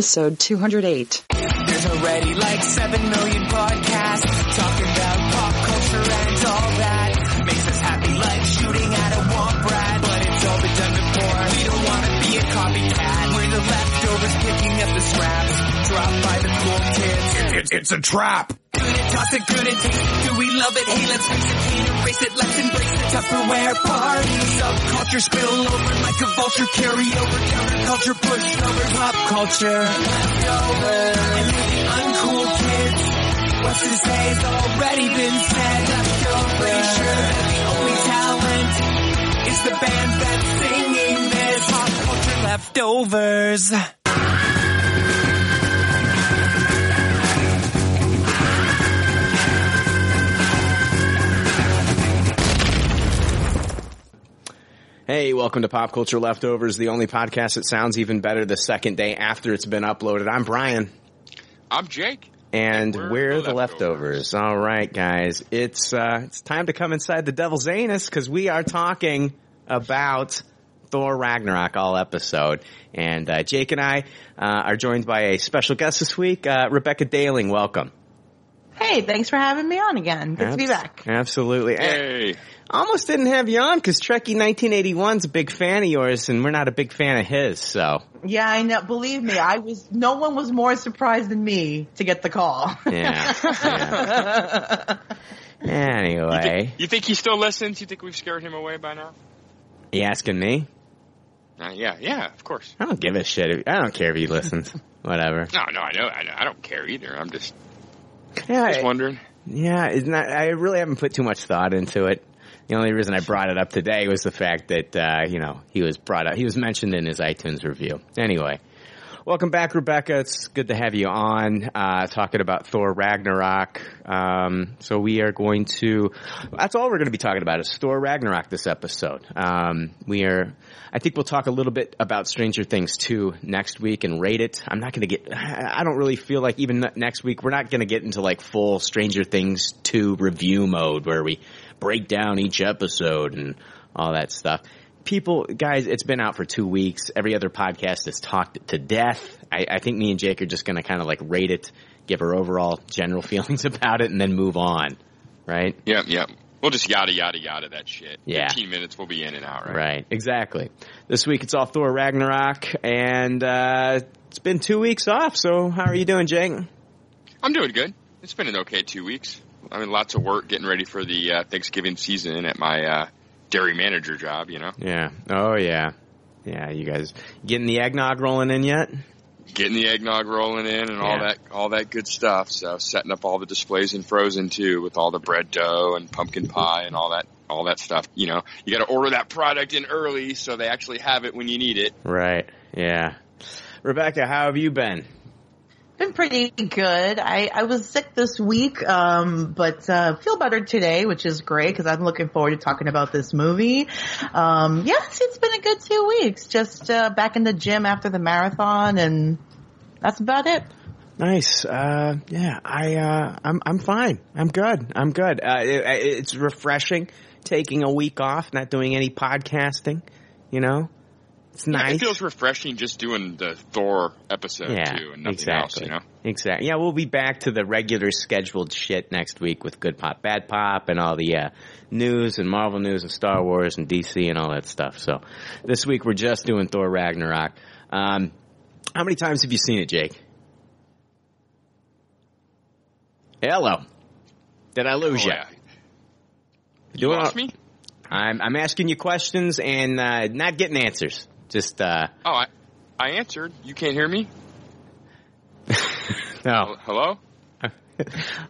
episode 208. There's already like 7 million podcasts talking about pop culture and all that. Makes us happy like shooting at a womp rat, but it's all been done before. We don't want to be a copycat. We're the leftovers picking up the scraps dropped by the cool kids. It's, it's a trap. Toss it, good at taste it. Do we love it? Hey, let's face it, can't erase it. Let's embrace the Tupperware party. Subculture spill over like a vulture. Carry over counterculture, push over pop culture. Leftovers. And the uncool kids. What's to say has already been said. Leftovers. Pretty sure that the only talent is the band that's singing this. Pop culture leftovers. Hey, welcome to Pop Culture Leftovers, the only podcast that sounds even better the second day after it's been uploaded. I'm Brian. I'm Jake. And, And we're, we're the the leftovers. All right, guys. It's uh it's time to come inside the devil's anus because we are talking about Thor Ragnarok all episode. And uh, Jake and I uh, are joined by a special guest this week, uh, Rebecca Daling. Welcome. Hey, thanks for having me on again. Good to be back. Absolutely. And Hey. Almost didn't have you on because Trekkie 1981's a big fan of yours, and we're not a big fan of his. So Yeah, I know. Believe me, I was. No one was more surprised than me to get the call. yeah. yeah. Anyway, You think he still listens? You think we've scared him away by now? you asking me? Uh, yeah, yeah, of course. I don't give a shit. If, I don't care if he listens. Whatever. No, no, I know, I know. I don't care either. I'm just, Yeah, just wondering. yeah. It's not. that? I really haven't put too much thought into it. The only reason I brought it up today was the fact that uh, you know he was brought up. He was mentioned in his iTunes review. Anyway, welcome back, Rebecca. It's good to have you on uh, talking about Thor Ragnarok. Um, so we are going to. That's all we're going to be talking about is Thor Ragnarok this episode. Um, we are. I think we'll talk a little bit about Stranger Things 2 next week and rate it. I'm not going to get, I don't really feel like even next week, we're not going to get into like full Stranger Things 2 review mode where we break down each episode and all that stuff. People, guys, it's been out for two weeks. Every other podcast has talked to death. I, I think me and Jake are just going to kind of like rate it, give our overall general feelings about it, and then move on. Right? Yep, yep. We'll just yada, yada, yada that shit. Yeah. 15 minutes, we'll be in and out, right? Right, exactly. This week it's all Thor Ragnarok, and uh, it's been two weeks off. So how are you doing, Jake? I'm doing good. It's been an okay two weeks. I mean, lots of work getting ready for the uh, Thanksgiving season at my uh, dairy manager job, you know? Yeah. Oh yeah. Yeah. You guys getting the eggnog rolling in yet? Getting the eggnog rolling in and all that all that good stuff. So setting up all the displays in frozen too with all the bread dough and pumpkin pie and all that all that stuff. You know, you got to order that product in early so they actually have it when you need it. Right. Yeah. Rebecca, how have you been? Been pretty good. I, I was sick this week, um, but uh, feel better today, which is great because I'm looking forward to talking about this movie. Um, yes, it's been a good two weeks. Just uh, back in the gym after the marathon, and that's about it. Nice. Uh, yeah, I, uh, I'm, I'm fine. I'm good. I'm good. Uh, it, it's refreshing taking a week off, not doing any podcasting. You know, it's Yeah, nice. It feels refreshing just doing the Thor episode yeah, too and nothing exactly. else. You know. Exactly. Yeah, we'll be back to the regular scheduled shit next week with Good Pop, Bad Pop, and all the uh, news and Marvel news and Star Wars and DC and all that stuff. So this week we're just doing Thor Ragnarok. Um, how many times have you seen it, Jake? Hello. Did I lose Oh, you? yeah. You Doing lost all- me? I'm, I'm asking you questions and uh, not getting answers. Just uh, Oh, I I answered. You can't hear me? no. Hello?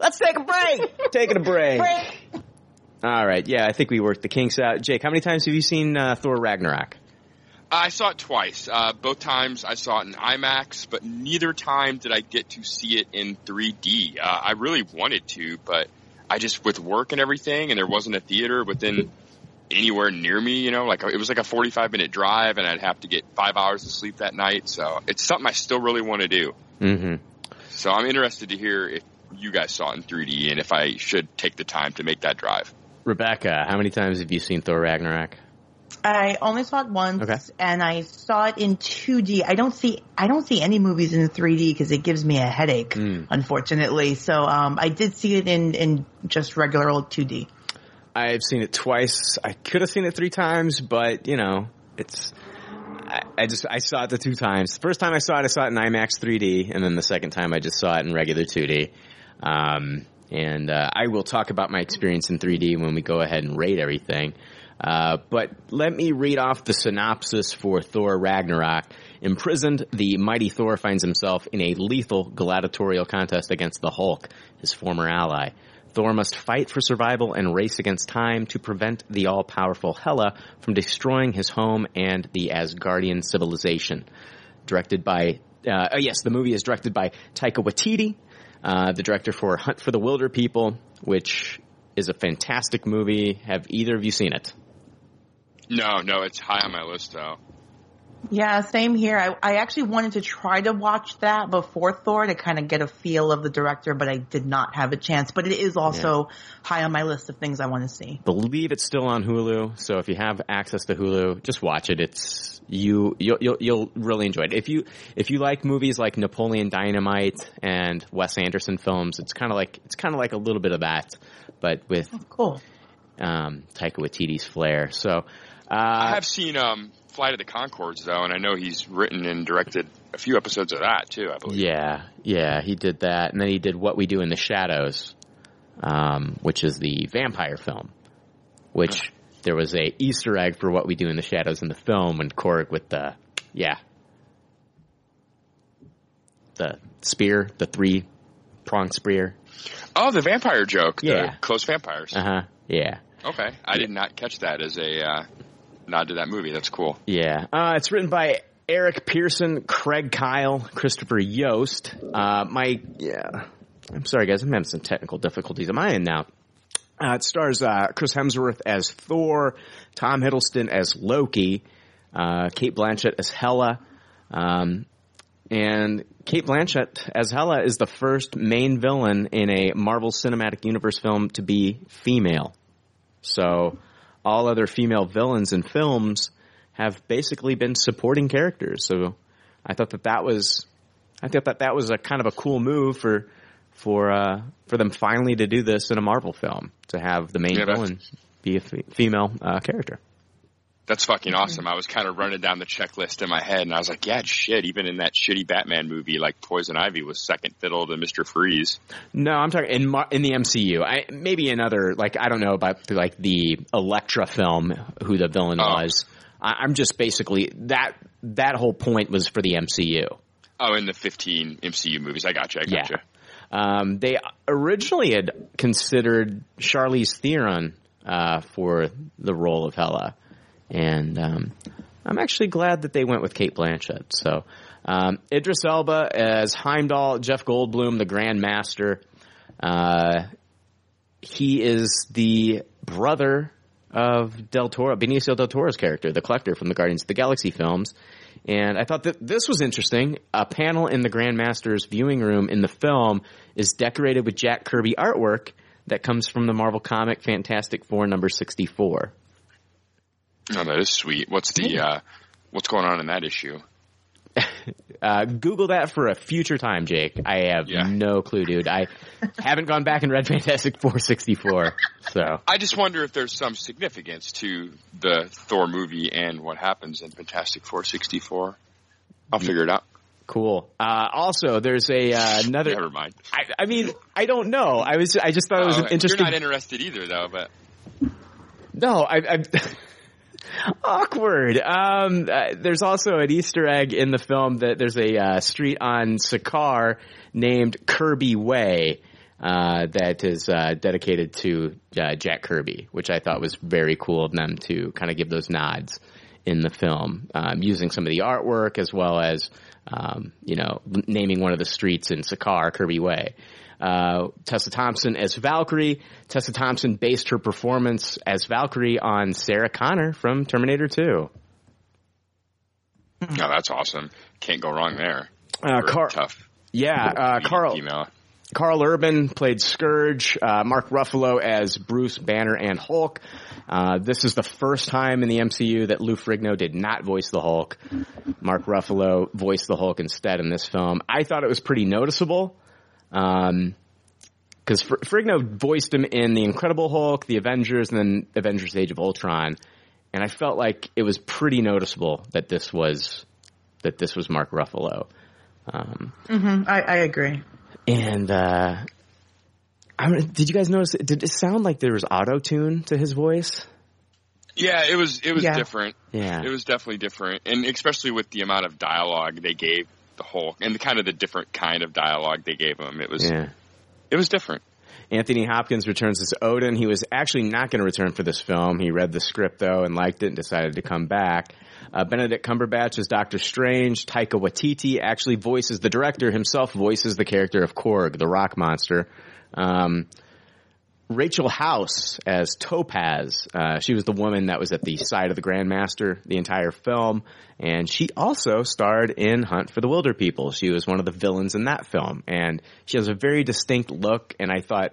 Let's take a break. Taking a break. All right. Yeah, I think we worked the kinks out. Jake, how many times have you seen uh, Thor Ragnarok? I saw it twice. Uh, both times I saw it in IMAX, but neither time did I get to see it in 3D. Uh, I really wanted to, but I just with work and everything, and there wasn't a theater within anywhere near me. You know, like it was like a 45 minute drive, and I'd have to get five hours of sleep that night. So it's something I still really want to do. Mm-hmm. So I'm interested to hear if you guys saw it in 3D and if I should take the time to make that drive. Rebecca, how many times have you seen Thor Ragnarok? I only saw it once, Okay. and I saw it in 2D. I don't see I don't see any movies in 3D because it gives me a headache, Hmm. unfortunately. So um, I did see it in in just regular old 2D. I've seen it twice. I could have seen it three times, but you know, it's. I, I just I saw it the two times. The first time I saw it, I saw it in IMAX 3D, and then the second time I just saw it in regular 2D. Um, and uh, I will talk about my experience in 3D when we go ahead and rate everything. Uh, but let me read off the synopsis for Thor Ragnarok. Imprisoned, the mighty Thor finds himself in a lethal gladiatorial contest against the Hulk, his former ally. Thor must fight for survival and race against time to prevent the all-powerful Hela from destroying his home and the Asgardian civilization. Directed by, uh, oh yes, the movie is directed by Taika Waititi, uh, the director for Hunt for the Wilderpeople, which is a fantastic movie. Have either of you seen it? No, no, it's high on my list though. Yeah, same here. I, I actually wanted to try to watch that before Thor to kind of get a feel of the director, but I did not have a chance. But it is also high on my list of things I want to see. believe it's still on Hulu. So if you have access to Hulu, just watch it. It's you you'll you'll, you'll really enjoy it. If you if you like movies like Napoleon Dynamite and Wes Anderson films, it's kind of like it's kind of like a little bit of that, but with Cool. um, Taika Waititi's flair. So I uh, have seen um, Flight of the Conchords though, and I know he's written and directed a few episodes of that too. I believe. yeah, yeah, he did that, and then he did What We Do in the Shadows, um, which is the vampire film, which. There was a Easter egg for what we do in the shadows in the film when Korg with the, yeah, the spear, the three prong spear. Oh, the vampire joke. Yeah. The close vampires. Uh huh. Yeah. Okay, I did not catch that as a uh, nod to that movie. That's cool. Yeah. Uh, it's written by Eric Pearson, Craig Kyle, Christopher Yost. Uh, my, yeah. I'm sorry guys, I'm having some technical difficulties on my end now. Uh, it stars, uh, Chris Hemsworth as Thor, Tom Hiddleston as Loki, uh, Cate Blanchett as Hela, um, and Cate Blanchett as Hela is the first main villain in a Marvel Cinematic Universe film to be female. So all other female villains in films have basically been supporting characters. So I thought that that was, I thought that that was a kind of a cool move for, for, uh, for them finally to do this in a Marvel film to have the main Yeah, villain be a female uh, character. That's fucking awesome. I was kind of running down the checklist in my head, and I was like, yeah, shit. Even in that shitty Batman movie, like Poison Ivy was second fiddle to Mister Freeze. No, I'm talking in in the MCU. I maybe another like I don't know about like the Elektra film, who the villain Oh. was. I, I'm just basically that that whole point was for the MCU. Oh, in the fifteen MCU movies. I gotcha. I Yeah. gotcha. Um, they originally had considered Charlize Theron uh, for the role of Hela, and um, I'm actually glad that they went with Cate Blanchett. So um, Idris Elba as Heimdall, Jeff Goldblum, the Grand Master. Uh, he is the brother of Del Toro, Benicio Del Toro's character, the Collector from the Guardians of the Galaxy films. And I thought that this was interesting. A panel in the Grandmaster's viewing room in the film is decorated with Jack Kirby artwork that comes from the Marvel comic Fantastic Four number 64. Oh, that is sweet. What's the uh, what's going on in that issue? Uh, Google that for a future time, Jake. I have Yeah. no clue, dude. I haven't gone back and read Fantastic Four sixty four. So, I just wonder if there's some significance to the Thor movie and what happens in Fantastic Four sixty four. I'll figure it out. cool. Uh, also, there's a, uh, another, Never mind. I, I mean, I don't know. I was, I just thought it was Oh, an interesting. You're not interested either, though. But No, I, I awkward. Um, uh, there's also an Easter egg in the film that there's a uh, street on Sakaar named Kirby Way. Uh, that is uh, dedicated to uh, Jack Kirby, which I thought was very cool of them to kind of give those nods in the film, um, using some of the artwork as well as um, you know naming one of the streets in Sakaar, Kirby Way. Uh, Tessa Thompson as Valkyrie. Tessa Thompson based her performance as Valkyrie on Sarah Connor from Terminator 2. no, that's awesome. Can't go wrong there. Uh, Car- tough. yeah, uh, Carl. Female. Karl Urban played Skurge. Uh, Mark Ruffalo as Bruce Banner and Hulk. Uh, this is the first time in the MCU that Lou Ferrigno did not voice the Hulk. Mark Ruffalo voiced the Hulk instead in this film. I thought it was pretty noticeable. Um, because Fr- Ferrigno voiced him in the Incredible Hulk, the Avengers, and then Avengers: Age of Ultron, and I felt like it was pretty noticeable that this was that this was Mark Ruffalo. Um, hmm I, I agree. and uh, I mean, did you guys notice? Did it sound like there was auto tune to his voice? Yeah, it was it was Yeah. different. Yeah, It was definitely different, and especially with the amount of dialogue they gave the Hulk, and the kind of the different kind of dialogue they gave him. It was yeah. it was different. Anthony Hopkins returns as Odin. He was actually not going to return for this film. He read the script though and liked it and decided to come back. Uh, Benedict Cumberbatch is Doctor Strange. Taika Waititi actually voices the director himself voices the character of Korg, the rock monster. Um, Rachel House as Topaz. Uh, she was the woman that was at the side of the Grandmaster the entire film, and she also starred in Hunt for the Wilderpeople. She was one of the villains in that film, and she has a very distinct look. And I thought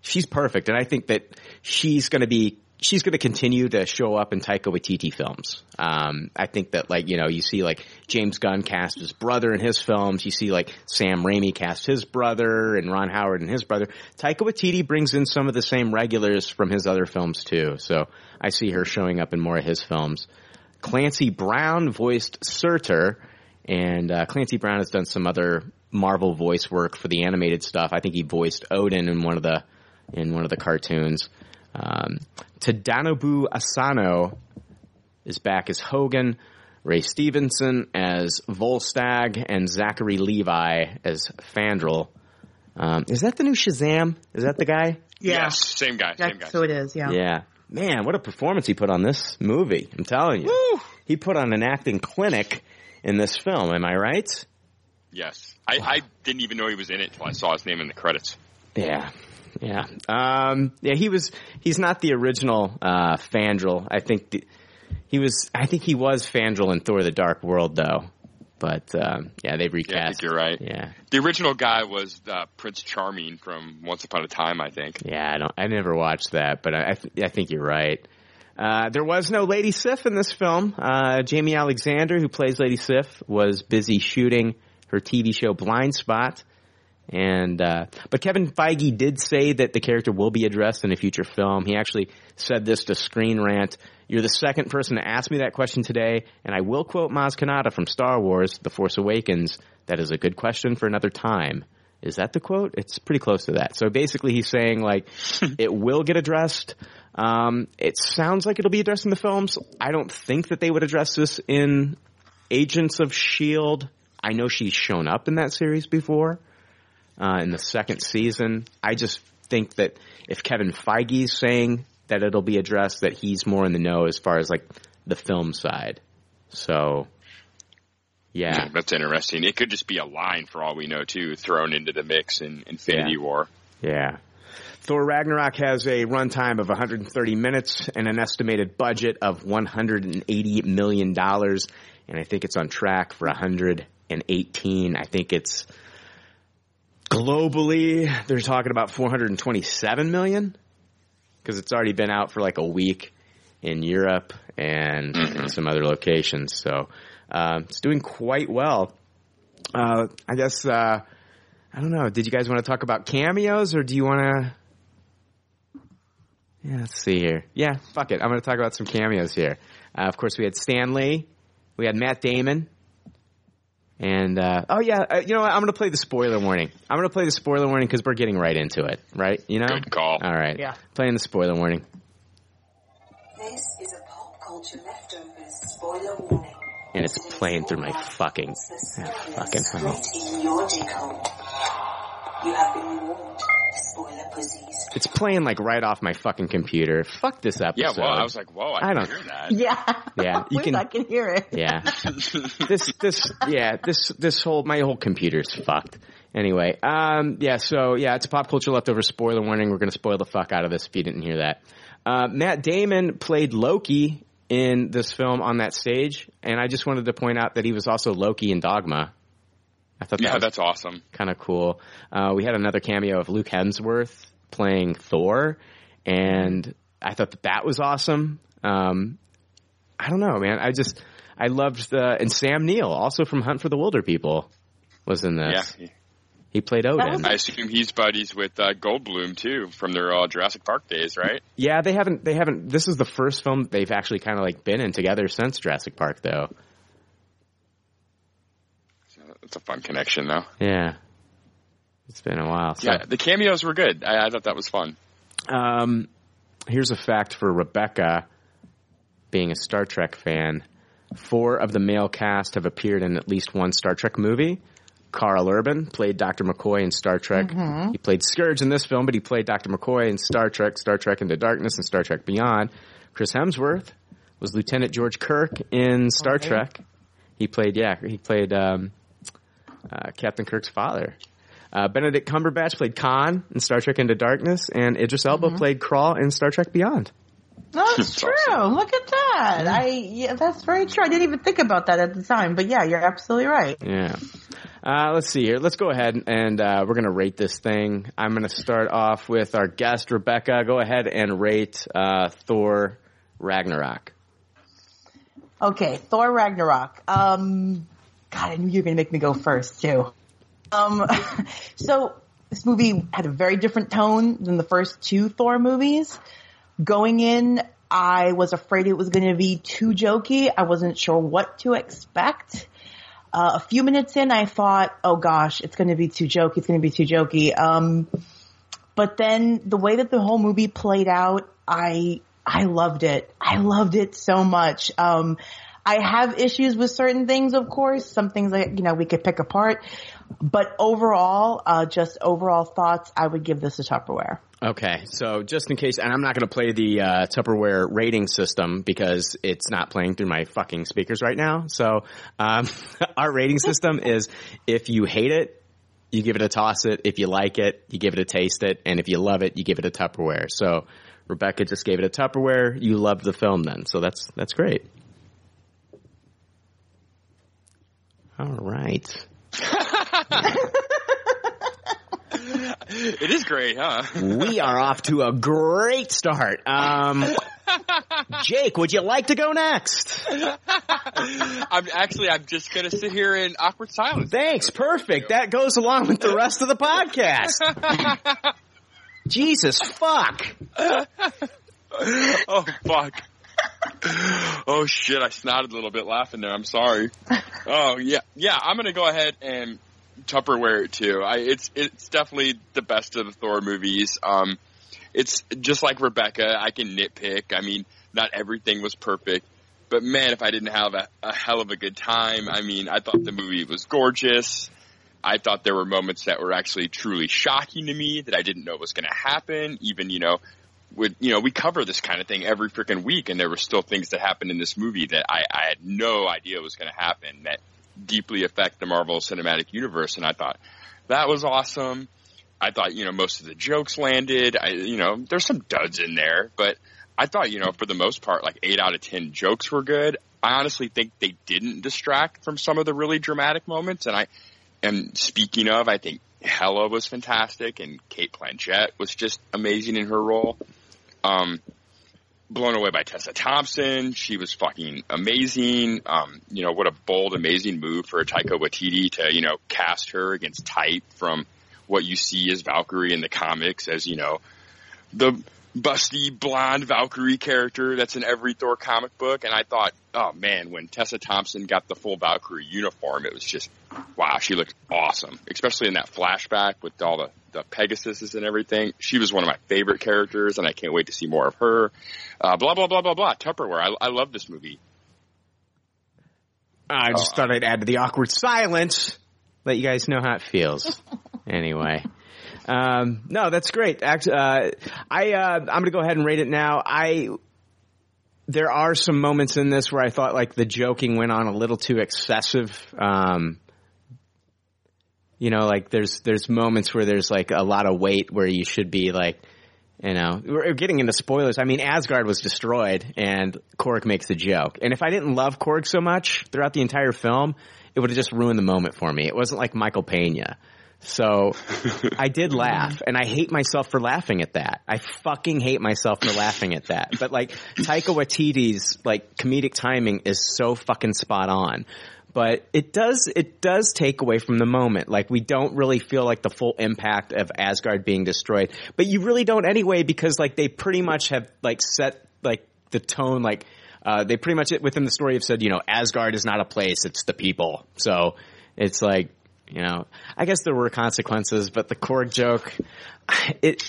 she's perfect, and I think that she's going to be she's going to continue to show up in Taika Waititi films. Um, I think that like you know you see like James Gunn cast his brother in his films. You see like Sam Raimi cast his brother and Ron Howard and his brother. Taika Waititi brings in some of the same regulars from his other films too. So I see her showing up in more of his films. Clancy Brown voiced Surtur, and uh, Clancy Brown has done some other Marvel voice work for the animated stuff. I think he voiced Odin in one of the in one of the cartoons. Um, Tadanobu Asano is back as Hogun, Ray Stevenson as Volstagg, and Zachary Levi as Fandral. Um, is that the new Shazam? Is that the guy? Yeah. Yes, same guy, same guy. That's who it is. Yeah. Yeah. Man, what a performance he put on this movie. I'm telling you. He put on an acting clinic in this film. Am I right? Yes, I, I didn't even know he was in it until I saw his name in the credits. Yeah. Yeah. Um, yeah, he was, he's not the original, uh, Fandral. I think the, he was, I think he was Fandral in Thor the Dark World though. But, um, yeah, they've recast. Yeah, I think you're right. Yeah. The original guy was uh, Prince Charming from Once Upon a Time, I think. Yeah, I don't, I never watched that, but I, I, th- I think you're right. Uh, there was no Lady Sif in this film. Uh, Jaimie Alexander, who plays Lady Sif, was busy shooting her TV show Blindspot. And, uh, but Kevin Feige did say that the character will be addressed in a future film. He actually said this to Screen Rant. You're the second person to ask me that question today, and I will quote Maz Kanata from Star Wars, The Force Awakens. That is a good question for another time. Is that the quote? It's pretty close to that. So basically he's saying like, it will get addressed. Um, it sounds like it'll be addressed in the films. I don't think that they would address this in Agents of S.H.I.E.L.D. I know she's shown up in that series before, uh, in the second season. I just think that if Kevin Feige's saying that it'll be addressed, that he's more in the know as far as like the film side. So, yeah. That's interesting. It could just be a line for all we know, too, thrown into the mix in Infinity Yeah. War. Yeah. Thor Ragnarok has a runtime of 130 minutes and an estimated budget of 180 million dollars, and I think it's on track for 118. I think it's globally they're talking about 427 million because it's already been out for like a week in Europe and, and some other locations. So uh, it's doing quite well. Uh, I guess. Uh, I don't know. Did you guys want to talk about cameos or do you want to? Yeah, let's see here. Yeah, fuck it. I'm going to talk about some cameos here. Uh, of course, we had Stan Lee. We had Matt Damon. And, uh, oh yeah, uh, you know what? I'm going to play the spoiler warning. I'm going to play the spoiler warning because we're getting right into it, right? You know? Good call. All right. Yeah. Playing the spoiler warning. This is a pop culture leftovers spoiler warning. And it's playing through my fucking, The spoilers fucking hell. straight in your dick. You have been warned, spoiler pussies. It's playing like right off my fucking computer. Fuck this episode. Yeah, well, I was like, whoa, I, I didn't don't- hear that. Yeah. Yeah, you can- I can hear it. Yeah. this this yeah, this this whole my whole computer's fucked. Anyway, um yeah, so yeah, it's a pop culture leftover spoiler warning. We're gonna spoil the fuck out of this if you didn't hear that. Uh, Matt Damon played Loki in this film on that stage, and I just wanted to point out that he was also Loki in Dogma. I thought that Yeah, was that's awesome. kind of cool. Uh, we had another cameo of Luke Hemsworth playing Thor, and I thought that that was awesome. Um, I don't know, man. I just I loved the and Sam Neill, also from Hunt for the Wilderpeople, was in this. Yeah. He played Odin. I assume he's buddies with uh, Goldblum too from their uh, Jurassic Park days, right? yeah, they haven't they haven't. This is the first film they've actually kind of like been in together since Jurassic Park, though. So it's a fun connection, though. Yeah, it's been a while. So. Yeah, the cameos were good. I, I thought that was fun. Um, here's a fact for Rebecca, being a Star Trek fan. Four of the male cast have appeared in at least one Star Trek movie. Karl Urban played Dr. McCoy in Star Trek. He played Skurge in this film, but he played Dr. McCoy in Star Trek, Star Trek Into Darkness, and Star Trek Beyond. Chris Hemsworth was Lieutenant George Kirk in Star Okay. Trek. He played, yeah, he played um, uh, Captain Kirk's father. Uh, Benedict Cumberbatch played Khan in Star Trek Into Darkness, and Idris Elba played Krall in Star Trek Beyond. That's true. Look at that. I yeah, that's very true. I didn't even think about that at the time, but yeah, you're absolutely right. Yeah. Uh, let's see here. Let's go ahead and uh, we're going to rate this thing. I'm going to start off with our guest, Rebecca. Go ahead and rate uh, Thor Ragnarok. Okay, Thor Ragnarok. Um, God, I knew you were going to make me go first too. Um, so this movie had a very different tone than the first two Thor movies. Going in, I was afraid it was going to be too jokey. I wasn't sure what to expect. Uh, a few minutes in, I thought, oh gosh, it's going to be too jokey. It's going to be too jokey. Um, but then the way that the whole movie played out, I, I loved it. I loved it so much. Um, I have issues with certain things, of course, some things that, you know, we could pick apart, but overall, uh, just overall thoughts, I would give this a Tupperware. Okay, so just in case, and I'm not going to play the uh, Tupperware rating system because it's not playing through my fucking speakers right now. So um, our rating system is if you hate it, you give it a toss it. If you like it, you give it a taste it, and if you love it, you give it a Tupperware. So Rebecca just gave it a Tupperware. You loved the film then, so that's that's great. All right. It is great, huh? we are off to a great start. Um, Jake, would you like to go next? I'm actually I'm just gonna sit here in awkward silence. Thanks, perfect. That goes along with the rest of the podcast. Jesus fuck. oh fuck. Oh shit! I snotted a little bit laughing there. I'm sorry. Oh yeah, yeah. I'm gonna go ahead and Tupperware it too. I, it's it's definitely the best of the Thor movies. Um, it's just like Rebecca. I can nitpick. I mean, not everything was perfect, but man, if I didn't have a, a hell of a good time. I mean, I thought the movie was gorgeous. I thought there were moments that were actually truly shocking to me that I didn't know was going to happen. Even you know, with you know, we cover this kind of thing every freaking week, and there were still things that happened in this movie that I, I had no idea was going to happen that deeply affect the Marvel Cinematic Universe. And I thought that was awesome. I thought you know most of the jokes landed. I you know there's some duds in there, but I thought you know for the most part like eight out of ten jokes were good. I honestly think they didn't distract from some of the really dramatic moments, and I and speaking of, I think Hela was fantastic, and Cate Blanchett was just amazing in her role. Um, blown away by Tessa Thompson. She was fucking amazing. Um, you know, what a bold, amazing move for Taika Waititi to, you know, cast her against type from what you see as Valkyrie in the comics as, you know, the busty blonde Valkyrie character that's in every Thor comic book. And I thought, oh man, when Tessa Thompson got the full Valkyrie uniform, it was just, wow, she looked awesome, especially in that flashback with all the, the Pegasuses and everything. She was one of my favorite characters and I can't wait to see more of her. Uh, blah, blah, blah, blah, blah. Tupperware. I, I love this movie. I just thought I'd add to the awkward silence. Let you guys know how it feels. anyway. Um, no, that's great. Actually, uh, I, uh, I'm gonna go ahead and rate it now. I, there are some moments in this where I thought like the joking went on a little too excessive. Um, you know, like there's, there's moments where there's like a lot of weight where you should be like, you know, we're getting into spoilers. I mean, Asgard was destroyed and Korg makes a joke. And if I didn't love Korg so much throughout the entire film, it would have just ruined the moment for me. It wasn't like Michael Pena. So I did laugh and I hate myself for laughing at that. I fucking hate myself for laughing at that. But like Taika Waititi's like comedic timing is so fucking spot on. But it does, it does take away from the moment. Like we don't really feel like the full impact of Asgard being destroyed. But you really don't anyway because like they pretty much have like set like the tone like uh, they pretty much within the story have said, you know, Asgard is not a place, it's the people. So it's like, you know, I guess there were consequences, but the Korg joke, it,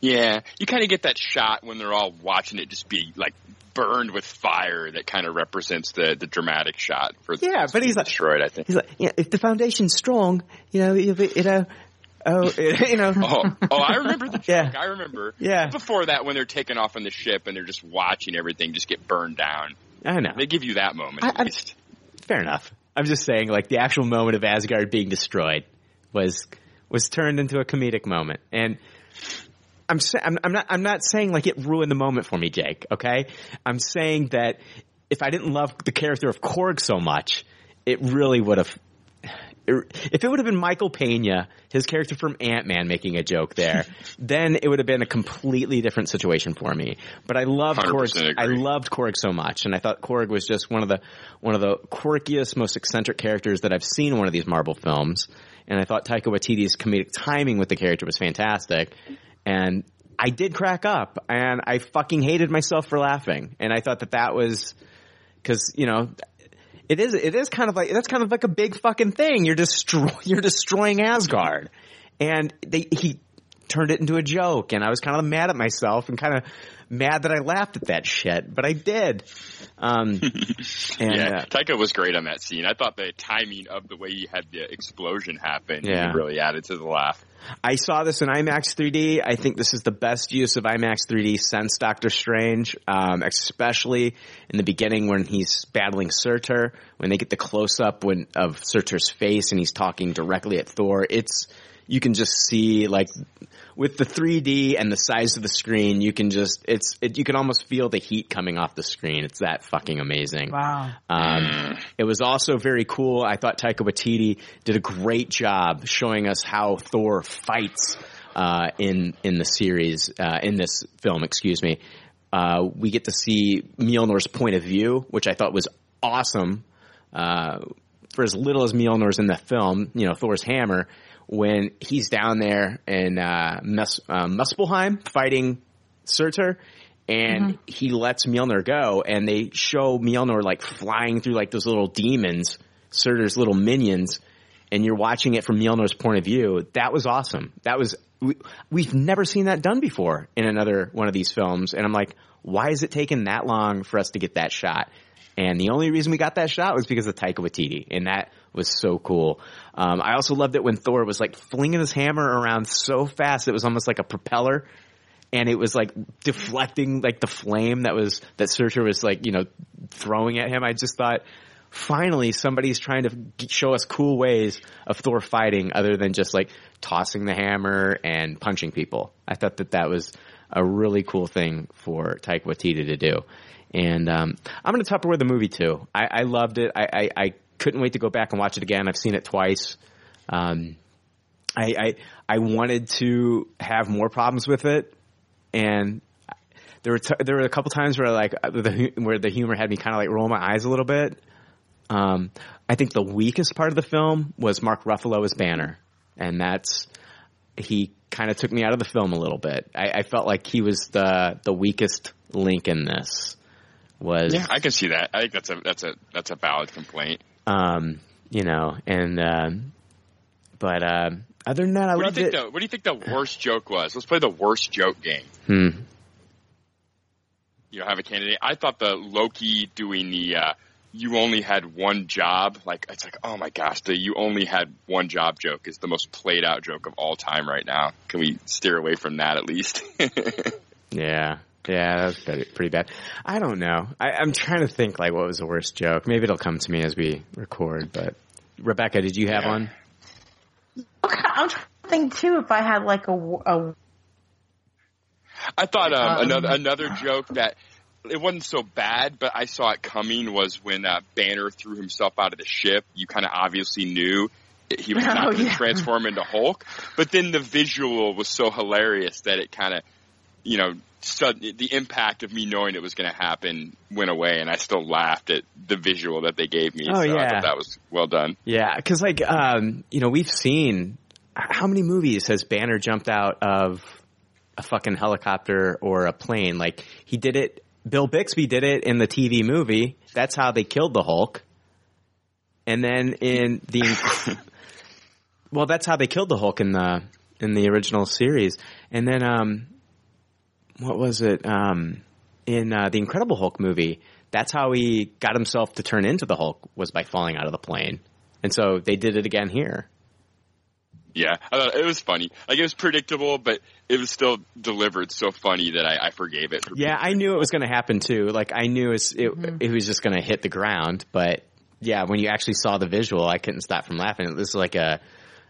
Yeah, you kind of get that shot when they're all watching it just be like burned with fire that kind of represents the the dramatic shot for Yeah, but he's like- destroyed. I think. he's like, yeah, if the foundation's strong, you know, you, you know, oh, you know, Oh, oh, I remember the joke. Yeah. I remember. Yeah. Before that, when they're taking off on the ship and they're just watching everything just get burned down, I know. they give you that moment I- at I- least. Fair enough. I'm just saying, like the actual moment of Asgard being destroyed was was turned into a comedic moment, and I'm sa- I'm, I'm not I'm not saying like it ruined the moment for me, Jake. Okay, I'm saying that if I didn't love the character of Korg so much, it really would have. Er, if it would have been Michael Pena, his character from Ant Man, making a joke there, then it would have been a completely different situation for me. But I loved 100% Korg. I loved Korg so much, and I thought Korg was just one of the one of the quirkiest, most eccentric characters that I've seen in one of these Marvel films. And I thought Taika Waititi's comedic timing with the character was fantastic. And I did crack up, and I fucking hated myself for laughing. And I thought that that was because you know it is it is kind of like that's kind of like a big fucking thing. You're destroy you're destroying Asgard, and they he turned it into a joke, and I was kind of mad at myself and kind of mad that I laughed at that shit, but I did. Um, and, yeah, uh, Taika was great on that scene. I thought the timing of the way he had the explosion happen Yeah. really added to the laugh. I saw this in IMAX 3D. I think this is the best use of IMAX 3D since Doctor Strange, um, especially in the beginning when he's battling Surtur, when they get the close up when of Surtur's face and he's talking directly at Thor. It's you can just see like with the 3D and the size of the screen, you can just it's it, you can almost feel the heat coming off the screen. It's that fucking amazing. Wow. Um, it was also very cool. I thought Taika Waititi did a great job showing us how Thor fights uh, in in the series uh, in this film. Excuse me. Uh, we get to see Mjolnir's point of view, which I thought was awesome. Uh, for as little as Mjolnir's in the film, you know, Thor's hammer, when he's down there in uh, Mus- uh, Muspelheim fighting Surtur, and he lets Mjolnir go, and they show Mjolnir like flying through like those little demons, Surtur's little minions, and you're watching it from Mjolnir's point of view. That was awesome. That was we, we've never seen that done before in another one of these films, and I'm like, why is it taking that long for us to get that shot? And the only reason we got that shot was because of Taika Waititi, and that was so cool. Um, I also loved it when Thor was like flinging his hammer around so fast it was almost like a propeller, and it was like deflecting like the flame that was that Surtur was like you know throwing at him. I just thought finally somebody's trying to show us cool ways of Thor fighting other than just like tossing the hammer and punching people. I thought that that was a really cool thing for Taika Waititi to do. And um, I'm going to Tupperware the movie too. I, I loved it. I, I, I couldn't wait to go back and watch it again. I've seen it twice. Um, I, I I wanted to have more problems with it, and there were t- there were a couple times where like uh, the where the humor had me kind of like roll my eyes a little bit. Um, I think the weakest part of the film was Mark Ruffalo as Banner, and that's he kind of took me out of the film a little bit. I, I felt like he was the the weakest link in this. Was Yeah, I can see that. I think that's a that's a that's a valid complaint. Um, you know, and um, but um, other than that, I What do you think it. the What do you think the worst joke was? Let's play the worst joke game. Hmm. You know, have a candidate. I thought the Loki doing the uh, "you only had one job," like it's like, oh my gosh, the "you only had one job" joke is the most played out joke of all time right now. Can we steer away from that at least? Yeah. Yeah, that was pretty, pretty bad. I don't know. I, I'm trying to think like what was the worst joke. Maybe it'll come to me as we record. But Rebecca, did you have Yeah. one? Okay, I'm trying to think too if I had like a, a I thought um, Um, another another joke that it wasn't so bad, but I saw it coming. Was when uh, Banner threw himself out of the ship. You kind of obviously knew he was not Oh, going to yeah. transform into Hulk. But then the visual was so hilarious that it kind of, you know, sud- the impact of me knowing it was going to happen went away, and I still laughed at the visual that they gave me. Oh, so I yeah. thought that was well done. Yeah, because like um, you know, we've seen how many movies has Banner jumped out of a fucking helicopter or a plane? Like he did it. Bill Bixby did it in the TV movie. That's how they killed the Hulk. And then in the well, that's how they killed the Hulk in the in the original series. And then um, what was it? Um, in uh, the Incredible Hulk movie, that's how he got himself to turn into the Hulk was by falling out of the plane. And so they did it again here. Yeah, I thought it was funny. Like it was predictable, but it was still delivered so funny that I, I forgave it. For Yeah, I knew it was going to happen too. Like I knew it's, it, Mm-hmm. it was just going to hit the ground. But yeah, when you actually saw the visual, I couldn't stop from laughing. It was like a,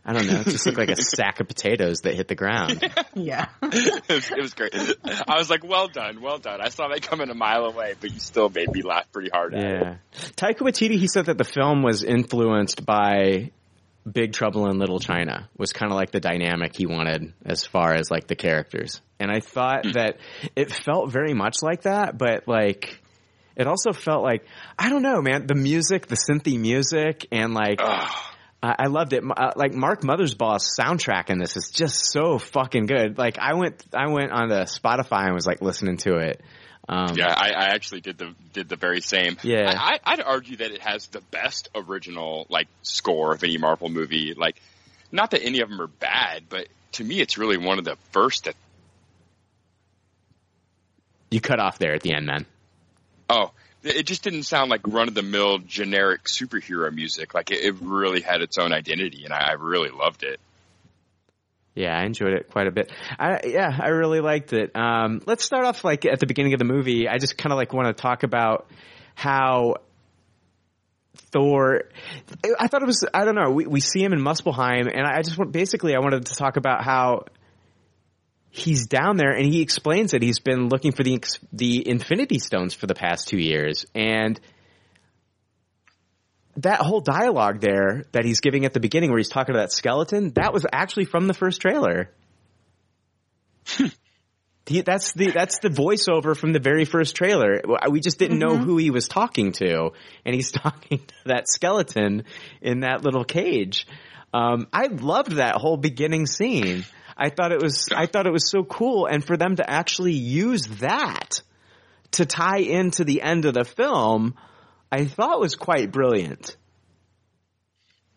I don't know, it just looked like a sack of potatoes that hit the ground. Yeah. it, was, it was great. I was like, "Well done, well done." I saw that coming a mile away, but you still made me laugh pretty hard. At. Yeah. Taika Waititi, he said that the film was influenced by Big Trouble in Little China was kind of like the dynamic he wanted as far as like the characters. And I thought hmm. that it felt very much like that, but like it also felt like I don't know, man, the music, the synthy music and like Ugh. I loved it. Uh, like Mark Mothersbaugh's soundtrack in this is just so fucking good. Like I went, I went on the Spotify and was like listening to it. Um, Yeah, I, I actually did the did the very same. Yeah. I, I'd argue that it has the best original like score of any Marvel movie. Like, not that any of them are bad, but to me, it's really one of the first that. You cut off there at the end, man. Oh, it just didn't sound like run of the mill generic superhero music. Like it, it really had its own identity, and I, I really loved it. Yeah, I enjoyed it quite a bit. I, yeah, I really liked it. Um, let's start off like at the beginning of the movie. I just kind of like want to talk about how Thor. I thought it was. I don't know. We we see him in Muspelheim, and I just want basically I wanted to talk about how he's down there, and he explains that he's been looking for the the Infinity Stones for the past two years, and that whole dialogue there that he's giving at the beginning where he's talking to that skeleton, that was actually from the first trailer. He, that's the that's the voiceover from the very first trailer. We just didn't know who he was talking to, and he's talking to that skeleton in that little cage. Um, I loved that whole beginning scene. I thought it was I thought it was so cool, and for them to actually use that to tie into the end of the film, I thought was quite brilliant.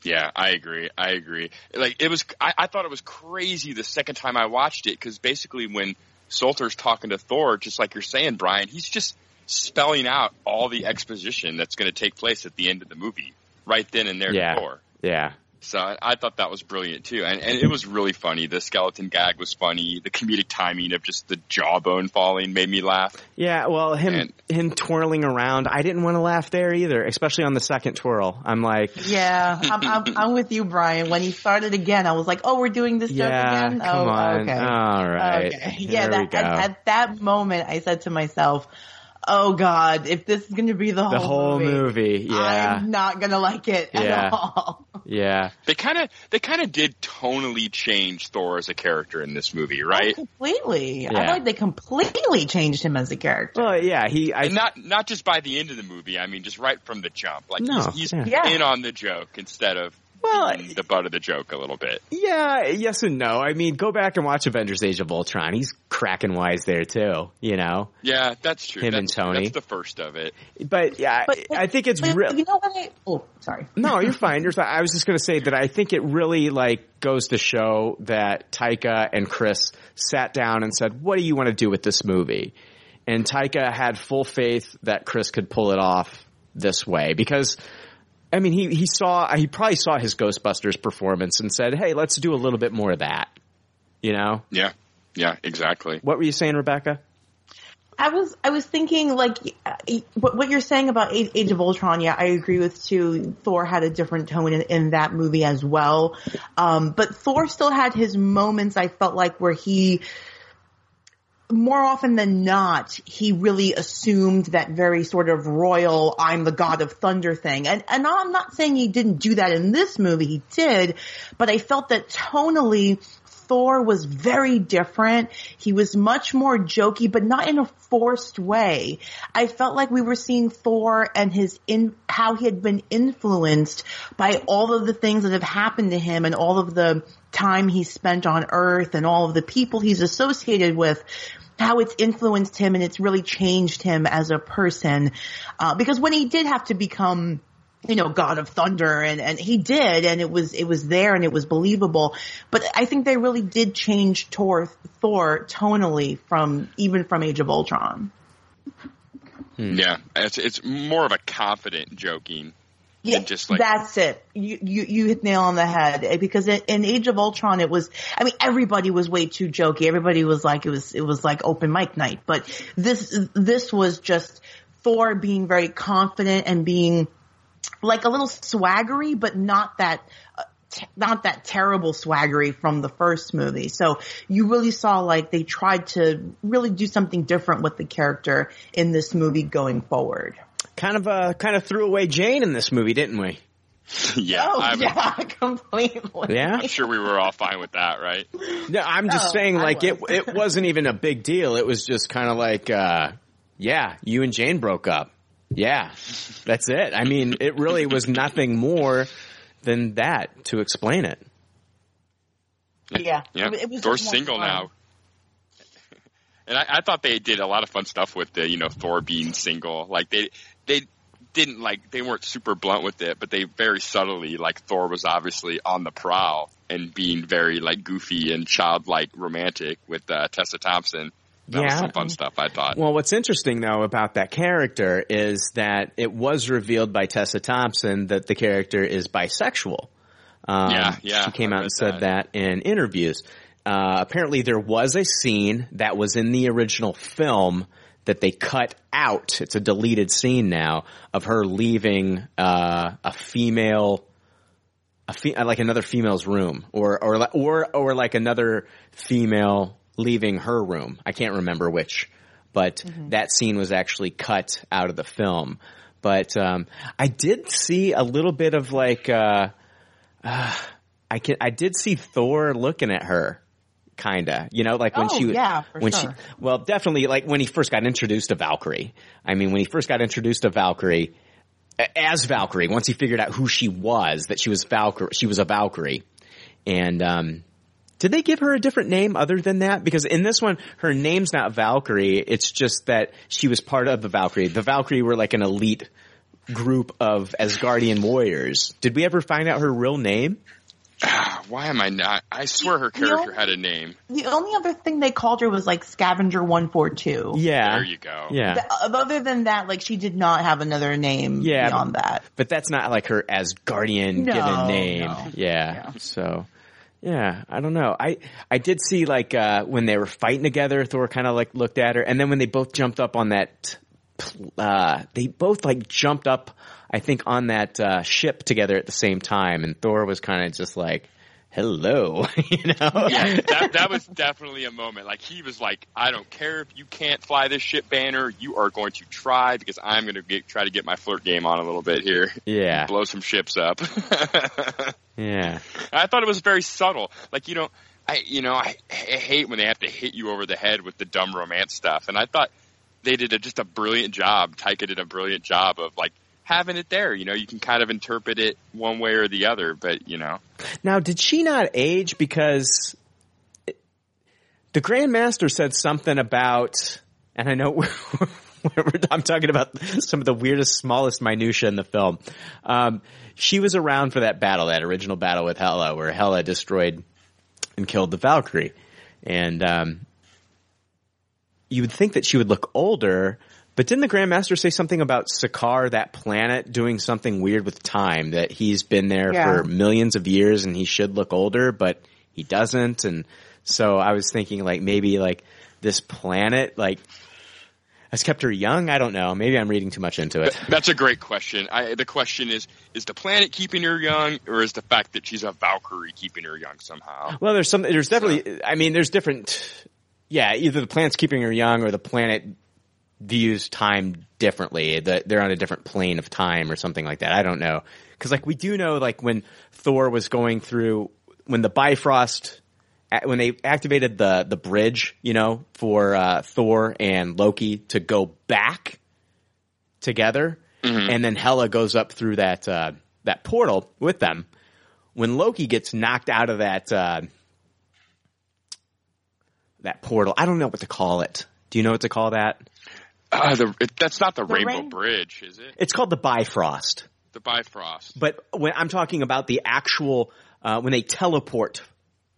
Yeah, I agree. I agree. Like it was, I, I thought it was crazy the second time I watched it because basically when Surtur's talking to Thor, just like you're saying, Brian, he's just spelling out all the exposition that's going to take place at the end of the movie right then and there Yeah. to Thor. Yeah. So I, I thought that was brilliant too, and, and it was really funny. The skeleton gag was funny. The comedic timing of just the jawbone falling made me laugh. Yeah, well, him And- him twirling around, I didn't want to laugh there either, especially on the second twirl. I'm like, Yeah, I'm, I'm, I'm with you, Brian. When he started again, I was like, "Oh, we're doing this joke yeah, again." come oh, on, okay. all right, Okay. Yeah, there that, at, at that moment, I said to myself, "Oh God, if this is going to be the whole, the whole movie, yeah, I'm not going to like it Yeah. at all." yeah, They kind of they kind of did tonally change Thor as a character in this movie, Oh, right? completely. I Yeah. feel like they completely changed him as a character. well, yeah, he, I, not not just by the end of the movie. I mean, just right from the jump. Like No, he's, he's yeah. Yeah. in on the joke instead of Well, the butt of the joke a little bit. yeah, yes and no. I mean, go back and watch Avengers: Age of Ultron. He's cracking wise there too, you know. Yeah, that's true. Him and Tony. That's the first of it. But yeah, But- I think it's But real. You know what? I, oh, sorry. No, you're fine. You're fine. I was just going to say that I think it really like goes to show that Taika and Chris sat down and said, "What do you want to do with this movie?" And Taika had full faith that Chris could pull it off this way because I mean, he he saw he probably saw his Ghostbusters performance and said, "Hey, let's do a little bit more of that." You know? Yeah, yeah, exactly. What were you saying, Rebecca? I was I was thinking like uh, what what you're saying about Age, Age of Ultron. Yeah, I agree with too. Thor had a different tone in, in that movie as well, um, but Thor still had his moments. I felt like where he more often than not, he really assumed that very sort of royal, I'm the god of thunder thing. And, and I'm not saying he didn't do that in this movie, he did, but I felt that tonally, Thor was very different. He was much more jokey, but not in a forced way. I felt like we were seeing Thor and his in, how he had been influenced by all of the things that have happened to him and all of the time he spent on earth and all of the people he's associated with how it's influenced him and it's really changed him as a person. Uh, because when he did have to become you know, God of Thunder and, and he did and it was, it was there and it was believable. But I think they really did change Thor, Thor tonally from, even from Age of Ultron. Yeah, it's it's more of a confident joking. Yeah, just like that's it. You, you, you hit nail on the head eh, because in, in Age of Ultron, it was, I mean, everybody was way too jokey. Everybody was like, it was, it was like open mic night, but this, this was just Thor being very confident and being, like a little swaggery, but not that, uh, t- not that terrible swaggery from the first movie. So you really saw like they tried to really do something different with the character in this movie going forward. Kind of uh, kind of threw away Jane in this movie, didn't we? yeah, Oh I'm, yeah, completely. Yeah. I'm sure we were all fine with that, right? No, I'm just Oh, saying, like it. was. It wasn't even a big deal. It was just kind of like, uh, yeah, you and Jane broke up. Yeah, that's it. I mean, it really was nothing more than that to explain it. Yeah. Yeah, It, it was Thor's just single fun. now. And I, I thought they did a lot of fun stuff with the, you know, Thor being single. Like they, they didn't like, they weren't super blunt with it, but they very subtly, like Thor was obviously on the prowl and being very like goofy and childlike romantic with uh, Tessa Thompson. That was Yeah. some fun stuff, I thought. Well, what's interesting though about that character is that it was revealed by Tessa Thompson that the character is bisexual. Um, Yeah, yeah, She came I out and said that. that. in interviews. Uh, apparently there was a scene that was in the original film that they cut out. It's a deleted scene now of her leaving, uh, a female, a fe- uh, like another female's room or, or, or, or like another female leaving her room. I can't remember which, but that scene was actually cut out of the film. But, um, I did see a little bit of like, uh, I can I did see Thor looking at her kinda. You know, like when Oh, she was yeah, for when sure. she well, definitely like when he first got introduced to Valkyrie. I mean, when he first got introduced to Valkyrie as Valkyrie, once he figured out who she was, that she was Valkyrie, she was a Valkyrie. And um did they give her a different name other than that? Because in this one, her name's not Valkyrie. It's just that she was part of the Valkyrie. The Valkyrie were like an elite group of Asgardian warriors. Did we ever find out her real name? Why am I not? I swear her You know- character had a name. The only other thing they called her was like Scavenger 142. Yeah. There you go. Yeah. Th- Other than that, like she did not have another name Yeah, beyond that. But that's not like her Asgardian No, given name. no. Yeah. Yeah. So yeah, I don't know. I I did see like uh when they were fighting together, Thor kind of like looked at her and then when they both jumped up on that uh they both like jumped up I think on that uh ship together at the same time and Thor was kind of just like hello, you know. Yeah, that that was definitely a moment. Like he was like, I don't care if you can't fly this ship banner, you are going to try because I'm going to try to get my flirt game on a little bit here. Yeah. blow some ships up. Yeah. I thought it was very subtle. Like you know, I you know I, I hate when they have to hit you over the head with the dumb romance stuff, and I thought they did a, just a brilliant job. Taika did a brilliant job of like having it there. You know, you can kind of interpret it one way or the other, but you know, Now, did she not age because the Grandmaster said something about, and I know I'm talking about some of the weirdest, smallest minutia in the film. Um, she was around for that battle, that original battle with Hela, where Hela destroyed and killed the Valkyrie, and um, you would think that she would look older. But didn't the Grandmaster say something about Sakaar, that planet, doing something weird with time? That he's been there Yeah. for millions of years and he should look older, but he doesn't. And so I was thinking like maybe like this planet like has kept her young. I don't know. Maybe I'm reading too much into it. That's a great question. I, the question is: Is the planet keeping her young, or is the fact that she's a Valkyrie keeping her young somehow? Well, there's some. There's definitely. I mean, there's different. yeah, either the planet's keeping her young or the planet views time differently. That they're on a different plane of time or something like that. I don't know. Cause like we do know like when Thor was going through, when the Bifrost, when they activated the, the bridge, you know, for, uh, Thor and Loki to go back together and then Hela goes up through that, uh, that portal with them. When Loki gets knocked out of that, uh, that portal, I don't know what to call it. Do you know what to call that? Uh, the, it, that's not the, Rainbow rain- Bridge, is it? It's called the Bifrost. The Bifrost. But when I'm talking about the actual, uh, when they teleport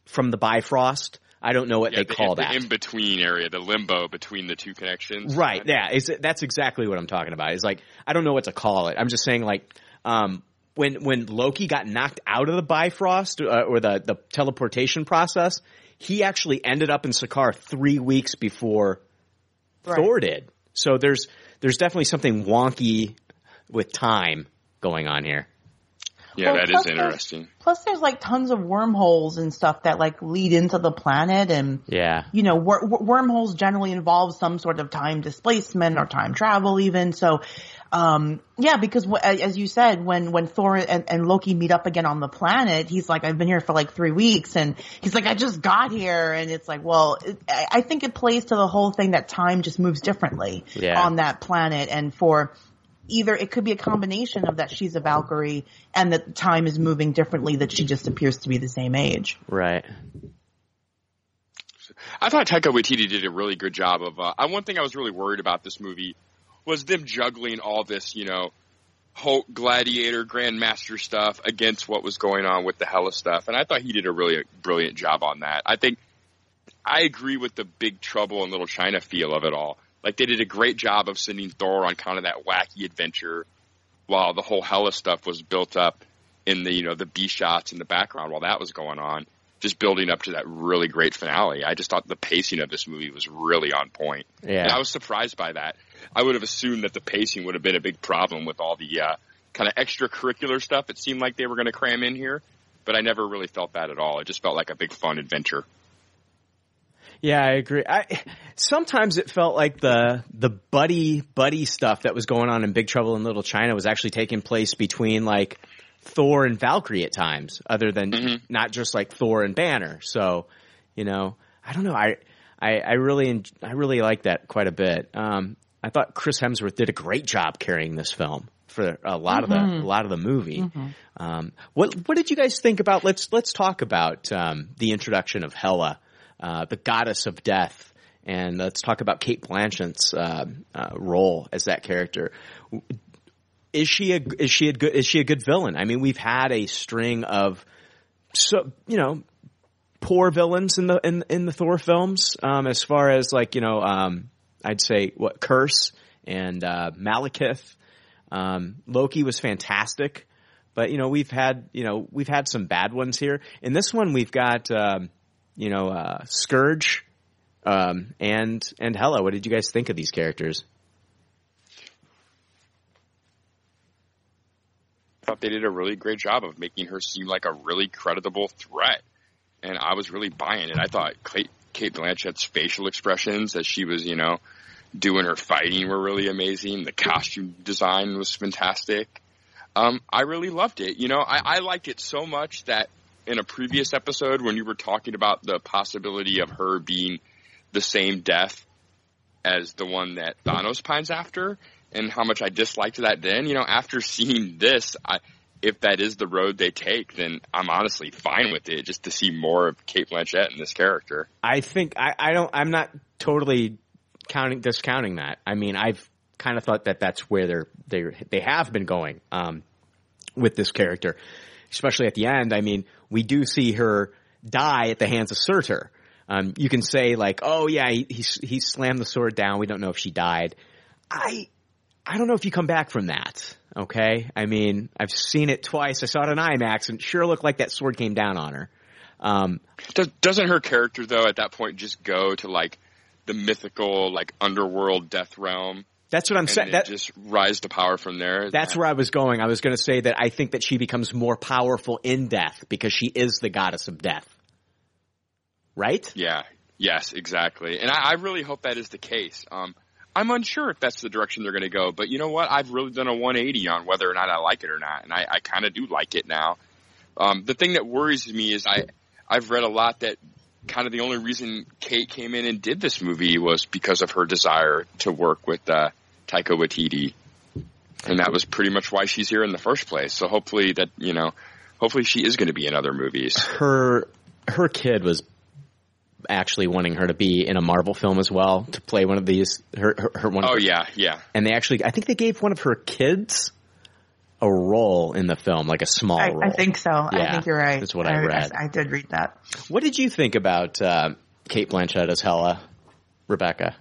from the Bifrost, I don't know what yeah, they the, call the that. in between area, the limbo between the two connections. right. Yeah. It's, that's exactly what I'm talking about. It's like, I don't know what to call it. I'm just saying like, um, when, when Loki got knocked out of the Bifrost, uh, or the, the teleportation process, he actually ended up in Sakaar three weeks before Right. Thor did. So there's, there's definitely something wonky with time going on here. Yeah, Well, that plus is there's- interesting. Plus, there's like tons of wormholes and stuff that like lead into the planet, and Yeah. you know, wor- wor- wormholes generally involve some sort of time displacement or time travel, even. So, um, yeah, because w- as you said, when when Thor and, and Loki meet up again on the planet, he's like, "I've been here for like three weeks," and he's like, "I just got here," and it's like, well, it, I I think it plays to the whole thing that time just moves differently Yeah. on that planet, and for either it could be a combination of that she's a Valkyrie and that time is moving differently, that she just appears to be the same age. Right. I thought Taika Waititi did a really good job of. Uh, one thing I was really worried about this movie was them juggling all this, you know, Hulk, Gladiator, Grandmaster stuff against what was going on with the Hela stuff, and I thought he did a really brilliant job on that. I think I agree with the Big Trouble in Little China feel of it all. Like they did a great job of sending Thor on kind of that wacky adventure, while the whole Hela stuff was built up in the you know the B shots in the background while that was going on, just building up to that really great finale. I just thought the pacing of this movie was really on point. Yeah. And I was surprised by that. I would have assumed that the pacing would have been a big problem with all the uh, kind of extracurricular stuff it seemed like they were going to cram in here, but I never really felt that at all. It just felt like a big fun adventure. Yeah, I agree. I sometimes it felt like the the buddy buddy stuff that was going on in Big Trouble in Little China was actually taking place between like Thor and Valkyrie at times, other than not just like Thor and Banner. So, you know, I don't know. I I, I really I really like that quite a bit. Um, I thought Chris Hemsworth did a great job carrying this film for a lot of the a lot of the movie. Um, what what did you guys think about? Let's let's talk about um, the introduction of Hela, uh, the goddess of death, and let's talk about Cate Blanchett's uh, uh, role as that character. Is she a is she a good is she a good villain? I mean, we've had a string of so you know poor villains in the in in the Thor films. Um, as far as like you know, um, I'd say what Kurse and uh, Malekith. Um, Loki was fantastic, but you know we've had you know we've had some bad ones here. In this one, we've got um, you know uh, Skurge um, and and Hela. What did you guys think of these characters? I thought they did a really great job of making her seem like a really creditable threat. And I was really buying it. I thought Cate, Cate Blanchett's facial expressions as she was, you know, doing her fighting were really amazing. The costume design was fantastic. Um, I really loved it. You know, I, I liked it so much that in a previous episode when you were talking about the possibility of her being the same death as the one that Thanos pines after and how much I disliked that then, you know, after seeing this, I, if that is the road they take, then I'm honestly fine with it just to see more of Cate Blanchett in this character. I think I, I don't. I'm not totally counting discounting that. I mean, I've kind of thought that that's where they're they they have been going um, with this character, especially at the end. I mean, we do see her die at the hands of Surtur. Um, you can say like, oh yeah, he, he he slammed the sword down. We don't know if she died. I I don't know if you come back from that. Okay, I mean, I've seen it twice. I saw it in IMAX, and it sure looked like that sword came down on her. Um, Does, doesn't her character though at that point just go to like the mythical like underworld death realm that's what I'm saying. That, just rise to power from there? That's where I was going. I was going to say that I think that she becomes more powerful in death because she is the goddess of death. Right? Yeah. Yes, exactly. And I, I really hope that is the case. Um, I'm unsure if that's the direction they're going to go, but you know what? I've really done a 180 on whether or not I like it or not, and I, I kind of do like it now. Um, the thing that worries me is I I've read a lot that kind of the only reason Cate came in and did this movie was because of her desire to work with uh, Taika Waititi, and that was pretty much why she's here in the first place. So hopefully that you know, hopefully she is going to be in other movies. Her her kid was actually wanting her to be in a Marvel film as well to play one of these. Her her, her one. Oh of her, yeah, yeah. and they actually I think they gave one of her kids a role in the film, like a small I, role. I think so. I think you're right. that's what I read. I, did read that. What did you think about uh, Cate Blanchett as Hela, Rebecca?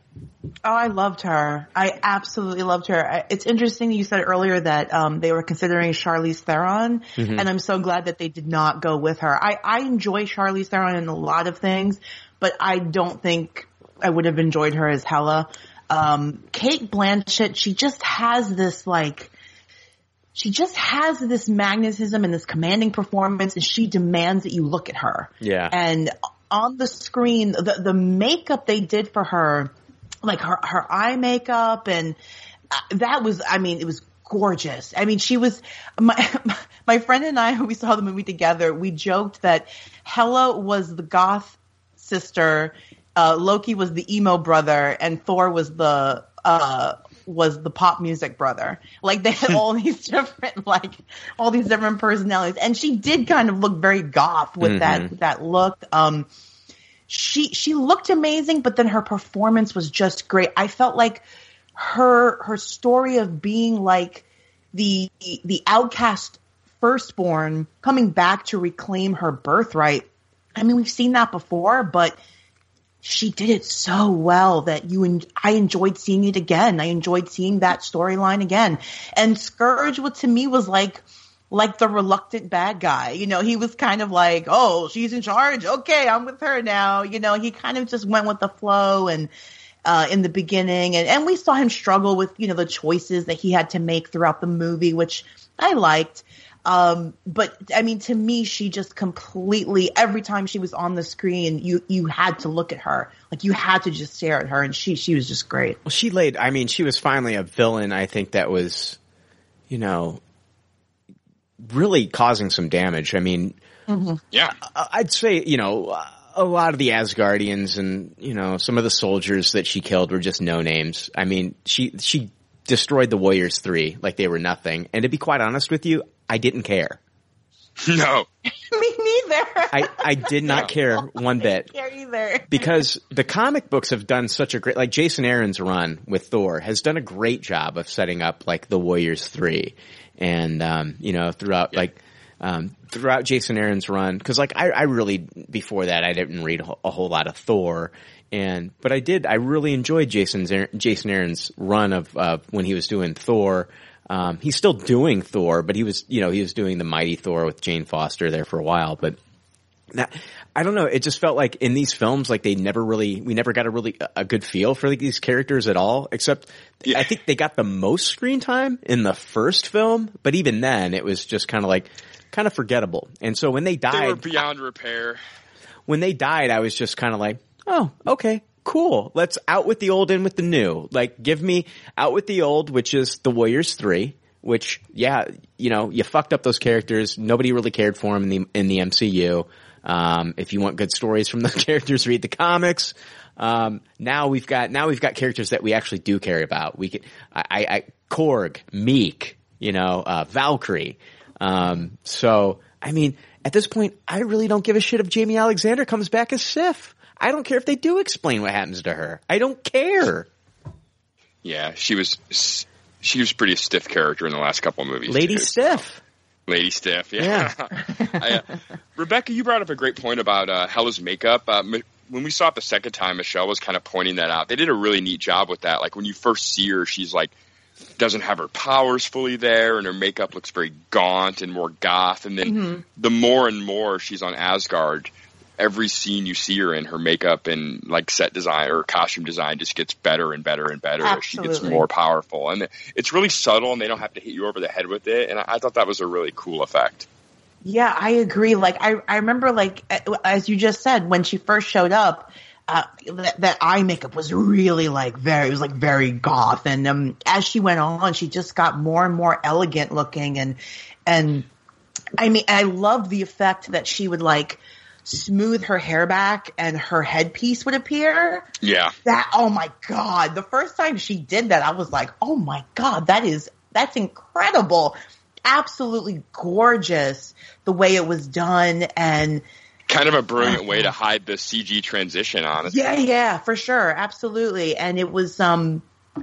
Oh, I loved her. I absolutely loved her. I, it's interesting you said earlier that um, they were considering Charlize Theron, and I'm so glad that they did not go with her. I, I enjoy Charlize Theron in a lot of things, but I don't think I would have enjoyed her as Hela. Um, Cate Blanchett, she just has this like, she just has this magnetism and this commanding performance, and she demands that you look at her. Yeah. And on the screen, the the makeup they did for her, like her her eye makeup, and uh, that was, I mean, it was gorgeous. I mean, she was my my friend and I. We saw the movie together. We joked that Hela was the goth sister, uh, Loki was the emo brother, and Thor was the uh was the pop music brother. Like they had all these different like all these different personalities. And she did kind of look very goth with that that look. Um she she looked amazing, but then her performance was just great. I felt like her her story of being like the the outcast firstborn coming back to reclaim her birthright. I mean, we've seen that before, but she did it so well that you and I enjoyed seeing it again. I enjoyed seeing that storyline again. And Skurge, what to me was like, like the reluctant bad guy. You know, he was kind of like, oh, she's in charge. Okay, I'm with her now. You know, he kind of just went with the flow and, uh, in the beginning and, and we saw him struggle with, you know, the choices that he had to make throughout the movie, which I liked. Um, but I mean, to me, she just completely, every time she was on the screen, you, you had to look at her. Like you had to just stare at her and she, she was just great. Well, she laid. I mean, she was finally a villain. I think that was, you know, really causing some damage. I mean, Yeah. I- I'd say you know a lot of the Asgardians and you know some of the soldiers that she killed were just no names. I mean, she she destroyed the Warriors three like they were nothing. And to be quite honest with you, I didn't care. No. me neither. I I did not care one bit. care either. because the comic books have done such a great like Jason Aaron's run with Thor has done a great job of setting up like the Warriors three, and um, you know throughout like um, throughout Jason Aaron's run because like I, I really before that I didn't read a whole lot of Thor. And but I did. I really enjoyed Jason's Jason Aaron's run of uh, when he was doing Thor. Um, he's still doing Thor, but he was, you know, he was doing the Mighty Thor with Jane Foster there for a while. But that, I don't know. It just felt like in these films, like they never really, we never got a really a good feel for like, these characters at all. Except, I think they got the most screen time in the first film, but even then, it was just kind of like kind of forgettable. And so when they They were died, beyond repair. when they died, I was just kind of like, oh, okay, cool. Let's out with the old, in with the new. Like, give me out with the old, which is the Warriors three. Which, yeah, you know, you fucked up those characters. Nobody really cared for them in the in the MCU. Um, if you want good stories from those characters, read the comics. Um, now we've got now we've got characters that we actually do care about. We can, I, I, I Korg, Miek, you know, uh, Valkyrie. Um, so I mean, at this point, I really don't give a shit if Jaimie Alexander comes back as Sif. I don't care if they do explain what happens to her. I don't care. Yeah, she was she was pretty stiff character in the last couple of movies. Lady too. Stiff. Lady Stiff, yeah. I, uh, Rebecca, you brought up a great point about uh, Hela's makeup. Uh, M- when we saw it the second time, Michelle was kind of pointing that out. They did a really neat job with that. Like when you first see her, she's like doesn't have her powers fully there, and her makeup looks very gaunt and more goth. And then the more and more she's on Asgard, every scene you see her in, her makeup and like set design or costume design just gets better and better and better as she gets more powerful. And it's really subtle, and they don't have to hit you over the head with it. And I, I thought that was a really cool effect. Yeah, I agree. Like I, I remember like as you just said, when she first showed up, uh, that, that eye makeup was really like very, it was like very goth. And, um, as she went on, she just got more and more elegant looking and, and I mean, I loved the effect that she would like smooth her hair back and her headpiece would appear. Yeah. That, oh my God. The first time she did that, I was like, oh my God, that is, that's incredible. Absolutely gorgeous the way it was done and, Kind of a brilliant way to hide the CG transition, honestly. Yeah, yeah, for sure. Absolutely. And it was, um,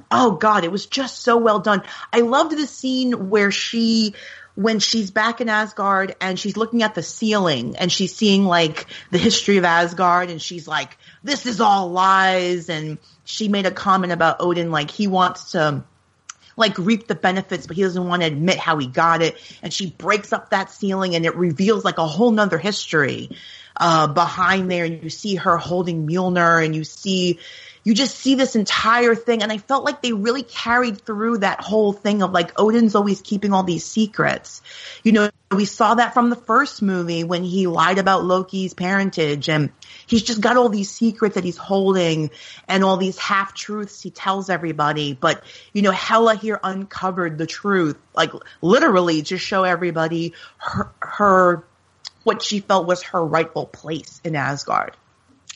oh God, it was just so well done. I loved the scene where she, when she's back in Asgard and she's looking at the ceiling and she's seeing like the history of Asgard and she's like, this is all lies. And she made a comment about Odin, like he wants to, like reap the benefits, but he doesn't want to admit how he got it. And she breaks up that ceiling and it reveals like a whole nother history, uh, behind there. And you see her holding Mjolnir and you see, you just see this entire thing. And I felt like they really carried through that whole thing of like Odin's always keeping all these secrets. You know, we saw that from the first movie when he lied about Loki's parentage and he's just got all these secrets that he's holding and all these half truths he tells everybody. But, you know, Hela here uncovered the truth, like literally to show everybody her, her, what she felt was her rightful place in Asgard.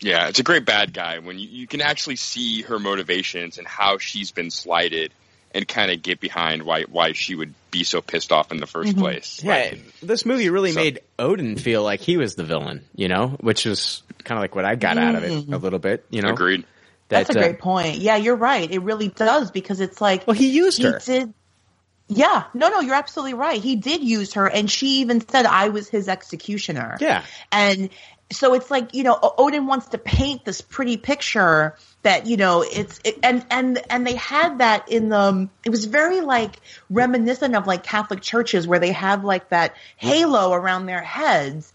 Yeah, it's a great bad guy when you, you can actually see her motivations and how she's been slighted and kind of get behind why why she would be so pissed off in the 1st place. Yeah, Like, this movie really So- made Odin feel like he was the villain, you know, which is kind of like what I got out of it a little bit, you know. agreed. That's a uh, great point. Yeah, you're right. It really does because it's like Well, he used he her. did. Yeah, no, no, you're absolutely right. He did use her, and she even said I was his executioner. Yeah. and so it's like you know Odin wants to paint this pretty picture that you know it's it, and and and they had that in the it was very like reminiscent of like Catholic churches where they have like that halo around their heads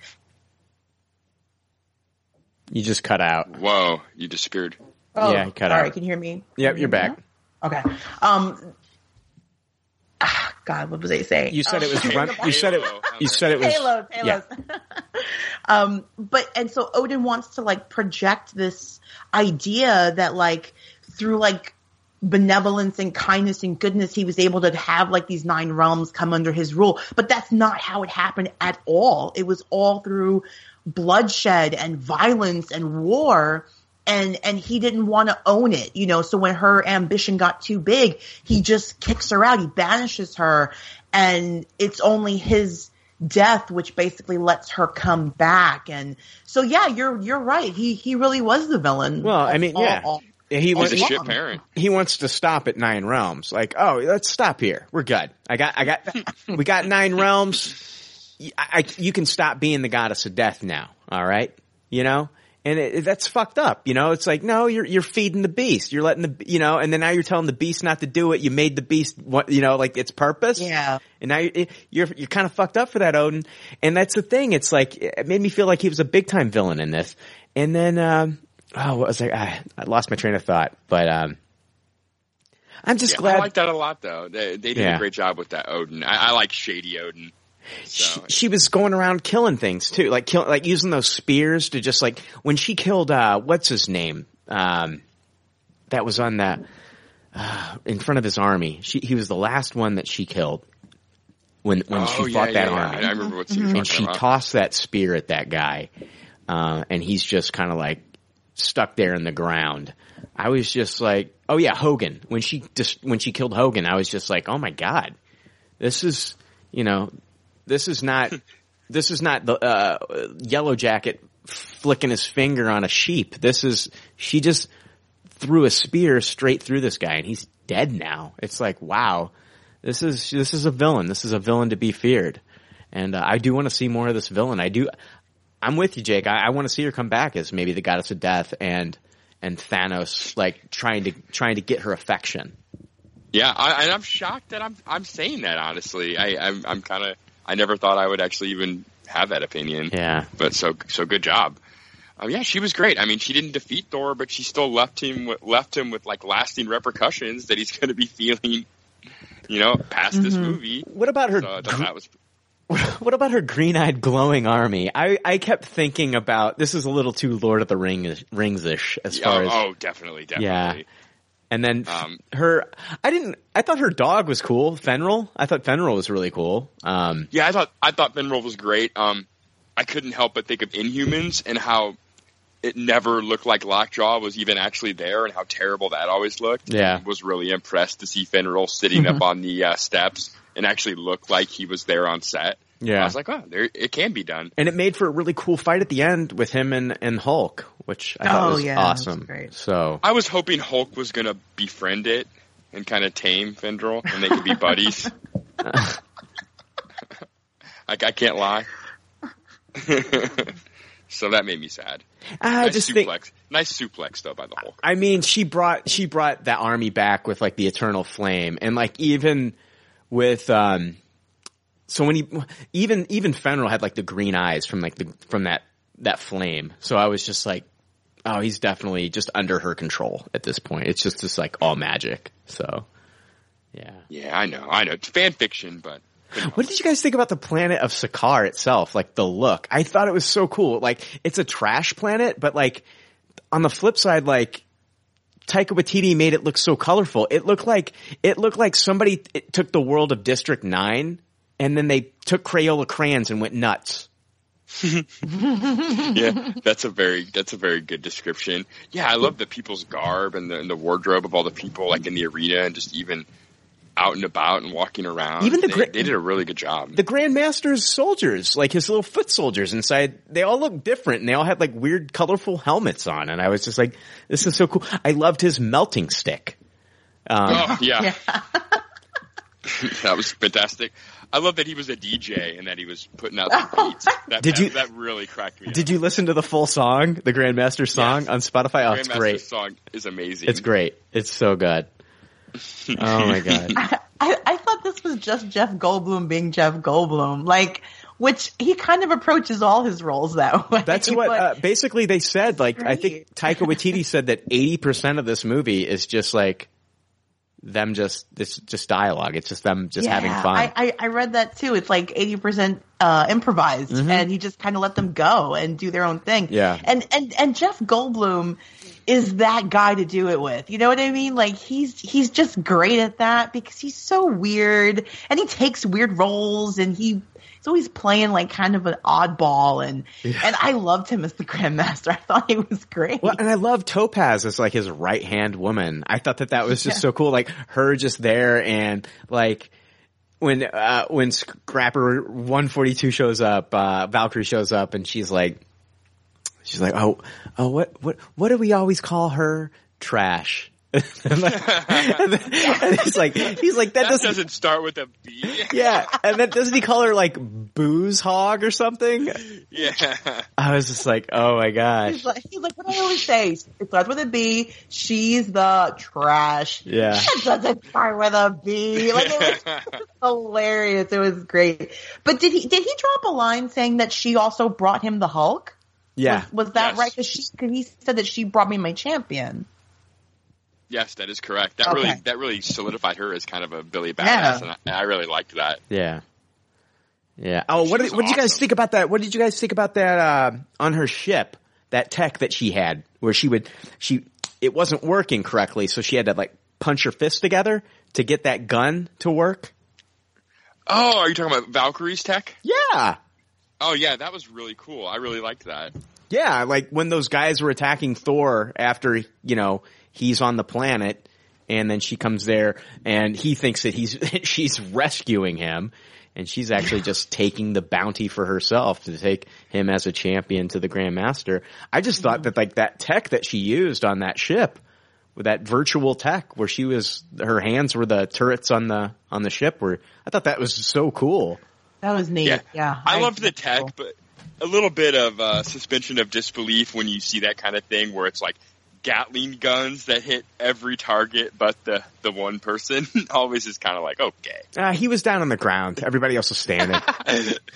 You just cut out. Whoa, you disappeared. Oh, Yeah, cut all out. right, can you hear me? Yep, you're back. Okay. Um. God, what was I saying? You said it was run. You said it. You said it was. Halos, Yeah. um, but and so Odin wants to like project this idea that like through like benevolence and kindness and goodness he was able to have like these nine realms come under his rule but that's not how it happened at all it was all through bloodshed and violence and war and and he didn't want to own it you know so when her ambition got too big he just kicks her out he banishes her and it's only his death which basically lets her come back and so yeah you're you're right he he really was the villain Well, I mean, all- yeah. all- He He's wants. a shit parent. He wants to stop at nine realms. Like, oh, let's stop here. We're good. I got. I got. we got nine realms. Y- I, I- you can stop being the goddess of death now. All right. You know. And it, that's fucked up, you know. It's like no, you're you're feeding the beast. You're letting the you know, and then now you're telling the beast not to do it. You made the beast what you know, like its purpose. Yeah. And now you're you're, you're kind of fucked up for that, Odin. And that's the thing. It's like it made me feel like he was a big time villain in this. And then, um, oh, what was I? I, I lost my train of thought. But um, I'm just Yeah, glad I like that a lot, though. They, they did Yeah. a great job with that Odin. I, I like Shady Odin. She, So, she was going around killing things too, like kill, like using those spears to just like when she killed uh, what's his name? Um, that was on that uh, in front of his army. She he was the last one that she killed when when oh, she yeah, fought yeah, that yeah. army. I remember what talking and she about. tossed that spear at that guy, uh, and he's just kind of like stuck there in the ground. I was just like, oh yeah, Hogun. When she just when she killed Hogun, I was just like, oh my god, this is you know, this is not this is not the uh, Yellow Jacket flicking his finger on a sheep. This is she just threw a spear straight through this guy, and he's dead now. It's like wow. This is this is a villain. This is a villain to be feared, and uh, I do want to see more of this villain. I do. I'm with you, Jake. I, I want to see her come back as maybe the goddess of death and and Thanos like trying to trying to get her affection. Yeah, I, and I'm shocked that I'm I'm saying that honestly. I I'm, I'm kind of I never thought I would actually even have that opinion. Yeah. But so so good job. Um, yeah, she was great. I mean, she didn't defeat Thor, but she still left him with, left him with like lasting repercussions that he's going to be feeling. You know, past this movie. What about her? So I thought that was what about her green-eyed glowing army? I, I kept thinking about this is a little too Lord of the Ring Rings-ish as far oh, as oh, definitely, definitely. Yeah. And then Um, her I didn't I thought her dog was cool, Fenril. I thought Fenril was really cool. Um Yeah, I thought I thought Finrol was great. Um, I couldn't help but think of Inhumans and how it never looked like Lockjaw was even actually there, and how terrible that always looked. Yeah. I was really impressed to see Finrol sitting up on the uh, steps and actually look like he was there on set. Yeah. I was like, oh, there it can be done. and it made for a really cool fight at the end with him and, and Hulk, which I thought Oh, was yeah, that was awesome. great. So I was hoping Hulk was gonna befriend it and kind of tame Fendril, and they could be buddies. like I can't lie. so that made me sad. I nice just suplex, think nice suplex though by the Hulk. I mean, she brought she brought that army back with like the eternal flame, and like even with um, so when he even even Fenril had like the green eyes from like the from that that flame. So I was just like, oh, he's definitely just under her control at this point. It's just just like all magic. So yeah. Yeah, I know, I know. It's fan fiction, but What did you guys think about the planet of Sakaar itself? Like the look, I thought it was so cool. Like it's a trash planet, but like on the flip side, like Taika Waititi made it look so colorful. It looked like it looked like somebody it took the world of District Nine and then they took Crayola crayons and went nuts. yeah, that's a very that's a very good description. Yeah, I love the people's garb and the, and the wardrobe of all the people like in the arena and just even out and about and walking around. Even the they, gra- they did a really good job. The Grandmaster's soldiers, like his little foot soldiers inside, they all look different and they all had like weird colorful helmets on. And I was just like, this is so cool. I loved his melting stick. Um, oh yeah, that was fantastic. I love that he was a DJ and that he was putting out the beats. That, Did that, you- That really cracked me. Did you listen to the full song, the Grandmaster song Yes. on Spotify? Oh, it's great. song is amazing. It's great. It's so good. Oh my god. I, I thought this was just Jeff Goldblum being Jeff Goldblum, like, which he kind of approaches all his roles that way. That's what uh, basically they said. Like I think Taika Waititi said that eighty percent of this movie is just like them just it's just dialogue. It's just them just having fun. I, I, I read that too. It's like 80% uh, improvised and he just kind of let them go and do their own thing. Mm-hmm. Yeah. And, and, and Jeff Goldblum is that guy to do it with. You know what I mean? Like he's, he's just great at that because he's so weird and he takes weird roles and he, he's playing like kind of an oddball and, and I loved him as the Grandmaster. I thought he was great. Well, and I love Topaz as like his right hand woman. I thought that that was just so cool. Like her just there and like when uh when Scrapper 142 shows up, uh Valkyrie shows up and she's like she's like, "Oh, oh what what what do we always call her? Trash." And, like, and, then- and he's like he's like that, that doesn't, doesn't start with a B. yeah and then doesn't he call her like booze hog or something yeah. i was just like oh my gosh He's like, he's like, what do I always say? It starts with a B. She's the trash. Yeah. It doesn't start with a B. Like it was hilarious. It was great. But did he did he drop a line saying that she also brought him the Hulk? yeah Was, was that Yes. right? Because she cause he said that she brought me my champion. Yes, that is correct. That Okay. really that really solidified her as kind of a Billy Badass, Yeah. and I, I really liked that. Yeah. Yeah. Oh, what She did, was what did you guys think about that? What did you guys think about that uh, on her ship? That tech that she had, where she would she it wasn't working correctly, so she had to like punch her fist together to get that gun to work. Oh, are you talking about Valkyrie's tech? Yeah. Oh yeah, that was really cool. I really liked that. Yeah, like when those guys were attacking Thor after, you know, he's on the planet and then she comes there and he thinks that he's she's rescuing him and she's actually just taking the bounty for herself to take him as a champion to the Grandmaster. I just thought that like that tech that she used on that ship with that virtual tech where she was her hands were the turrets on the on the ship were I thought that was so cool. That was neat. Yeah, Yeah. I, loved the tech, but a little bit of uh, suspension of disbelief when you see that kind of thing where it's like Gatling guns that hit every target but the the one person. Always is kind of like okay, Uh, he was down on the ground. Everybody else was standing. all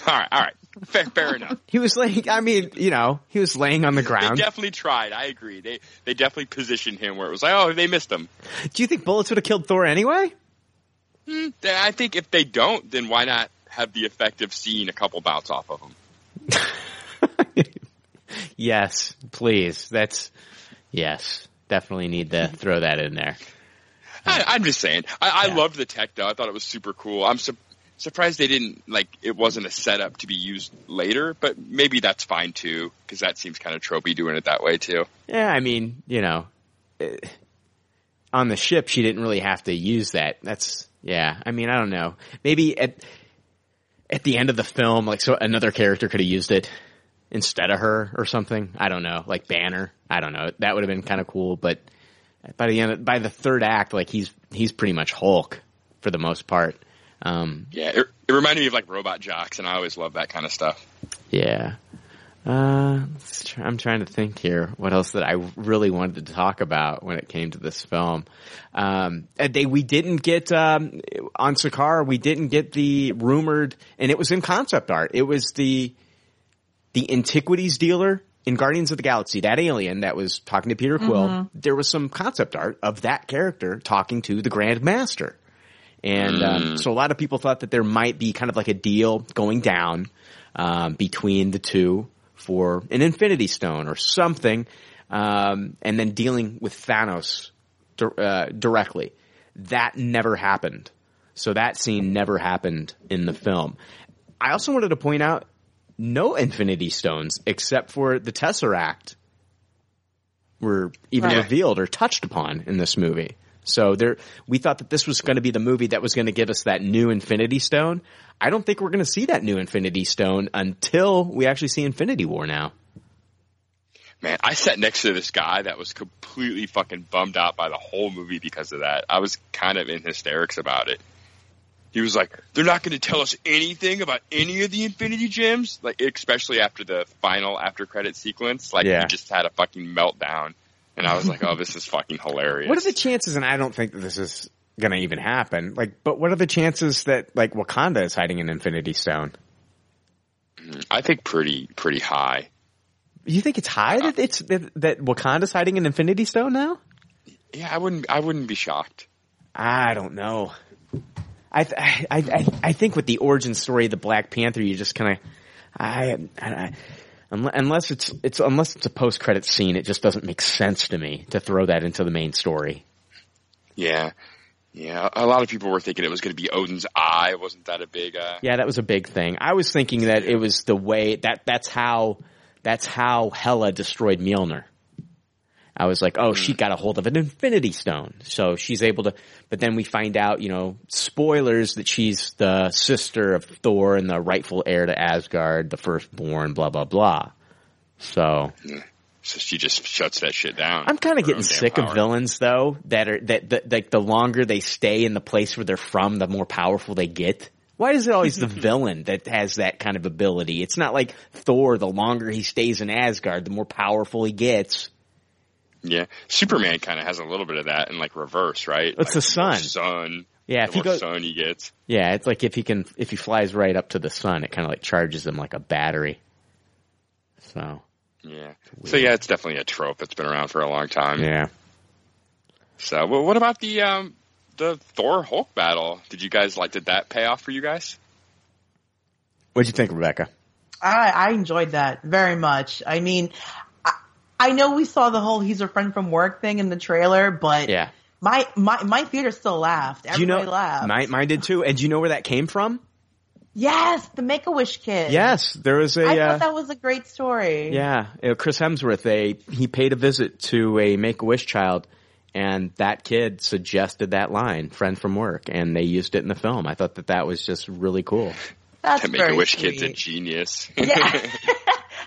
right, all right, fair, fair enough. He was laying, I mean, you know, he was laying on the They ground. definitely tried. I agree. They they definitely positioned him where it was like, oh, they missed him. Do you think bullets would have killed Thor anyway? Hmm, I think if they don't, then why not have the effect of seeing a couple bounce off of him. yes, please. That's yes. Definitely need to throw that in there. I, I'm just saying. I, Yeah. I loved the tech though. I thought it was super cool. I'm su- surprised they didn't like it wasn't a setup to be used later, but maybe that's fine too because that seems kind of tropey doing it that way too. Yeah, I mean, you know, eh, on the ship, she didn't really have to use that. That's yeah. I mean, I don't know. Maybe at at the end of the film, like so another character could have used it instead of her or something. I don't know, like Banner. I don't know. That would have been kind of cool. But by the end, of, by the third act, like he's he's pretty much Hulk for the most part. Um, Yeah, it, it reminded me of like Robot Jox, and I always love that kind of stuff. Yeah. Uh, try- I'm trying to think here. What else that I really wanted to talk about when it came to this film? Um, they we didn't get um, on Sakaar. We didn't get the rumored, and it was in concept art. It was the the antiquities dealer in Guardians of the Galaxy. That alien that was talking to Peter Quill. There was some concept art of that character talking to the Grand Master. And um, so a lot of people thought that there might be kind of like a deal going down um, between the two for an Infinity Stone or something, um, and then dealing with Thanos dir- uh, directly. That never happened. So that scene never happened in the film. I also wanted to point out no Infinity Stones except for the Tesseract were even Right. revealed or touched upon in this movie. So there, we thought that this was going to be the movie that was going to give us that new Infinity Stone. I don't think we're going to see that new Infinity Stone until we actually see Infinity War now. Man, I sat next to this guy that was completely fucking bummed out by the whole movie because of that. I was kind of in hysterics about it. He was like, "They're not going to tell us anything about any of the Infinity Gems," like especially after the final after credit sequence. Like Yeah. he just had a fucking meltdown, and I was like, "Oh, this is fucking hilarious." What are the chances? And I don't think that this is going to even happen. Like, but what are the chances that like Wakanda is hiding an Infinity Stone? Mm, I think pretty pretty high. You think it's high that it's that, that Wakanda's hiding an Infinity Stone now? Yeah, I wouldn't I wouldn't be shocked. I don't know. I I I I think with the origin story of the Black Panther, you just kind of I, I, unless it's it's unless it's a post credit scene, it just doesn't make sense to me to throw that into the main story. Yeah. Yeah, a lot of people were thinking it was going to be Odin's eye. Wasn't that a big? Uh, Yeah, that was a big thing. I was thinking that it was the way that that's how that's how Hela destroyed Mjolnir. I was like, oh, she hmm. got a hold of an Infinity Stone, so she's able to. But then we find out, you know, spoilers that she's the sister of Thor and the rightful heir to Asgard, the firstborn, blah blah blah. So so she just shuts that shit down. I'm kind of getting sick of villains though that are that, that like the longer they stay in the place where they're from, the more powerful they get. Why is it always the villain that has that kind of ability? It's not like Thor. The longer he stays in Asgard, the more powerful he gets. Yeah, Superman kind of has a little bit of that in like reverse, right? It's like, the more sun. Sun. Yeah, the if he goes, sun he gets. yeah, it's like if he can, if he flies right up to the sun, it kind of like charges him like a battery. So Yeah. So yeah, it's definitely a trope that's been around for a long time. yeah, So, well, what about the um the Thor Hulk battle? Did you guys like? Did that pay off for you guys? what'd you think, Rebecca? I, I enjoyed that very much. I mean, I, I know we saw the whole "he's a friend from work" thing in the trailer, but Yeah, my my my theater still laughed. do you Everybody know? laughed. Mine, mine did too. And do you know where that came from? yes, the Make a Wish kid. Yes, there was a. I uh, thought that was a great story. Yeah, uh, Chris Hemsworth, they he paid a visit to a Make a Wish child, and that kid suggested that line, "Friend from work," and they used it in the film. I thought that that was just really cool. that's That Make a Wish sweet. kid's a genius. Yeah.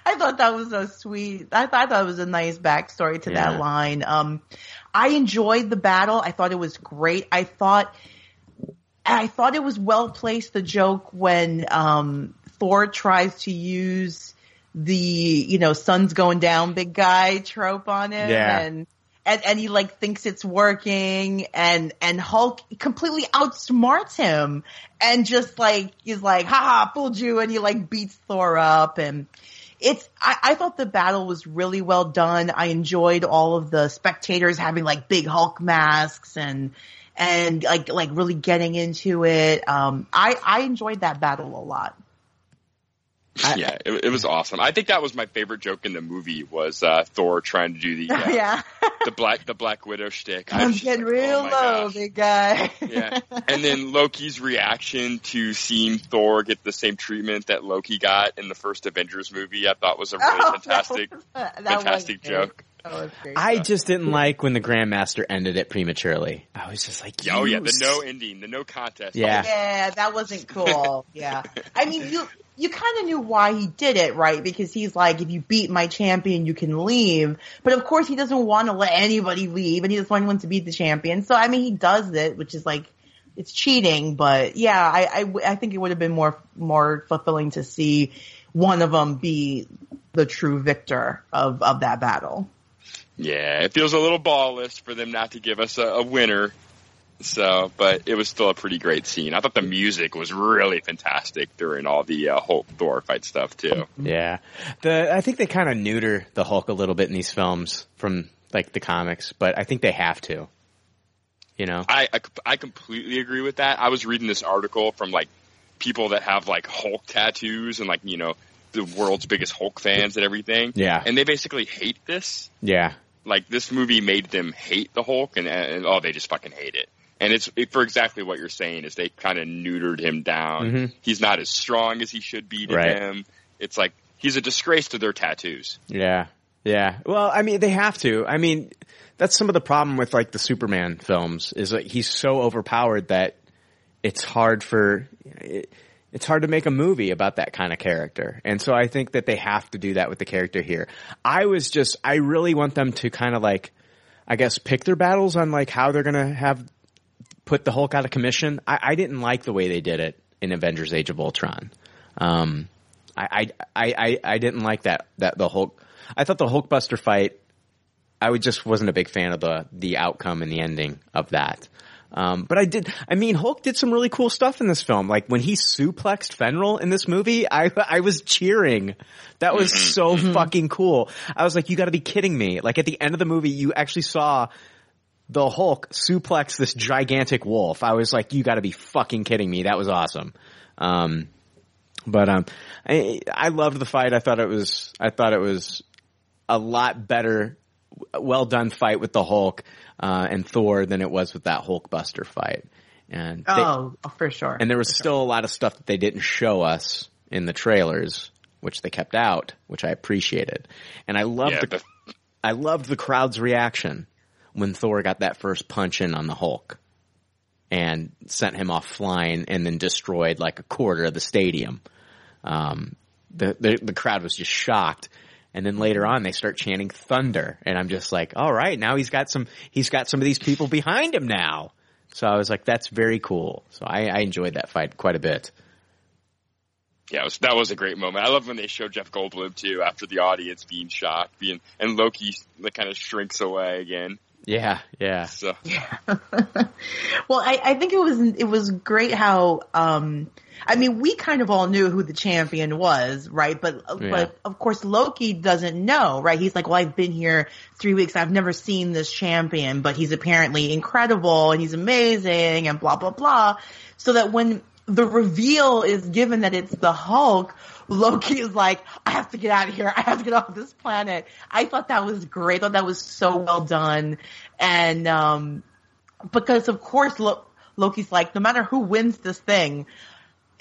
I thought that was so sweet. I thought that was a nice backstory to Yeah. that line. Um, I enjoyed the battle. I thought it was great. I thought, I thought it was well placed. The joke when um, Thor tries to use the you know sun's going down, big guy trope on him, Yeah. and and and he like thinks it's working, and and Hulk completely outsmarts him, and just like he's like, haha, fooled you, and he like beats Thor up, and it's I, I thought the battle was really well done. I enjoyed all of the spectators having like big Hulk masks and and like like really getting into it. Um, I I enjoyed that battle a lot. Yeah, it, it, was awesome. I think that was my favorite joke in the movie was uh, Thor trying to do the uh, yeah the black the Black Widow shtick. I'm getting like, real oh low, gosh. big guy. yeah, and then Loki's reaction to seeing Thor get the same treatment that Loki got in the first Avengers movie, I thought was a really oh, fantastic that was, that fantastic joke. Oh, I just didn't like when the Grandmaster ended it prematurely. I was just like, oh yeah, the no ending, the no contest. Yeah, oh. yeah, that wasn't cool. yeah, I mean, you you kind of knew why he did it, right? Because he's like, if you beat my champion, you can leave. But of course, he doesn't want to let anybody leave, and he doesn't want anyone to beat the champion. So I mean, he does it, which is like it's cheating. But yeah, I I, I think it would have been more more fulfilling to see one of them be the true victor of of that battle. Yeah, it feels a little ballless for them not to give us a, a winner. So, but it was still a pretty great scene. I thought the music was really fantastic during all the uh, Hulk Thor fight stuff too. Yeah, the I think they kind of neuter the Hulk a little bit in these films from like the comics, but I think they have to. You know, I, I, I completely agree with that. I was reading this article from like people that have like Hulk tattoos and like you know the world's biggest Hulk fans and everything. Yeah, and they basically hate this. Yeah, like this movie made them hate the Hulk, and, and oh, they just fucking hate it. And it's it, for exactly what you're saying is they kind of neutered him down. Mm-hmm. He's not as strong as he should be to right. them. It's like he's a disgrace to their tattoos. Yeah, yeah. Well, I mean, they have to. I mean, that's some of the problem with like the Superman films is that he's so overpowered that it's hard for. It, it's hard to make a movie about that kind of character. And so I think that they have to do that with the character here. I was just, I really want them to kind of like, I guess pick their battles on like how they're going to have put the Hulk out of commission. I, I, didn't like the way they did it in Avengers Age of Ultron. Um, I, I, I, I didn't like that, that the Hulk, I thought the Hulkbuster fight, I just wasn't a big fan of the, the outcome and the ending of that. Um, but I did, I mean, Hulk did some really cool stuff in this film. Like when he suplexed Fenrir in this movie, I, I was cheering. That was mm-hmm. so mm-hmm. fucking cool. I was like, you gotta be kidding me. Like at the end of the movie, you actually saw the Hulk suplex this gigantic wolf. I was like, you gotta be fucking kidding me. That was awesome. Um, but, um, I, I loved the fight. I thought it was, I thought it was a lot better, well done fight with the Hulk uh, and Thor than it was with that Hulkbuster fight. And they, oh, for sure. And there was still a lot of stuff that they didn't show us in the trailers, which they kept out, which I appreciated. And I loved yeah, the, the, I loved the crowd's reaction when Thor got that first punch in on the Hulk and sent him off flying and then destroyed like a quarter of the stadium. Um, the, the, the crowd was just shocked and then later on they start chanting thunder and I'm just like, all right, now he's got some, he's got some of these people behind him now. So I was like, that's very cool. So I, I enjoyed that fight quite a bit. Yeah, was, that was a great moment. I love when they show Jeff Goldblum too after the audience being shocked, being and Loki like, kind of shrinks away again. Yeah, yeah. So. Yeah. well, I, I think it was it was great how um I mean, we kind of all knew who the champion was, right? But yeah. but of course Loki doesn't know, right? He's like, "Well, I've been here 3 weeks. I've never seen this champion, but he's apparently incredible and he's amazing and blah blah blah." So that when the reveal is given that it's the Hulk, Loki is like, I have to get out of here. I have to get off this planet. I thought that was great. I thought that was so well done. And, um, because of course, Lo- Loki's like, no matter who wins this thing,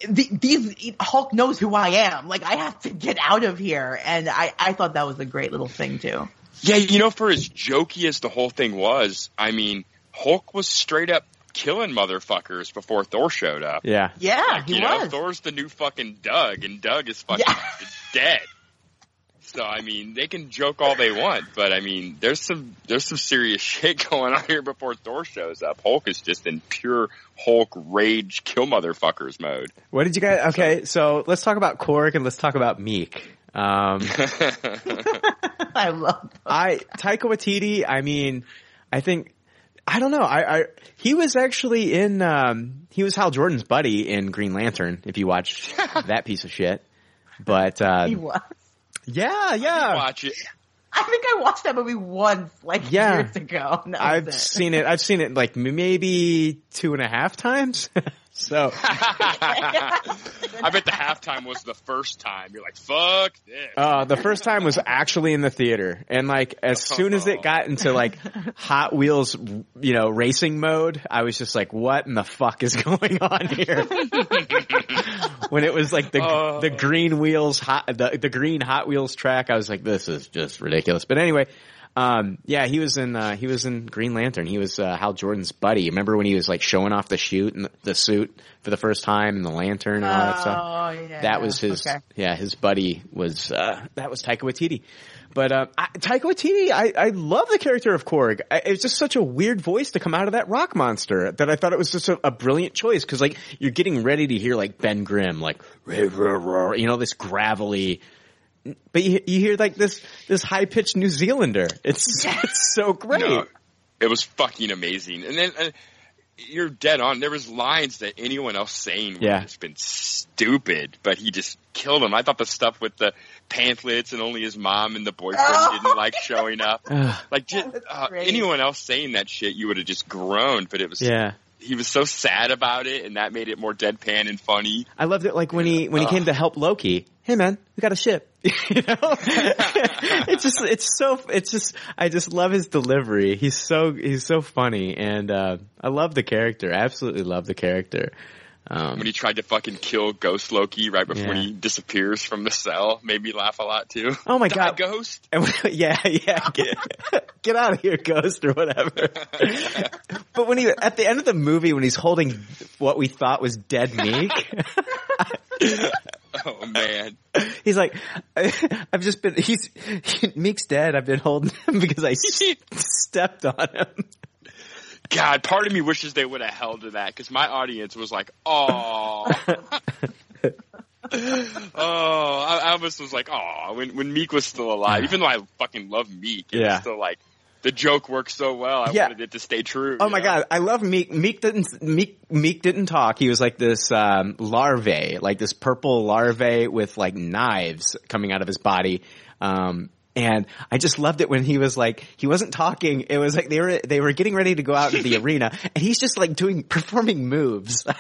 the, these Hulk knows who I am. Like I have to get out of here. And I, I thought that was a great little thing too. Yeah, you know, for as jokey as the whole thing was, I mean, Hulk was straight up killing motherfuckers before Thor showed up. Yeah. Yeah, like, he you was. know, Thor's the new fucking Doug, and Doug is fucking yeah. dead. So I mean, they can joke all they want, but I mean, there's some there's some serious shit going on here before Thor shows up. Hulk is just in pure Hulk rage, kill motherfuckers mode. What did you guys? Okay, so, so let's talk about Korg and let's talk about Miek. Um, I love. I Taika Waititi. I mean, I think I don't know. I, I he was actually in um he was Hal Jordan's buddy in Green Lantern. If you watch that piece of shit, but uh, he was. Yeah, yeah. watch it. I think I watched that movie once, like Yeah. years ago. and that was I've it. seen it. I've seen it like maybe two and a half times. so I bet the halftime was the first time. You're like, fuck this. uh, the first time was actually in the theater, and like as soon as it got into like Hot Wheels, you know, racing mode, I was just like, "What in the fuck is going on here?" when it was like the Oh. the green wheels hot the the green Hot Wheels track, I was like, "This is just ridiculous." But anyway. Um, yeah, he was in, uh, he was in Green Lantern. He was, uh, Hal Jordan's buddy. Remember when he was like showing off the shoot and the, suit for the first time and the lantern and all that stuff? Oh, yeah. that was his Okay. yeah his buddy was uh that was Taika Waititi but uh I, Taika Waititi I I love the character of Korg I, it was just such a weird voice to come out of that rock monster that I thought it was just a, a brilliant choice because like you're getting ready to hear like Ben Grimm like you know this gravelly but you, you hear like this this high pitched New Zealander it's it's so great No, it was fucking amazing. And then uh, you're dead on. There was lines that anyone else saying would Yeah. have just been stupid, but he just killed them. I thought the stuff with the pamphlets and only his mom and the boyfriend Oh. didn't like showing up. Like just, uh, anyone else saying that shit, you would have just groaned. But it was yeah he was so sad about it, and that made it more deadpan and funny. I loved it like when he when he came to help Loki. Hey man, we got a ship. you know, it's just it's so it's just I just love his delivery. He's so he's so funny, and uh, I love the character. Absolutely love the character. Um, When he tried to fucking kill Ghost Loki right before Yeah. he disappears from the cell, made me laugh a lot too. Oh my Die, God. Ghost! And yeah, yeah, get, get out of here, Ghost, or whatever. but when he, at the end of the movie, when he's holding what we thought was dead Miek, Oh man. he's like, I've just been, he's, Miek's dead, I've been holding him because I stepped on him. God, part of me wishes they would have held to that because my audience was like, "Oh, oh." I, I almost was like, "Oh," when when Miek was still alive. Even though I fucking love Miek, it Yeah. was still like the joke worked so well. I Yeah. wanted it to stay true. Oh my know? god, I love Miek. Miek didn't Miek Miek didn't talk. He was like this um larvae, like this purple larvae with like knives coming out of his body. Um and I just loved it when he was like he wasn't talking. It was like they were they were getting ready to go out into the arena and he's just like doing performing moves.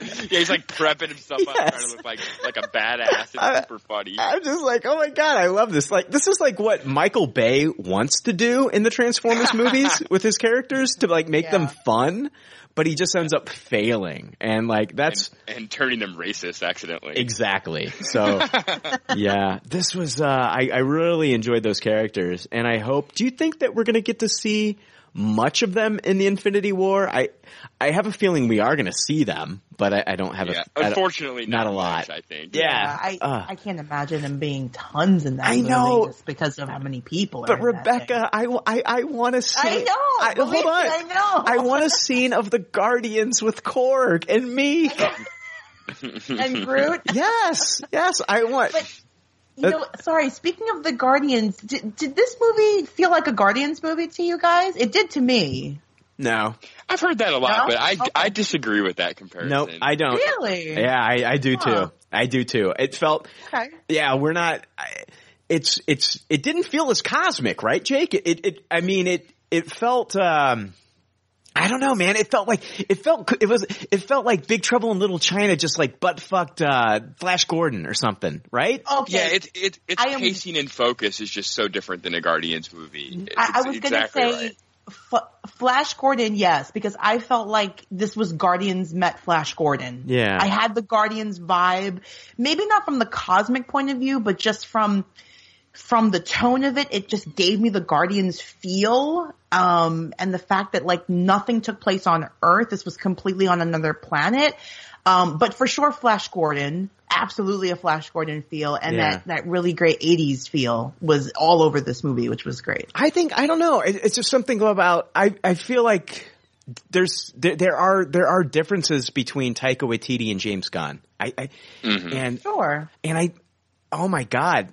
Yeah, he's like prepping himself up, trying to look like like a badass. It's I- super funny. I'm just like, "Oh my god, I love this." Like this is like what Michael Bay wants to do in the Transformers movies with his characters to like make them fun, but he just ends up failing. And like that's and turning them racist accidentally. Exactly. So, yeah, this was, uh, I, I really enjoyed those characters and I hope, do you think that we're going to get to see much of them in the Infinity War? I, I have a feeling we are going to see them, but I, I don't have yeah, a, I don't- unfortunately, not not, a lot. much, I think. yeah. I, uh, I can't imagine them being tons in that I know. just because of how many people are but in that thing. Rebecca, I, I, I want to see. I know. I, hold on. I know. I want a scene of the Guardians with Korg and me. and Groot. yes, yes, I want. But- You know, sorry, speaking of the Guardians, did, did this movie feel like a Guardians movie to you guys? It did to me. no, I've heard that a lot, No? but I Okay. I disagree with that comparison. no, I don't. Really? Yeah, I, I do too. I do too. It felt, Okay. yeah, we're not. I, it's it's it didn't feel as cosmic, right, Jake? It it, it I mean it it felt. um I don't know, man. It felt like it felt it was it felt like Big Trouble in Little China, just like butt fucked uh, Flash Gordon or something, right? Okay. Yeah, it's it, its I am- pacing and focus is just so different than a Guardians movie. I, I was exactly gonna say right. F- Flash Gordon, yes, because I felt like this was Guardians met Flash Gordon. Yeah. I had the Guardians vibe, maybe not from the cosmic point of view, but just from from the tone of it, it just gave me the Guardians feel. Um, and the fact that like nothing took place on Earth, this was completely on another planet. Um, but for sure, Flash Gordon, absolutely a Flash Gordon feel, and Yeah. that that really great '80s feel was all over this movie, which was great. I think I don't know. It, it's just something about I. I feel like there's there, there are there are differences between Taika Waititi and James Gunn. I, I and Sure. and I oh my god,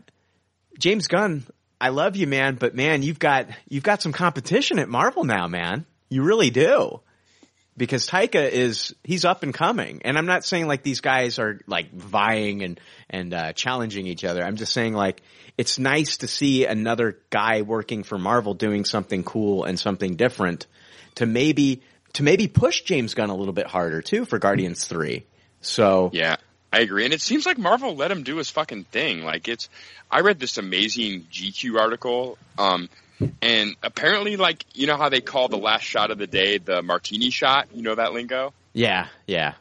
James Gunn, I love you, man, but man, you've got you've got some competition at Marvel now, man. You really do. because Taika is he's up and coming, and I'm not saying like these guys are like vying and and uh, challenging each other. I'm just saying like it's nice to see another guy working for Marvel doing something cool and something different to maybe to maybe push James Gunn a little bit harder too for Guardians Three. So Yeah, I agree. And it seems like Marvel let him do his fucking thing. Like it's, I read this amazing GQ article, um, and apparently like, you know how they call the last shot of the day the martini shot? You know that lingo? yeah, yeah.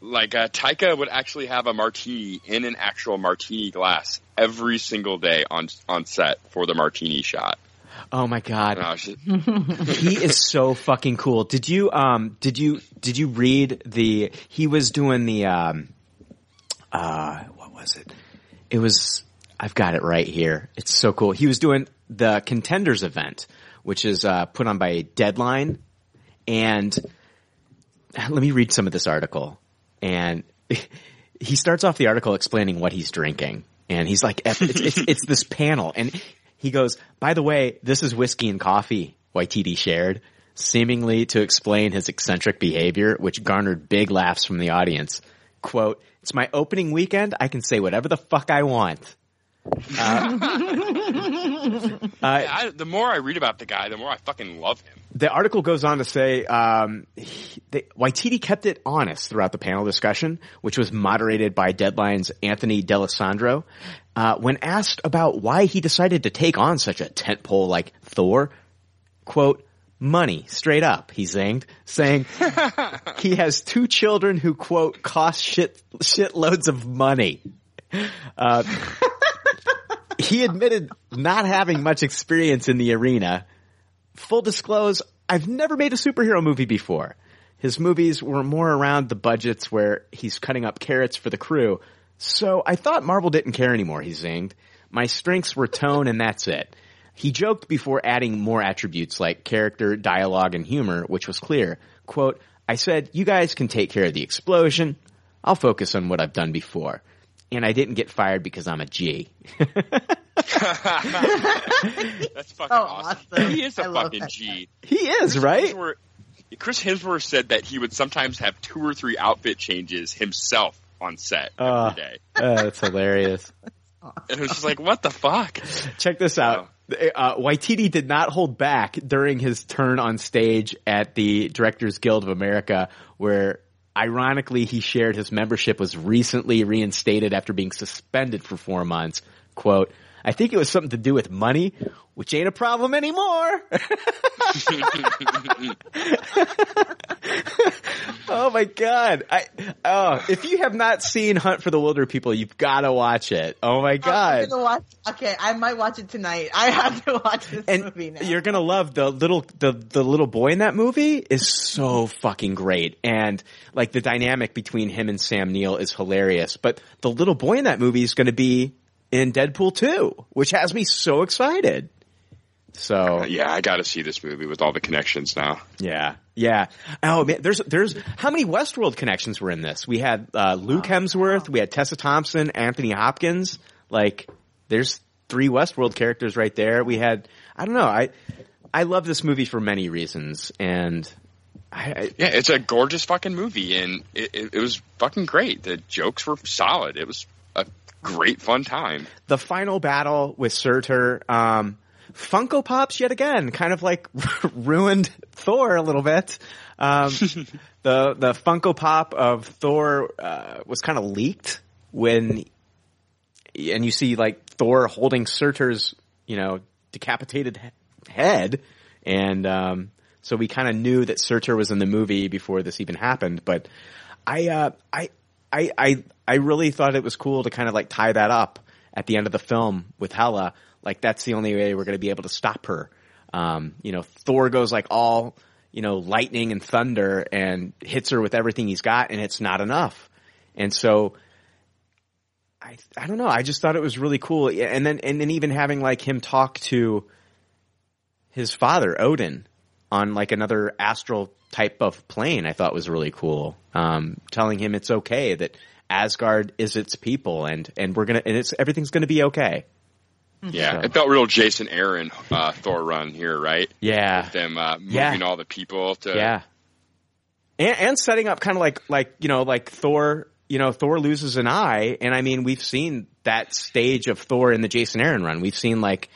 Like, uh, Taika would actually have a martini in an actual martini glass every single day on, on set for the martini shot. Oh my god. He is so fucking cool. Did you um did you did you read the he was doing the um uh what was it? It was I've got it right here. It's so cool. He was doing the contenders event, which is uh put on by Deadline and let me read some of this article. And he starts off the article explaining what he's drinking. And he's like, it's, it's, it's this panel. And he goes, by the way, this is whiskey and coffee, Waititi shared, seemingly to explain his eccentric behavior, which garnered big laughs from the audience. Quote, it's my opening weekend. I can say whatever the fuck I want. Uh, uh, I, the more I read about the guy, the more I fucking love him. the article goes on to say um, he, Waititi kept it honest throughout the panel discussion, which was moderated by Deadline's Anthony D'Alessandro. Uh, when asked about why he decided to take on such a tentpole like Thor, quote, money, straight up, he zinged, saying he has two children who, quote, cost shit, shitloads of money. Uh, he admitted not having much experience in the arena. Full disclose, I've never made a superhero movie before. His movies were more around the budgets where he's cutting up carrots for the crew. So I thought Marvel didn't care anymore, he zinged. My strengths were tone and that's it. He joked before adding more attributes like character, dialogue, and humor, which was clear. Quote, I said, you guys can take care of the explosion. I'll focus on what I've done before. And I didn't get fired because I'm a G. That's fucking Oh, awesome. awesome. He is a I fucking that G. He is, right? Hemsworth- Chris Hemsworth said that he would sometimes have two or three outfit changes himself on set Uh. every day. Uh, that's hilarious. And it was just like, what the fuck? Check this out. Uh, Waititi did not hold back during his turn on stage at the Directors Guild of America, where ironically he shared his membership was recently reinstated after being suspended for four months. Quote, I think it was something to do with money, which ain't a problem anymore. oh my god. I oh, if you have not seen Hunt for the Wilderpeople, you've got to watch it. Oh my oh, I'm god. watch. Okay, I might watch it tonight. I have to watch this and movie now. you're gonna love the little the the little boy in that movie is so fucking great and like the dynamic between him and Sam Neill is hilarious but the little boy in that movie is gonna be in Deadpool 2 which has me so excited so Yeah, I got to see this movie with all the connections now. yeah yeah oh man there's there's how many Westworld connections were in this we had uh, Luke Hemsworth we had Tessa Thompson Anthony Hopkins like there's three Westworld characters right there we had I don't know I I love this movie for many reasons and I, I Yeah, it's a gorgeous fucking movie, and it, it, it was fucking great. The jokes were solid. It was great fun time. the final battle with Surtur, um, Funko Pops yet again, kind of like ruined Thor a little bit. Um, the the Funko Pop of Thor uh, was kind of leaked when, and you see like Thor holding Surtur's you know decapitated he- head, and um, so we kind of knew that Surtur was in the movie before this even happened. But I uh, I I I I really thought it was cool to kind of like tie that up at the end of the film with Hela. Like that's the only way we're going to be able to stop her. Um, you know, Thor goes like all you know lightning and thunder and hits her with everything he's got, and it's not enough. And so. I, I don't know. I just thought it was really cool. And then, and then even having like him talk to his father, Odin, on like another astral type of plane, I thought was really cool. Um, telling him it's okay that Asgard is its people and, and we're gonna, and it's, everything's gonna be okay. Yeah, So- it felt real Jason Aaron uh, Thor run here, right? Yeah. Them uh, moving Yeah. all the people to Yeah. and, and setting up kind of like like you know like Thor. You know, Thor loses an eye, and I mean, we've seen that stage of Thor in the Jason Aaron run. We've seen like,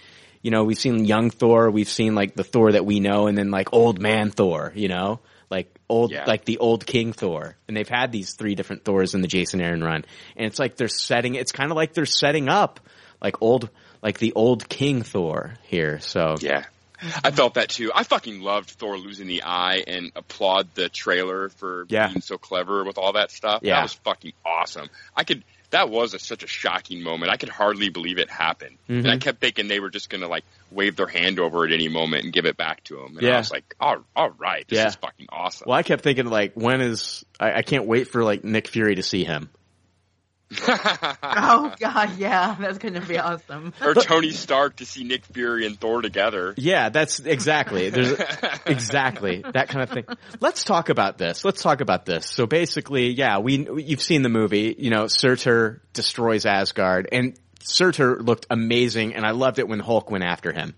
you know, we've seen young Thor, we've seen like the Thor that we know, and then like old man Thor. You know, like old, Yeah. like the old King Thor, and they've had these three different Thors in the Jason Aaron run, and it's like they're setting. It's kind of like they're setting up like old, like the old King Thor here. So Yeah. I felt that too. I fucking loved Thor losing the eye and applaud the trailer for Yeah. being so clever with all that stuff. Yeah. That was fucking awesome. I could, that was a, such a shocking moment. I could hardly believe it happened. And I Mhm. kept thinking they were just going to like wave their hand over at any moment and give it back to him. And Yeah. I was like, all, all right, this Yeah. is fucking awesome. Well, I kept thinking like, when is I, I can't wait for like Nick Fury to see him. Oh god, yeah, that's gonna be awesome. or Tony Stark to see Nick Fury and Thor together. Yeah, that's exactly. There's exactly that kind of thing. Let's talk about this. Let's talk about this. So basically, yeah, we you've seen the movie. You know, Surtur destroys Asgard, and Surtur looked amazing, and I loved it when Hulk went after him.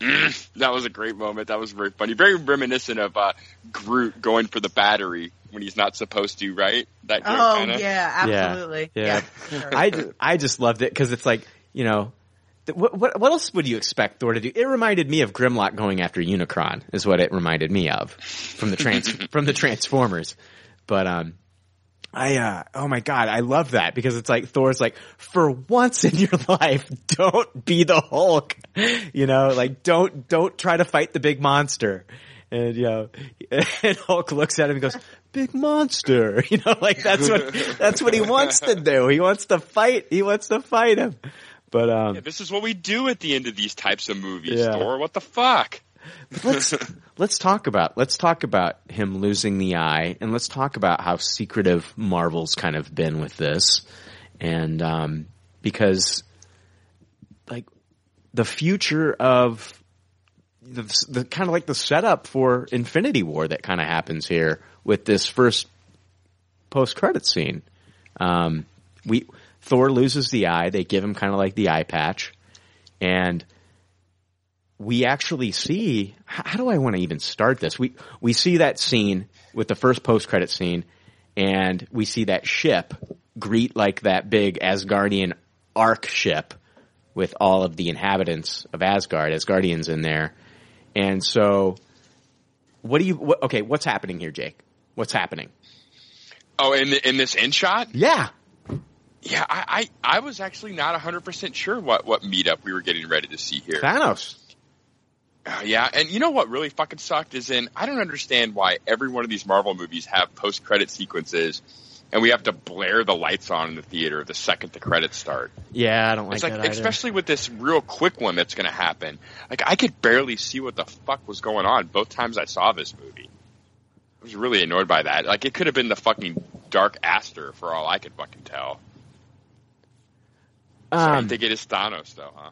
That was a great moment. That was very funny. Very reminiscent of uh, Groot going for the battery when he's not supposed to, right? That Oh kinda. yeah, Yeah, absolutely. yeah. Yeah, sure. I ju- I just loved it because it's like you know. th- What, what what else would you expect Thor to do? It reminded me of Grimlock going after Unicron, is what it reminded me of from the trans from the Transformers. But um, I uh, oh my god, I love that because it's like Thor's like, for once in your life, don't be the Hulk, you know, like don't don't try to fight the big monster. And you know, and Hulk looks at him and goes, "Big monster," you know, like that's what that's what he wants to do. He wants to fight. He wants to fight him. But um, Yeah, this is what we do at the end of these types of movies, Yeah. Thor. What the fuck? Let's let's talk about let's talk about him losing the eye, and let's talk about how secretive Marvel's kind of been with this, and um, because like the future of the, the kind of like the setup for Infinity War that kind of happens here with this first post credit scene. Um, we Thor loses the eye. They give him kind of like the eye patch, and we actually see how do I want to even start this? We we see that scene with the first post credit scene, and we see that ship greet like that big Asgardian ark ship with all of the inhabitants of Asgard, Asgardians in there, and so what do you? What, okay, what's happening here, Jake? What's happening? Oh, in the, in this end shot? Yeah, Yeah, I, I, I was actually not 100% sure what, what meetup we were getting ready to see here. Thanos. Uh, yeah, and you know what really fucking sucked is in I don't understand why every one of these Marvel movies have post credit sequences and we have to blare the lights on in the theater the second the credits start. Yeah, I don't like It's like that either. especially with this real quick one that's going to happen. Like I could barely see what the fuck was going on both times I saw this movie. I was really annoyed by that. Like it could have been the fucking Dark Aster for all I could fucking tell. I Um, think it is Thanos though, huh?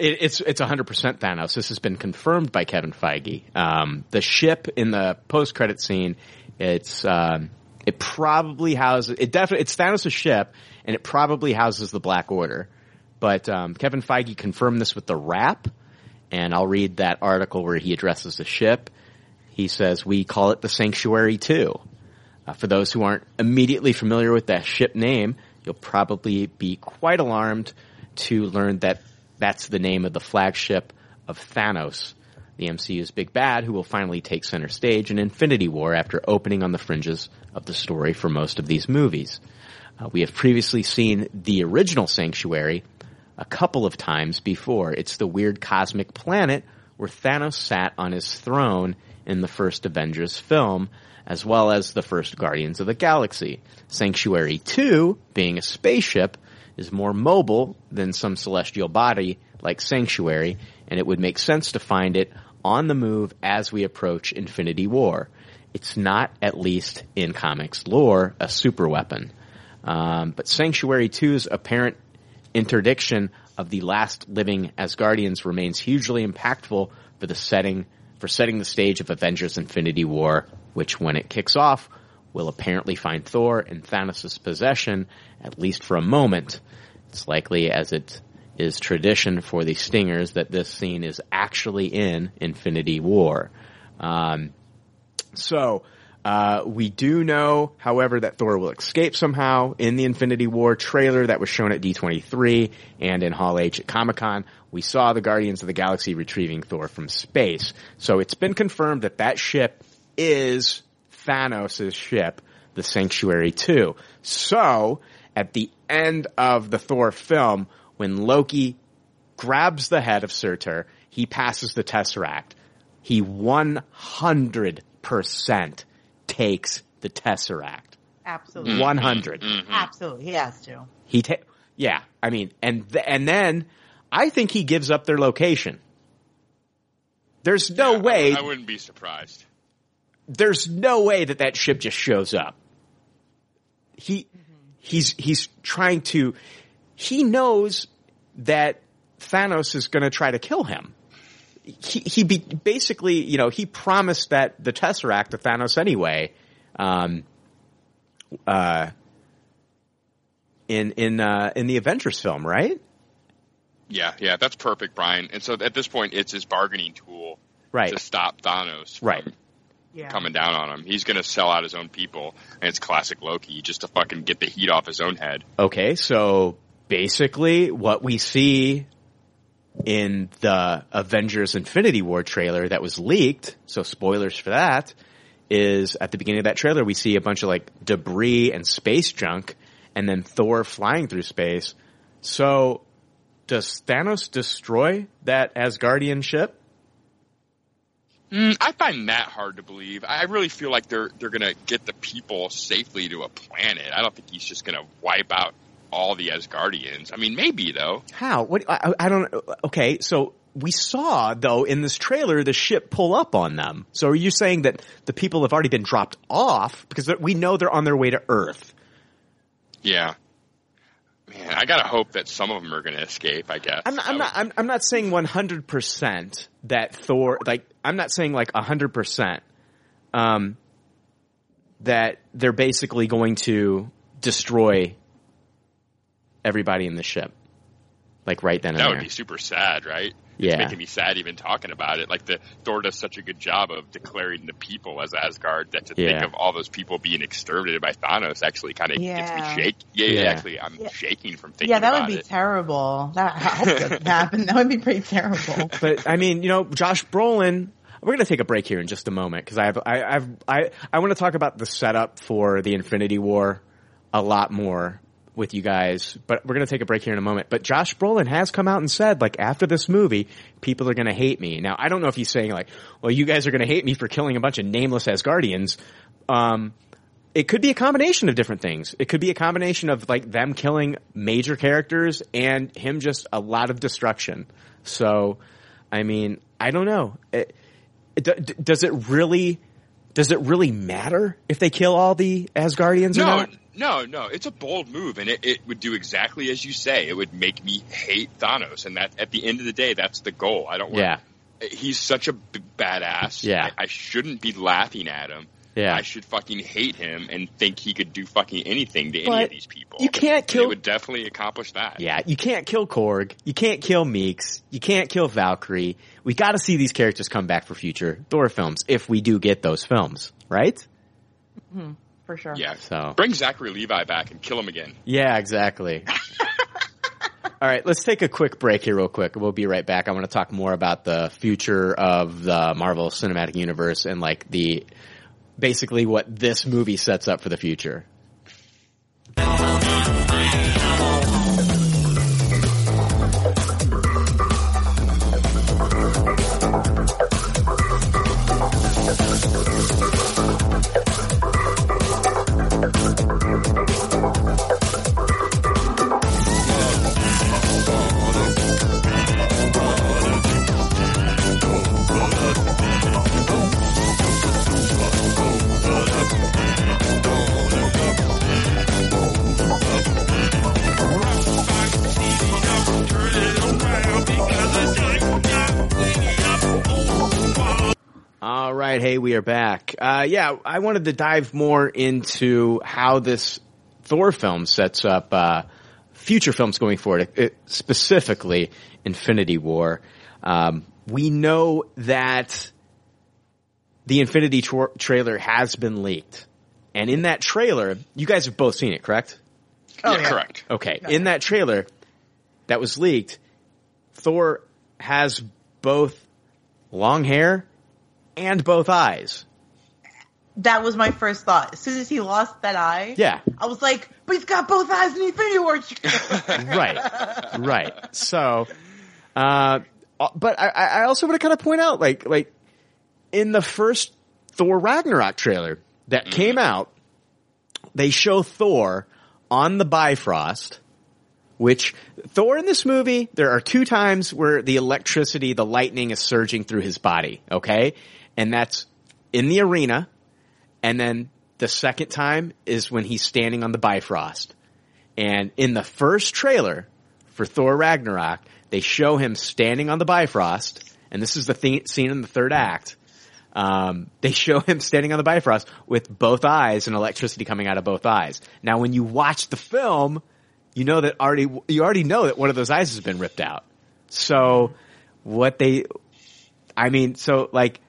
It, it's it's 100% Thanos. This has been confirmed by Kevin Feige. Um, the ship in the post credit scene, it's um, it probably houses it definitely it's Thanos' ship, and it probably houses the Black Order. But um, Kevin Feige confirmed this with the Wrap, and I'll read that article where he addresses the ship. He says we call it the Sanctuary too. Uh, for those who aren't immediately familiar with that ship name, you'll probably be quite alarmed to learn that that's the name of the flagship of Thanos, the MCU's big bad, who will finally take center stage in Infinity War after opening on the fringes of the story for most of these movies. Uh, we have previously seen the original Sanctuary a couple of times before. It's the weird cosmic planet where Thanos sat on his throne in the first Avengers film, as well as the first Guardians of the Galaxy. Sanctuary 2, being a spaceship, is more mobile than some celestial body like Sanctuary, and it would make sense to find it on the move as we approach Infinity War. It's not, at least in comics lore, a super weapon. Um, but Sanctuary 2's apparent interdiction of the last living Asgardians remains hugely impactful for the setting for setting the stage of Avengers Infinity War, which when it kicks off will apparently find Thor in Thanos' possession, at least for a moment. It's likely as it is tradition for the Stingers that this scene is actually in Infinity War. Um, so, Uh, we do know, however, that Thor will escape somehow in the Infinity War trailer that was shown at D23 and in Hall H at Comic Con. We saw the Guardians of the Galaxy retrieving Thor from space. So it's been confirmed that that ship is Thanos' ship, the Sanctuary 2. So at the end of the Thor film, when Loki grabs the head of Surtur, he passes the Tesseract. He 100% takes the Tesseract. Absolutely. Mm-hmm. 100. Mm-hmm. Absolutely. He has to. He ta- yeah, I mean, and th- and then I think he gives up their location. There's no Yeah, I- way. I, wouldn't be surprised. there's no way that that ship just shows up. He he's he's trying to. He knows that Thanos is going to try to kill him. He he be, basically you know he promised that the Tesseract to Thanos anyway. Um, uh, in in uh, in the Avengers film, right? Yeah, yeah, that's perfect, Brian. And so at this point, it's his bargaining tool Right. to stop Thanos from Right. Yeah. coming down on him. He's going to sell out his own people, and it's classic Loki, just to fucking get the heat off his own head. Okay, so basically what we see in the Avengers Infinity War trailer that was leaked, so spoilers for that, is at the beginning of that trailer we see a bunch of like debris and space junk and then Thor flying through space. So does Thanos destroy that Asgardian ship? Mm, I find that hard to believe. I really feel like they're they're going to get the people safely to a planet. I don't think he's just going to wipe out all the Asgardians. I mean, maybe though. How? What? I, I don't. Okay, so we saw though in this trailer the ship pull up on them. So are you saying that the people have already been dropped off because we know they're on their way to Earth? Yeah. Man, I gotta hope that some of them are gonna escape. I guess. I'm not. I'm not. I'm, I'm not saying 100 percent that Thor. Like I'm not saying like 100 percent. Um, that they're basically going to destroy everybody in the ship, like right then and That there. would be super sad, right? Yeah. It's making me sad even talking about it. Like the Thor does such a good job of declaring the people as Asgard that to think of all those people being exterminated by Thanos actually kind of Yeah. gets me shake. Yeah, yeah, Yeah. actually, I'm Yeah. shaking from thinking Yeah, that about would be it. terrible. That, I hope doesn't happen. That would be pretty terrible. But I mean, you know, Josh Brolin. We're going to take a break here in just a moment because I have I I've, I I want to talk about the setup for the Infinity War a lot more with you guys. But we're going to take a break here in a moment. But Josh Brolin has come out and said like after this movie, people are going to hate me. Now I don't know if he's saying like, well, you guys are going to hate me for killing a bunch of nameless Asgardians. Um, it could be a combination of different things. It could be a combination of like them killing major characters and him just a lot of destruction. So, I mean, I don't know. It, it, d- does it really? Does it really matter if they kill all the Asgardians or No, not? No, no. It's a bold move, and it, it would do exactly as you say. It would make me hate Thanos, and that at the end of the day, that's the goal. I don't. Want, Yeah, he's such a b- badass. Yeah. I, I shouldn't be laughing at him. yeah. I should fucking hate him and think he could do fucking anything to any of these people. you can't And kill- It would definitely accomplish that. Yeah, you can't kill Korg. You can't kill Mieks. You can't kill Valkyrie. We got to see these characters come back for future Thor films if we do get those films, right? Mm-hmm. For sure. Yeah. So Bring Zachary Levi back and kill him again. Yeah, exactly. All right, let's take a quick break here real quick. We'll be right back. I want to talk more about the future of the Marvel Cinematic Universe and like the basically what this movie sets up for the future. Right, hey, we are back. Uh, yeah, I wanted to dive more into how this Thor film sets up uh, future films going forward, uh, specifically Infinity War. Um, we know that the Infinity tra- trailer has been leaked. And in that trailer, you guys have both seen it, correct? Oh, yeah, yeah. correct. Okay. In that trailer that was leaked, Thor has both long hair and both eyes. That was my first thought. As soon as he lost that eye, Yeah. I was like, but he's got both eyes in the Infinity War. right, right. So, uh, but I, I also want to kind of point out, like, like in the first Thor Ragnarok trailer that came out, they show Thor on the Bifrost, which Thor in this movie, there are two times where the electricity, the lightning is surging through his body, okay? And that's in the arena, and then the second time is when he's standing on the Bifrost. And in the first trailer for Thor Ragnarok, they show him standing on the Bifrost, and this is the scene in the third act. Um, they show him standing on the Bifrost with both eyes and electricity coming out of both eyes. Now, when you watch the film, you know that already you already know that one of those eyes has been ripped out. So, what they, I mean, so like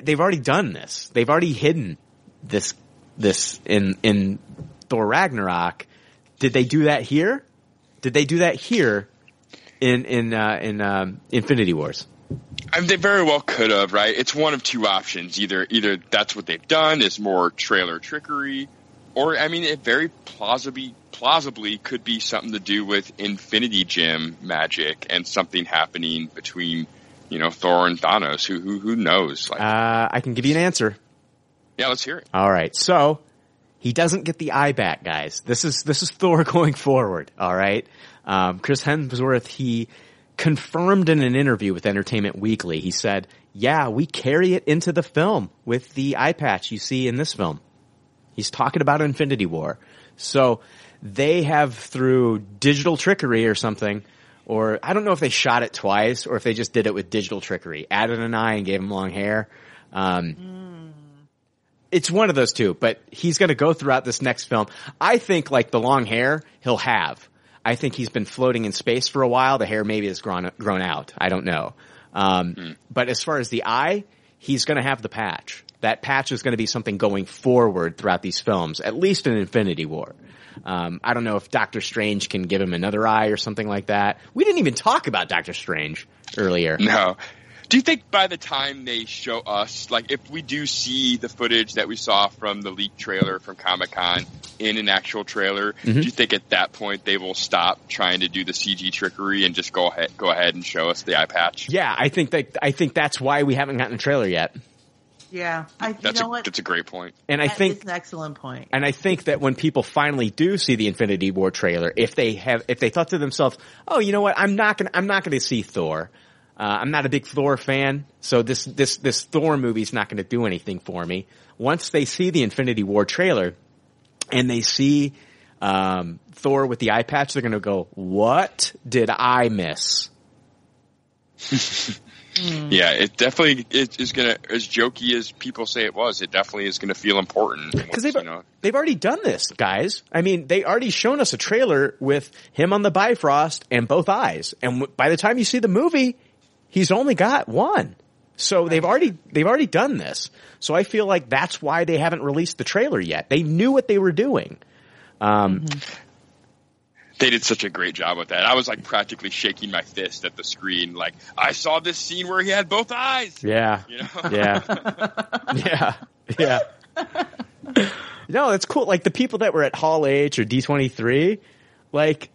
they've already done this. They've already hidden this this in in Thor Ragnarok. Did they do that here? Did they do that here in in uh, in um, Infinity Wars? I mean, they very well could have, right? It's one of two options. Either either that's what they've done is more trailer trickery, or I mean, it very plausibly plausibly could be something to do with Infinity Gem magic and something happening between you know Thor and Thanos. Who who who knows? Like, Uh, I can give you an answer. yeah, let's hear it. All right. So he doesn't get the eye back, guys. This is this is Thor going forward. All right. Um, Chris Hemsworth he confirmed in an interview with Entertainment Weekly. He said, "Yeah, we carry it into the film with the eye patch you see in this film." He's talking about Infinity War. So they have through digital trickery or something. Or I don't know if they shot it twice or if they just did it with digital trickery, added an eye and gave him long hair. Um, it's one of those two, but he's going to go throughout this next film. I think like the long hair he'll have. I think he's been floating in space for a while. The hair maybe has grown grown out. I don't know. Um, But as far as the eye, he's going to have the patch. That patch is going to be something going forward throughout these films, at least in Infinity War. Um, I don't know if Doctor Strange can give him another eye or something like that. We didn't even talk about Doctor Strange earlier. No. Do you think by the time they show us, like if we do see the footage that we saw from the leaked trailer from Comic Con in an actual trailer, Mm-hmm. do you think at that point they will stop trying to do the CG trickery and just go ahead go ahead and show us the eye patch? Yeah, I think that I think that's why we haven't gotten a trailer yet. Yeah, I, you That's know a what? that's a great point. And I That think is an excellent point. And I think that when people finally do see the Infinity War trailer, if they have, if they thought to themselves, "Oh, you know what? I'm not gonna, I'm not gonna see Thor. Uh, I'm not a big Thor fan, so this, this, this Thor movie's not gonna do anything for me." Once they see the Infinity War trailer and they see um, Thor with the eye patch, they're gonna go, "What did I miss?" Yeah, it definitely it is gonna as jokey as people say it was. It definitely is gonna feel important Because they've you know. they've already done this, guys. I mean, they already shown us a trailer with him on the Bifrost and both eyes, and w- by the time you see the movie, he's only got one. So they've already they've already done this. So I feel like that's why they haven't released the trailer yet. They knew what they were doing. Um, They did such a great job with that. I was like practically shaking my fist at the screen, like I saw this scene where he had both eyes. Yeah, You know? yeah, yeah, yeah. No, that's cool. Like the people that were at Hall H or D twenty three, like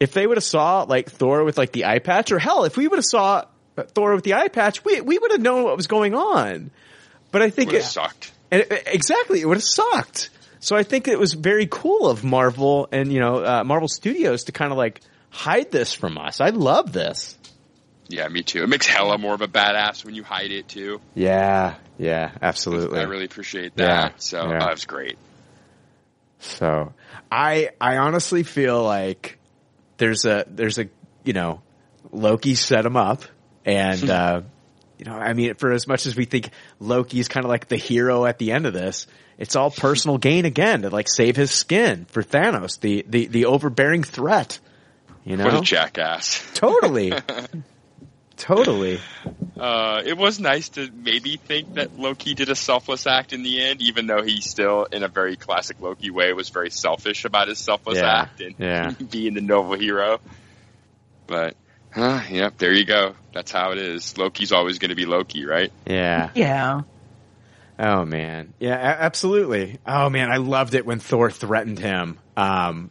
if they would have saw like Thor with like the eye patch, or hell, if we would have saw Thor with the eye patch, we we would have known what was going on. But I think Would have it, sucked. and it- exactly, it would have sucked. So I think it was very cool of Marvel and you know uh, Marvel Studios to kind of like hide this from us. I love this. Yeah, me too. It makes Hela more of a badass when you hide it too. Yeah, yeah, absolutely. I really appreciate that. Yeah, so yeah. that was great. So I I honestly feel like there's a there's a you know Loki set him up and uh you know I mean for as much as we think Loki's kind of like the hero at the end of this it's all personal gain again to like save his skin for Thanos the the the overbearing threat you know, What know a jackass. totally totally. Uh, it was nice to maybe think that Loki did a selfless act in the end, even though he still, in a very classic Loki way, was very selfish about his selfless Yeah, act and yeah. being the noble hero. But, huh, yep, there you go. That's how it is. Loki's always going to be Loki, right? Yeah. Yeah. Oh man. Yeah, absolutely. Oh man, I loved it when Thor threatened him. Um,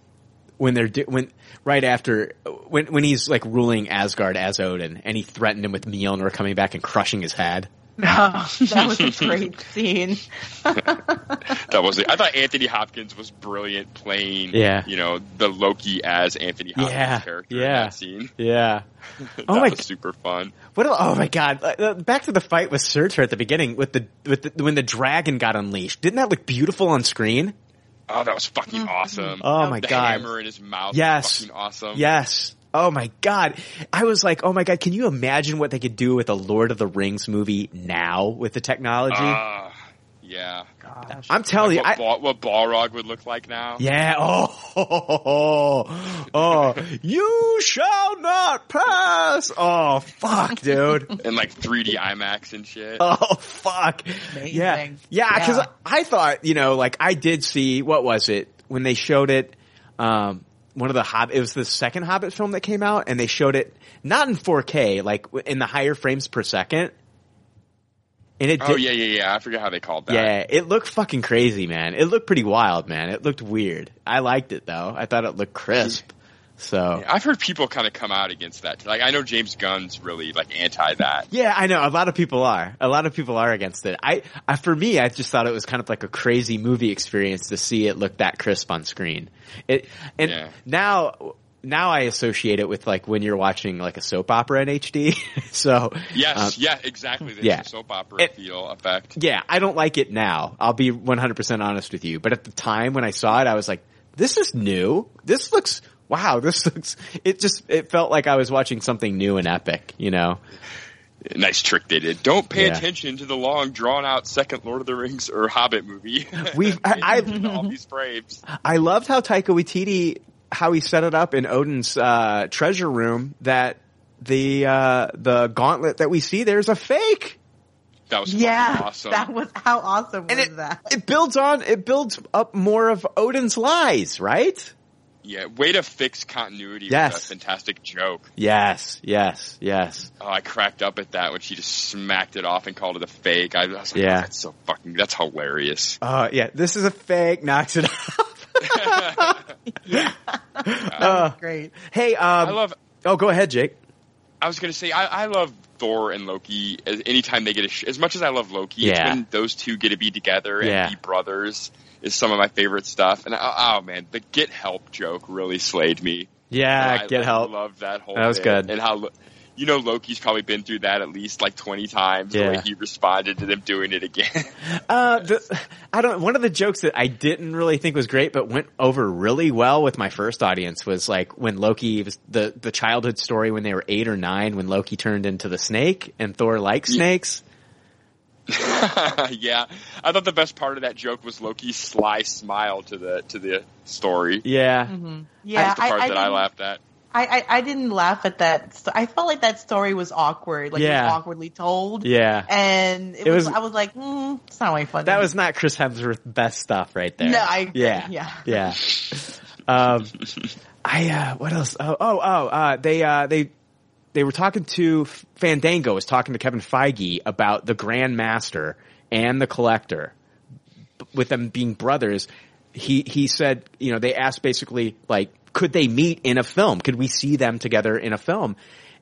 when they're when right after when when he's like ruling Asgard as Odin, and he threatened him with Mjolnir coming back and crushing his head. No, that was a great scene. That was it. I thought Anthony Hopkins was brilliant playing, Yeah. you know, the Loki as Anthony Hopkins Yeah, character in yeah. that scene. Yeah. that Oh my was super fun. What? Oh my god! Uh, Back to the fight with Surtur at the beginning with the with the, when the dragon got unleashed. Didn't that look beautiful on screen? Oh, that was fucking awesome. Oh my the god! hammer in his mouth. Yes. Was fucking awesome. Yes. Oh my god. I was like, oh my god, can you imagine what they could do with a Lord of the Rings movie now with the technology? Ah, yeah. Gosh. I'm telling you, what, I, Bal- what Balrog would look like now. yeah, oh, oh, you shall not pass. Oh, fuck, dude. And like 3D IMAX and shit. Oh, fuck. Amazing. Yeah. Yeah, cause Yeah. I thought, you know, like I did see, what was it? When they showed it, um, one of the Hobbit, it was the second Hobbit film that came out and they showed it not in 4K, like in the higher frames per second. And it oh, Did, oh yeah, yeah, yeah. I forget how they called that. yeah, it looked fucking crazy, man. It looked pretty wild, man. It looked weird. I liked it though. I thought it looked crisp. So I've heard people kind of come out against that. Like I know James Gunn's really like anti that. Yeah, I know. A lot of people are. A lot of people are against it. I, I, for me, I just thought it was kind of like a crazy movie experience to see it look that crisp on screen. It, and Yeah. now, now I associate it with like when you're watching like a soap opera in HD. so, Yes, um, yeah, exactly. There's yeah. a soap opera It- feel effect. yeah, I don't like it now. I'll be 100% honest with you. But at the time when I saw it, I was like, this is new. This looks, wow, this looks, it just, it felt like I was watching something new and epic, you know? Nice trick they did. Don't pay Yeah. attention to the long, drawn out second Lord of the Rings or Hobbit movie. We've- I- I- all these frames. I loved how Taika Waititi how he set it up in Odin's uh, treasure room that the uh, the gauntlet that we see there's a fake. That was yeah, awesome. that was how awesome And was it, that? it builds on it builds up more of Odin's lies, right? Yeah, way to fix continuity Yes. with a fantastic joke. Yes, yes, yes. Oh, I cracked up at that when she just smacked it off and called it a fake. I was like, Yeah. oh, that's so fucking, that's hilarious. Uh yeah, this is a fake, knocks it off. Uh, Great. hey, um I love, Oh, go ahead, Jake. I was gonna say, I, I love Thor and Loki. As, anytime they get a, sh- as much as I love Loki, Yeah. it's when those two get to be together and Yeah. be brothers is some of my favorite stuff. And oh, oh man, the get help joke really slayed me. Yeah, I, get I help. Loved that whole. That was good. And how, you know, Loki's probably been through that at least like twenty times. The way he responded to them doing it again. Uh, the, I don't. One of the jokes that I didn't really think was great, but went over really well with my first audience was like when Loki was the the childhood story when they were eight or nine, when Loki turned into the snake and Thor likes snakes. yeah, I thought the best part of that joke was Loki's sly smile to the to the story. Yeah, Yeah, That's the part I, I that I laughed at. I, I, I didn't laugh at that. I felt like that story was awkward. Like it was awkwardly told. yeah. And it, It was, was- I was like, mm, it's not really funny. That was not Chris Hemsworth's best stuff right there. No, I agree. Yeah, Yeah. yeah. Um, I uh, what else? Oh, oh, oh. Uh, they uh, they they were talking to Fandango was talking to Kevin Feige about the Grand Master and the Collector, with them being brothers. He he said, you know, they asked basically like, could they meet in a film? Could we see them together in a film?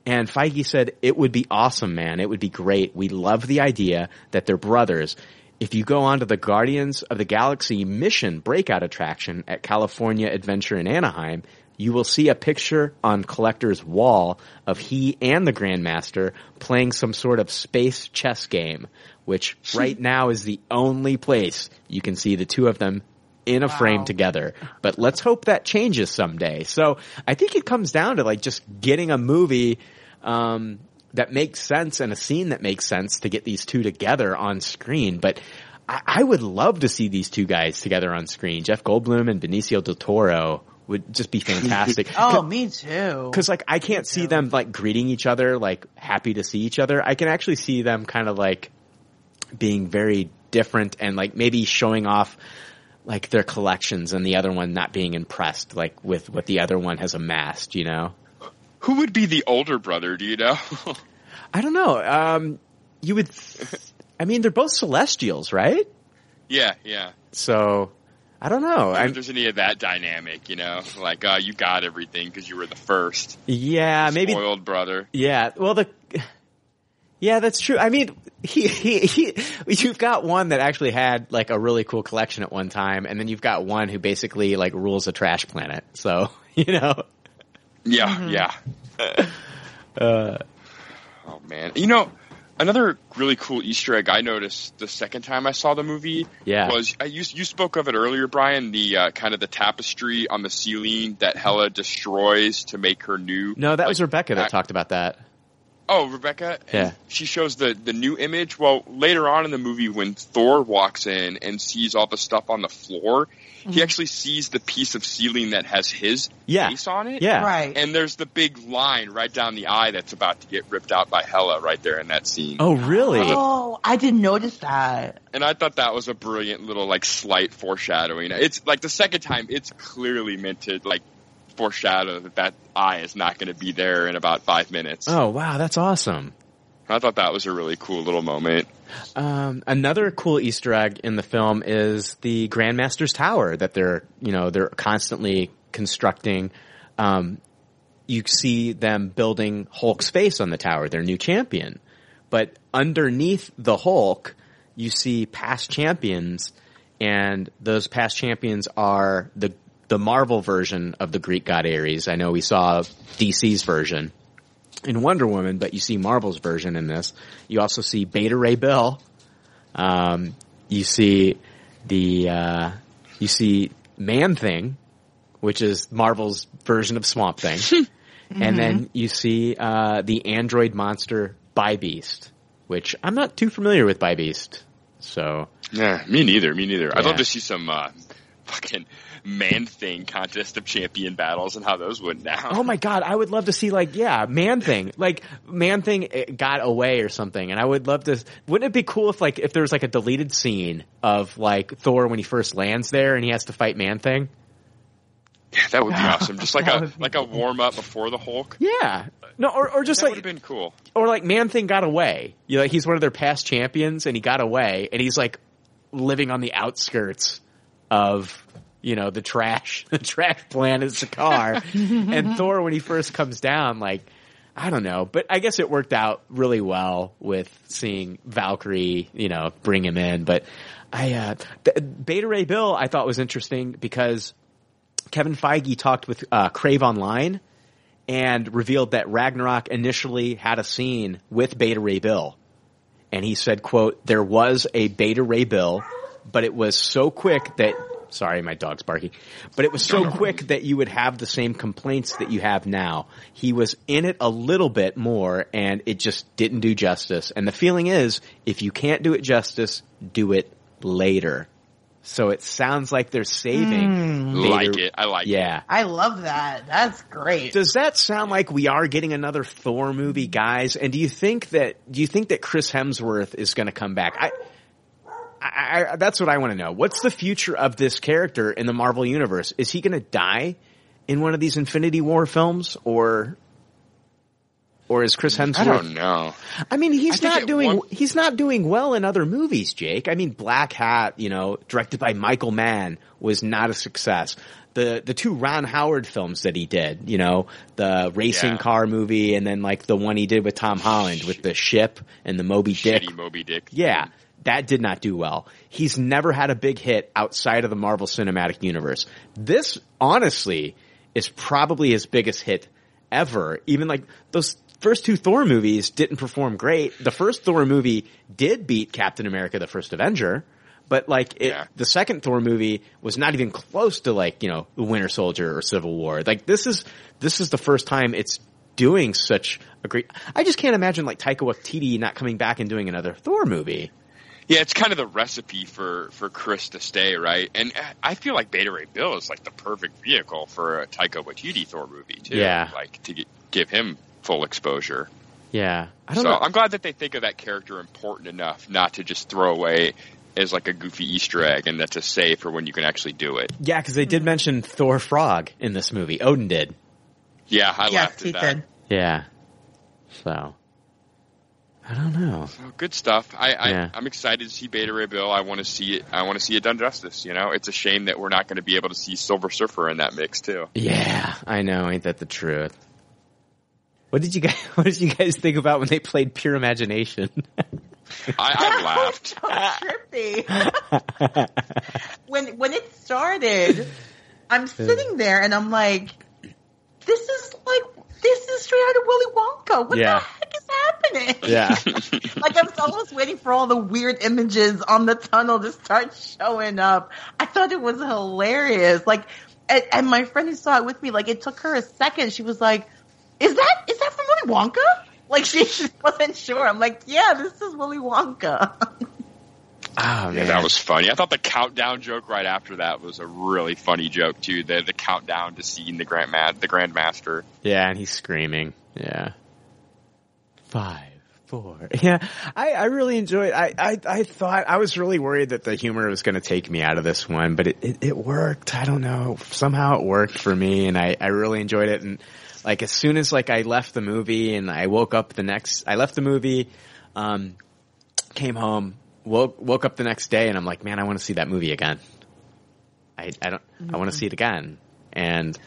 And Feige said, it would be awesome, man. It would be great. We love the idea that they're brothers. If you go onto the Guardians of the Galaxy mission breakout attraction at California Adventure in Anaheim, you will see a picture on Collector's wall of he and the Grandmaster playing some sort of space chess game, which right now is the only place you can see the two of them in a frame together. But let's hope that changes someday. So I think it comes down to like just getting a movie um, that makes sense and a scene that makes sense to get these two together on screen. But I, I would love to see these two guys together on screen. Jeff Goldblum and Benicio del Toro would just be fantastic. Oh, me too. Because like I can't see them like greeting each other, like happy to see each other. I can actually see them kind of like being very different and like maybe showing off like their collections and the other one not being impressed like with what the other one has amassed, you know? Who would be the older brother? Do you know? I don't know. Um, you would, I mean, they're both celestials, right? yeah, yeah. So I don't know. I wonder if there's any of that dynamic, you know, like uh, you got everything because you were the first. yeah, maybe spoiled brother. Yeah, well, the yeah, that's true. I mean, he, he he you've got one that actually had like a really cool collection at one time, and then you've got one who basically like rules a trash planet. So you know, Yeah, yeah. uh, Oh man, you know, another really cool Easter egg I noticed the second time I saw the movie Yeah. was I you, you spoke of it earlier, Brian. The uh, kind of the tapestry on the ceiling that Hela destroys to make her new. no, that was Rebecca that act- talked about that. Oh, Rebecca. Yeah. She shows the the new image. Well, later on in the movie, when Thor walks in and sees all the stuff on the floor, he mm-hmm. actually sees the piece of ceiling that has his Yeah. face on it. Yeah, Right. And there's the big line right down the eye that's about to get ripped out by Hela right there in that scene. Oh, really? Oh, I didn't notice that. And I thought that was a brilliant little like slight foreshadowing. It's like the second time it's clearly meant to like foreshadow that that eye is not going to be there in about five minutes. Oh, wow, that's awesome. I thought that was a really cool little moment. Um, another cool Easter egg in the film is the Grandmaster's Tower that they're, you know, they're constantly constructing. Um, you see them building Hulk's face on the tower, their new champion. But underneath the Hulk, you see past champions, and those past champions are the the Marvel version of the Greek god Ares. I know we saw DC's version in Wonder Woman, but you see Marvel's version in this. You also see Beta Ray Bill. Um, you see the uh, you see Man Thing, which is Marvel's version of Swamp Thing, and then you see uh, the android monster Bi-Beast, which I'm not too familiar with Bi-Beast. So Yeah, me neither. Me neither. I'd love to see some uh, fucking man thing contest of champion battles and how those went down. Oh my god, I would love to see like yeah, Man Thing. Like Man Thing eh, got away or something and I would love to wouldn't it be cool if like if there was like a deleted scene of like Thor when he first lands there and he has to fight Man Thing? Yeah, that would be awesome. Just like a like a warm up before the Hulk. Yeah. No, or or just that would like have been cool. or like Man Thing got away. You know, like he's one of their past champions and he got away and he's like living on the outskirts of you know the trash the trash planet car. and Thor when he first comes down like I don't know, but I guess it worked out really well with seeing Valkyrie, you know, bring him in. But I, uh, the, Beta Ray Bill I thought was interesting because Kevin Feige talked with uh, Crave Online and revealed that Ragnarok initially had a scene with Beta Ray Bill. And he said, quote, there was a Beta Ray Bill, but it was so quick that, sorry, my dog's barking, but it was so quick that you would have the same complaints that you have now. He was in it a little bit more and it just didn't do justice. And the feeling is, if you can't do it justice, do it later. So it sounds like they're saving. Hmm. Beta- Like it. I like it. Yeah. I love that. That's great. Does that sound like we are getting another Thor movie, guys? And do you think that do you think that Chris Hemsworth is going to come back? I, I, I that's what I want to know. What's the future of this character in the Marvel universe? Is he going to die in one of these Infinity War films, or or is Chris Hemsworth? I don't know. I mean, he's I not doing one- he's not doing well in other movies, Jake. I mean, Blackhat, you know, directed by Michael Mann, was not a success. The the two Ron Howard films that he did, you know, the racing Yeah. car movie, and then like the one he did with Tom Holland with the ship and the Moby Dick. Shitty Moby Dick. Yeah, that did not do well. He's never had a big hit outside of the Marvel Cinematic Universe. This, honestly, is probably his biggest hit ever. Even like those first two Thor movies didn't perform great. The first Thor movie did beat Captain America: The First Avenger. But like it, Yeah. the second Thor movie was not even close to like you know the Winter Soldier or Civil War. Like this is this is the first time it's doing such a great. I just can't imagine like Taika Waititi not coming back and doing another Thor movie. Yeah, it's kind of the recipe for for Chris to stay, right? And I feel like Beta Ray Bill is like the perfect vehicle for a Taika Waititi Thor movie too. Yeah. like to get, give him full exposure. Yeah, I don't So know. I'm glad that they think of that character important enough not to just throw away as like a goofy Easter egg, and that's a save for when you can actually do it. yeah, because they did hmm. mention Thor Frog in this movie. Odin did. Yeah, I yes, laughed at that. did. Yeah. So I don't know. So good stuff. I, I Yeah. I'm excited to see Beta Ray Bill. I want to see it. I want to see it done justice. You know, it's a shame that we're not going to be able to see Silver Surfer in that mix too. Yeah, I know. Ain't that the truth? What did you guys? What did you guys think about when they played Pure Imagination? I, I laughed. so trippy. when when it started, I'm sitting there and I'm like, "This is like this is straight out of Willy Wonka. What Yeah. the heck is happening?" yeah, like I was almost waiting for all the weird images on the tunnel to start showing up. I thought it was hilarious. Like, and, and my friend who saw it with me, like, it took her a second. She was like, "Is that is that from Willy Wonka?" Like she just wasn't sure. I'm like, "Yeah, this is Willy Wonka." oh Yeah, that was funny. I thought the countdown joke right after that was a really funny joke too. The the countdown to seeing the grand mad the grandmaster. yeah, and he's screaming. Yeah, five, four. Yeah, I, I really enjoyed. I, I I thought I was really worried that the humor was going to take me out of this one, but it, it it worked. I don't know. Somehow it worked for me, and I I really enjoyed it. And like as soon as like I left the movie and I woke up the next, I left the movie, um, came home, woke woke up the next day, and I'm like, man, I want to see that movie again. I I don't I want to see it again, and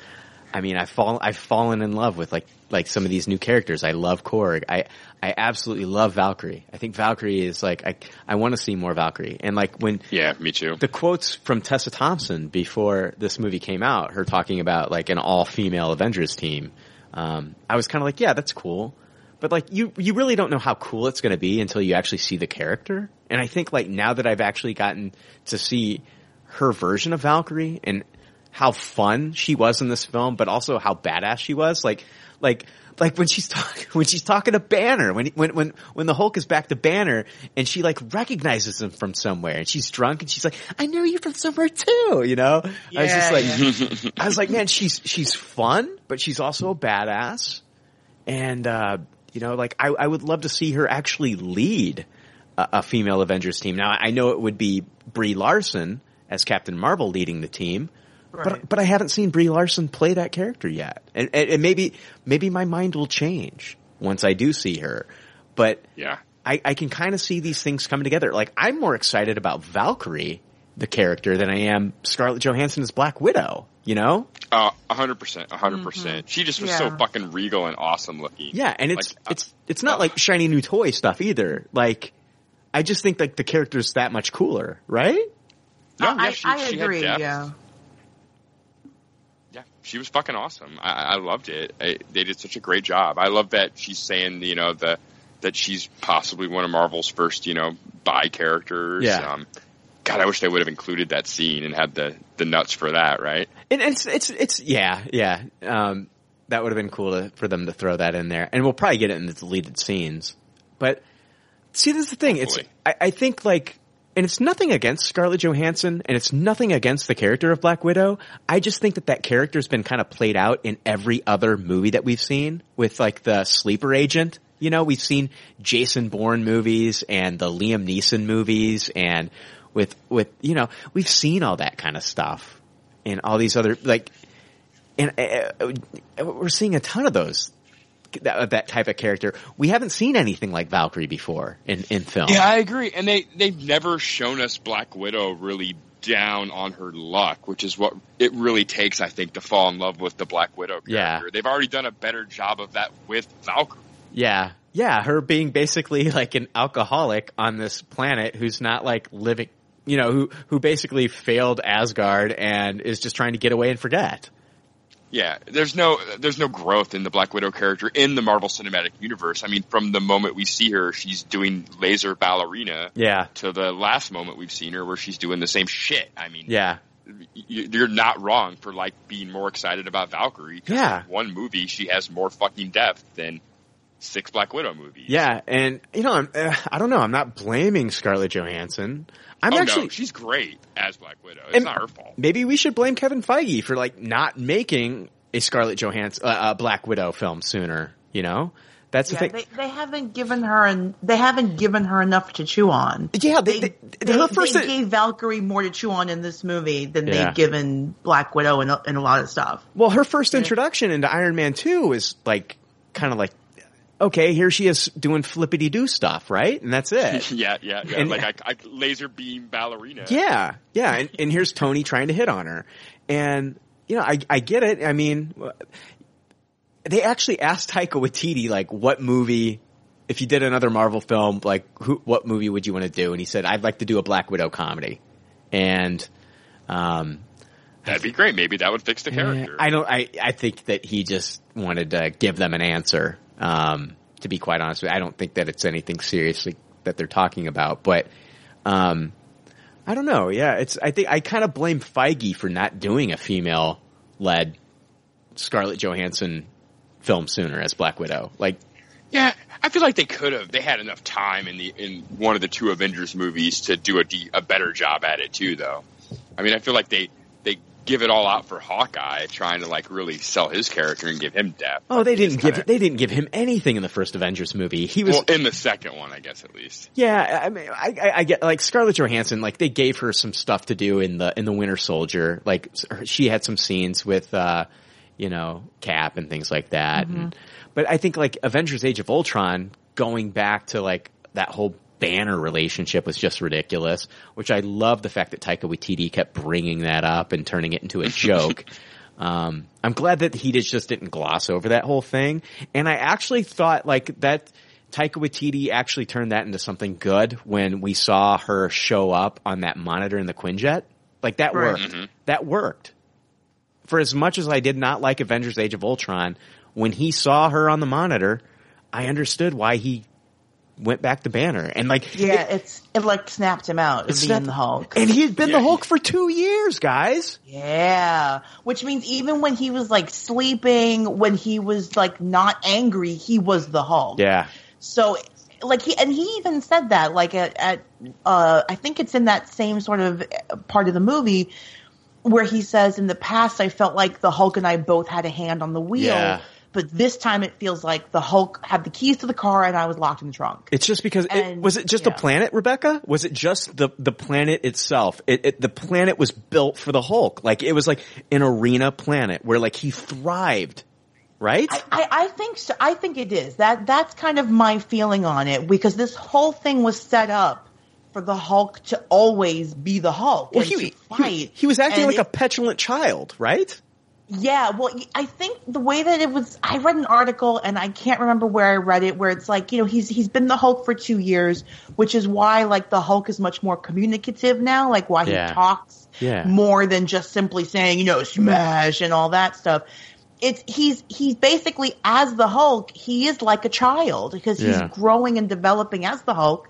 I mean, I've fallen I've fallen in love with like like some of these new characters. I love Korg. I I absolutely love Valkyrie. I think Valkyrie is like I I want to see more Valkyrie. And like when Yeah, me too. the quotes from Tessa Thompson before this movie came out, her talking about like an all female Avengers team. Um, I was kind of like, yeah, that's cool. But like you, you really don't know how cool it's going to be until you actually see the character. And I think like now that I've actually gotten to see her version of Valkyrie and how fun she was in this film, but also how badass she was, like, like, like when she's talking, when she's talking to Banner, when, when, when, when the Hulk is back to Banner and she like recognizes him from somewhere and she's drunk and she's like, I know you from somewhere too, you know? I was just Yeah, like, I was like, man, she's, she's fun, but she's also a badass. And, uh, you know, like I, I would love to see her actually lead a, a female Avengers team. Now I know it would be Brie Larson as Captain Marvel leading the team, but but I haven't seen Brie Larson play that character yet, and, and, and maybe maybe my mind will change once I do see her. But Yeah. I, I can kind of see these things coming together. Like I'm more excited about Valkyrie, the character, than I am Scarlett Johansson as Black Widow. You know? Uh, a hundred percent, a hundred percent. She just was so fucking regal and awesome looking. Yeah, and it's Like, uh, it's it's not like shiny new toy stuff either. Like I just think like the character's that much cooler, right? No, I, yeah, she- I she agree. depth. Yeah. Yeah, she was fucking awesome. I, I loved it. I, they did such a great job. I love that she's saying, you know, the that she's possibly one of Marvel's first, you know, bi characters. Yeah. Um, God, I wish they would have included that scene and had the the nuts for that, right? And it's it's it's yeah yeah. Um, that would have been cool to, for them to throw that in there, and we'll probably get it in the deleted scenes. But see, this is the thing. It's I, I think like, and it's nothing against Scarlett Johansson, and it's nothing against the character of Black Widow. I just think that that character's been kind of played out in every other movie that we've seen with like the sleeper agent. You know, we've seen Jason Bourne movies and the Liam Neeson movies, and with with you know, we've seen all that kind of stuff and all these other like and uh, uh, we're seeing a ton of those that, that type of character. We haven't seen anything like Valkyrie before in in film. Yeah, I agree. And they they've never shown us Black Widow really down on her luck, which is what it really takes, I think, to fall in love with the Black Widow character. Yeah. They've already done a better job of that with Valkyrie. yeah, yeah. Her being basically like an alcoholic on this planet who's not like living, you know, who who basically failed Asgard and is just trying to get away and forget. Yeah, there's no there's no growth in the Black Widow character in the Marvel Cinematic Universe. I mean, from the moment we see her, she's doing laser ballerina Yeah, to the last moment we've seen her where she's doing the same shit. I mean, yeah, you- you're not wrong for like being more excited about Valkyrie. Yeah. one movie she has more fucking depth than six Black Widow movies. Yeah, and you know, I'm, uh, I don't know. I'm not blaming Scarlett Johansson. I'm oh actually no, she's great as Black Widow. It's not her fault. maybe we should blame Kevin Feige for like not making a Scarlett Johansson uh, uh, Black Widow film sooner. You know, that's Yeah, the thing. they, they haven't given her and they haven't given her enough to chew on. yeah, they, They, they, they, her first. they gave Valkyrie more to chew on in this movie than Yeah. they've given Black Widow and, a- and a lot of stuff. well, her first introduction into Iron Man Two is like kind of like, okay, here she is doing flippity do stuff, right? And that's it. yeah, yeah, yeah. And- like I, I laser beam ballerina. Yeah, yeah, and, and here's Tony trying to hit on her, and you know, I I get it. I mean, they actually asked Taika Waititi like, what movie, if you did another Marvel film, like, who, what movie would you want to do? And he said, I'd like to do a Black Widow comedy, and um, That'd be great. Maybe that would fix the character. I don't. I I think that he just wanted to give them an answer. Um, to be quite honest with you, I don't think that it's anything seriously that they're talking about. But um, I don't know. Yeah, it's. I think I kind of blame Feige for not doing a female led Scarlett Johansson film sooner as Black Widow. Like, Yeah, I feel like they could have. They had enough time in the in one of the two Avengers movies to do a, a better job at it too, though. I mean, I feel like they give it all out for Hawkeye, trying to like really sell his character and give him depth. oh, they didn't give kinda- they didn't give him anything in the first Avengers movie. He was Well, in the second one, I guess at least. Yeah, I mean, I, I, I get like Scarlett Johansson. Like they gave her some stuff to do in the in the Winter Soldier. Like she had some scenes with, uh, you know, Cap and things like that. And, but I think like Avengers: Age of Ultron, going back to like that whole Banner relationship was just ridiculous. Which I love the fact that Taika Waititi kept bringing that up and turning it into a joke. Um, I'm glad that he just, just didn't gloss over that whole thing. And I actually thought like that Taika Waititi actually turned that into something good when we saw her show up on that monitor in the Quinjet. Like that Right. worked. That worked. For as much as I did not like Avengers Age of Ultron, when he saw her on the monitor, I understood why he went back to Banner. And like, Yeah, it- it's it like snapped him out of being the Hulk. And he had been Yeah, the Hulk for two years, guys. Yeah, which means even when he was like sleeping, when he was like not angry, he was the Hulk. Yeah. So like he and he even said that like at, at uh I think it's in that same sort of part of the movie where he says in the past I felt like the Hulk and I both had a hand on the wheel. Yeah. But this time it feels like the Hulk had the keys to the car and I was locked in the trunk. It's just because it, was it just the yeah. planet, Rebecca? Was it just the the planet itself? It, it the planet was built for the Hulk. Like it was like an arena planet where like he thrived, right? I, I think so. I think it is. That that's kind of my feeling on it because this whole thing was set up for the Hulk to always be the Hulk well, and he, he he was acting And like a petulant child, right? Yeah. Well, I think the way that it was, I read an article and I can't remember where I read it, where it's like you know he's he's been the Hulk for two years, which is why like the Hulk is much more communicative now, like why Yeah. he talks Yeah. more than just simply saying you know smash and all that stuff. It's he's he's basically as the Hulk, he is like a child because he's Yeah. growing and developing as the Hulk.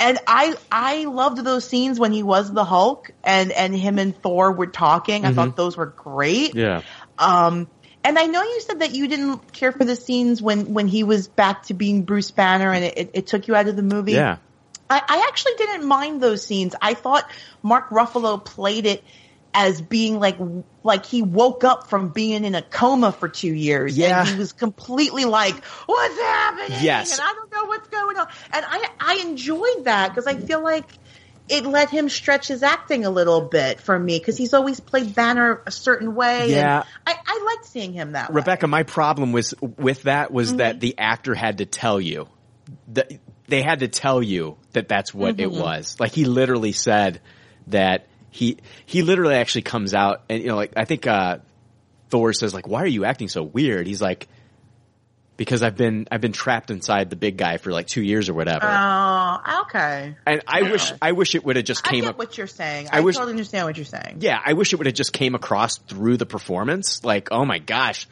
And I I loved those scenes when he was the Hulk and and him and Thor were talking. I thought those were great. Mm-hmm. Yeah. Um, and I know you said that you didn't care for the scenes when when he was back to being Bruce Banner and it, it, it took you out of the movie. Yeah. I, I actually didn't mind those scenes. I thought Mark Ruffalo played it as being like like he woke up from being in a coma for two years. Yeah. And he was completely like, What's happening? Yes. And I don't know what's going on. And I I enjoyed that because I feel like it let him stretch his acting a little bit for me because he's always played Banner a certain way. Yeah. I, I liked seeing him that way. Rebecca, my problem was with that was that Mm-hmm. the actor had to tell you that they had to tell you that that's what it Mm-hmm. was. Like he literally said that he he literally actually comes out and you know like I think uh Thor says like why are you acting so weird? He's like because I've been I've been trapped inside the big guy for like 2 years or whatever. Oh, okay. and I wish I wish it would have just I came get up what you're saying. I I, wish- totally understand what you're saying. yeah, I wish it would have just came across through the performance. Like, oh my gosh.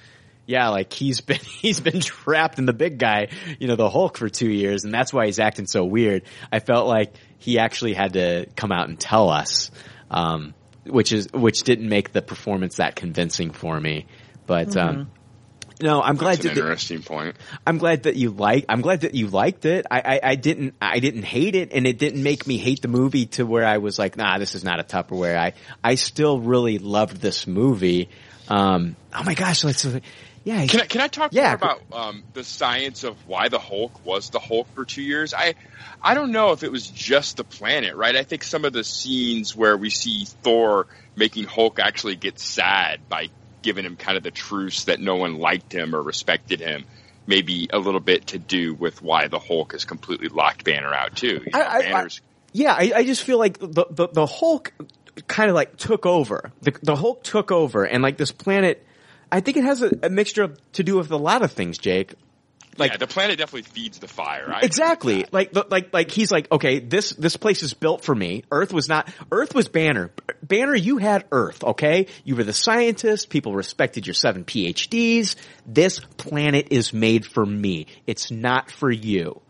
Yeah, like he's been, he's been trapped in the big guy, you know, the Hulk for two years and that's why he's acting so weird. I felt like he actually had to come out and tell us, um, which is, which didn't make the performance that convincing for me. But, um, No, I'm glad That's an that interesting point. I'm glad that you like. I'm glad that you liked it. I, I, I didn't. I didn't hate it, and it didn't make me hate the movie to where I was like, nah, this is not a Tupperware. I I still really loved this movie. Um, oh my gosh, let's. Yeah, Can I, can I talk Yeah, more about um, the science of why the Hulk was the Hulk for two years? I I don't know if it was just the planet, right? I think some of the scenes where we see Thor making Hulk actually get sad by giving him kind of the truce that no one liked him or respected him, maybe a little bit to do with why the Hulk has completely locked Banner out too. You know, I- I- I- yeah, I, I just feel like the the, the Hulk kind of like took over. The, the Hulk took over, and like this planet, I think it has a, a mixture of, to do with a lot of things, Jake. Like yeah, the planet definitely feeds the fire. I exactly. like like like he's like okay this this place is built for me. Earth was not earth was banner. Banner you had earth okay? You were the scientist. People respected your seven phds this planet is made for me. It's not for you.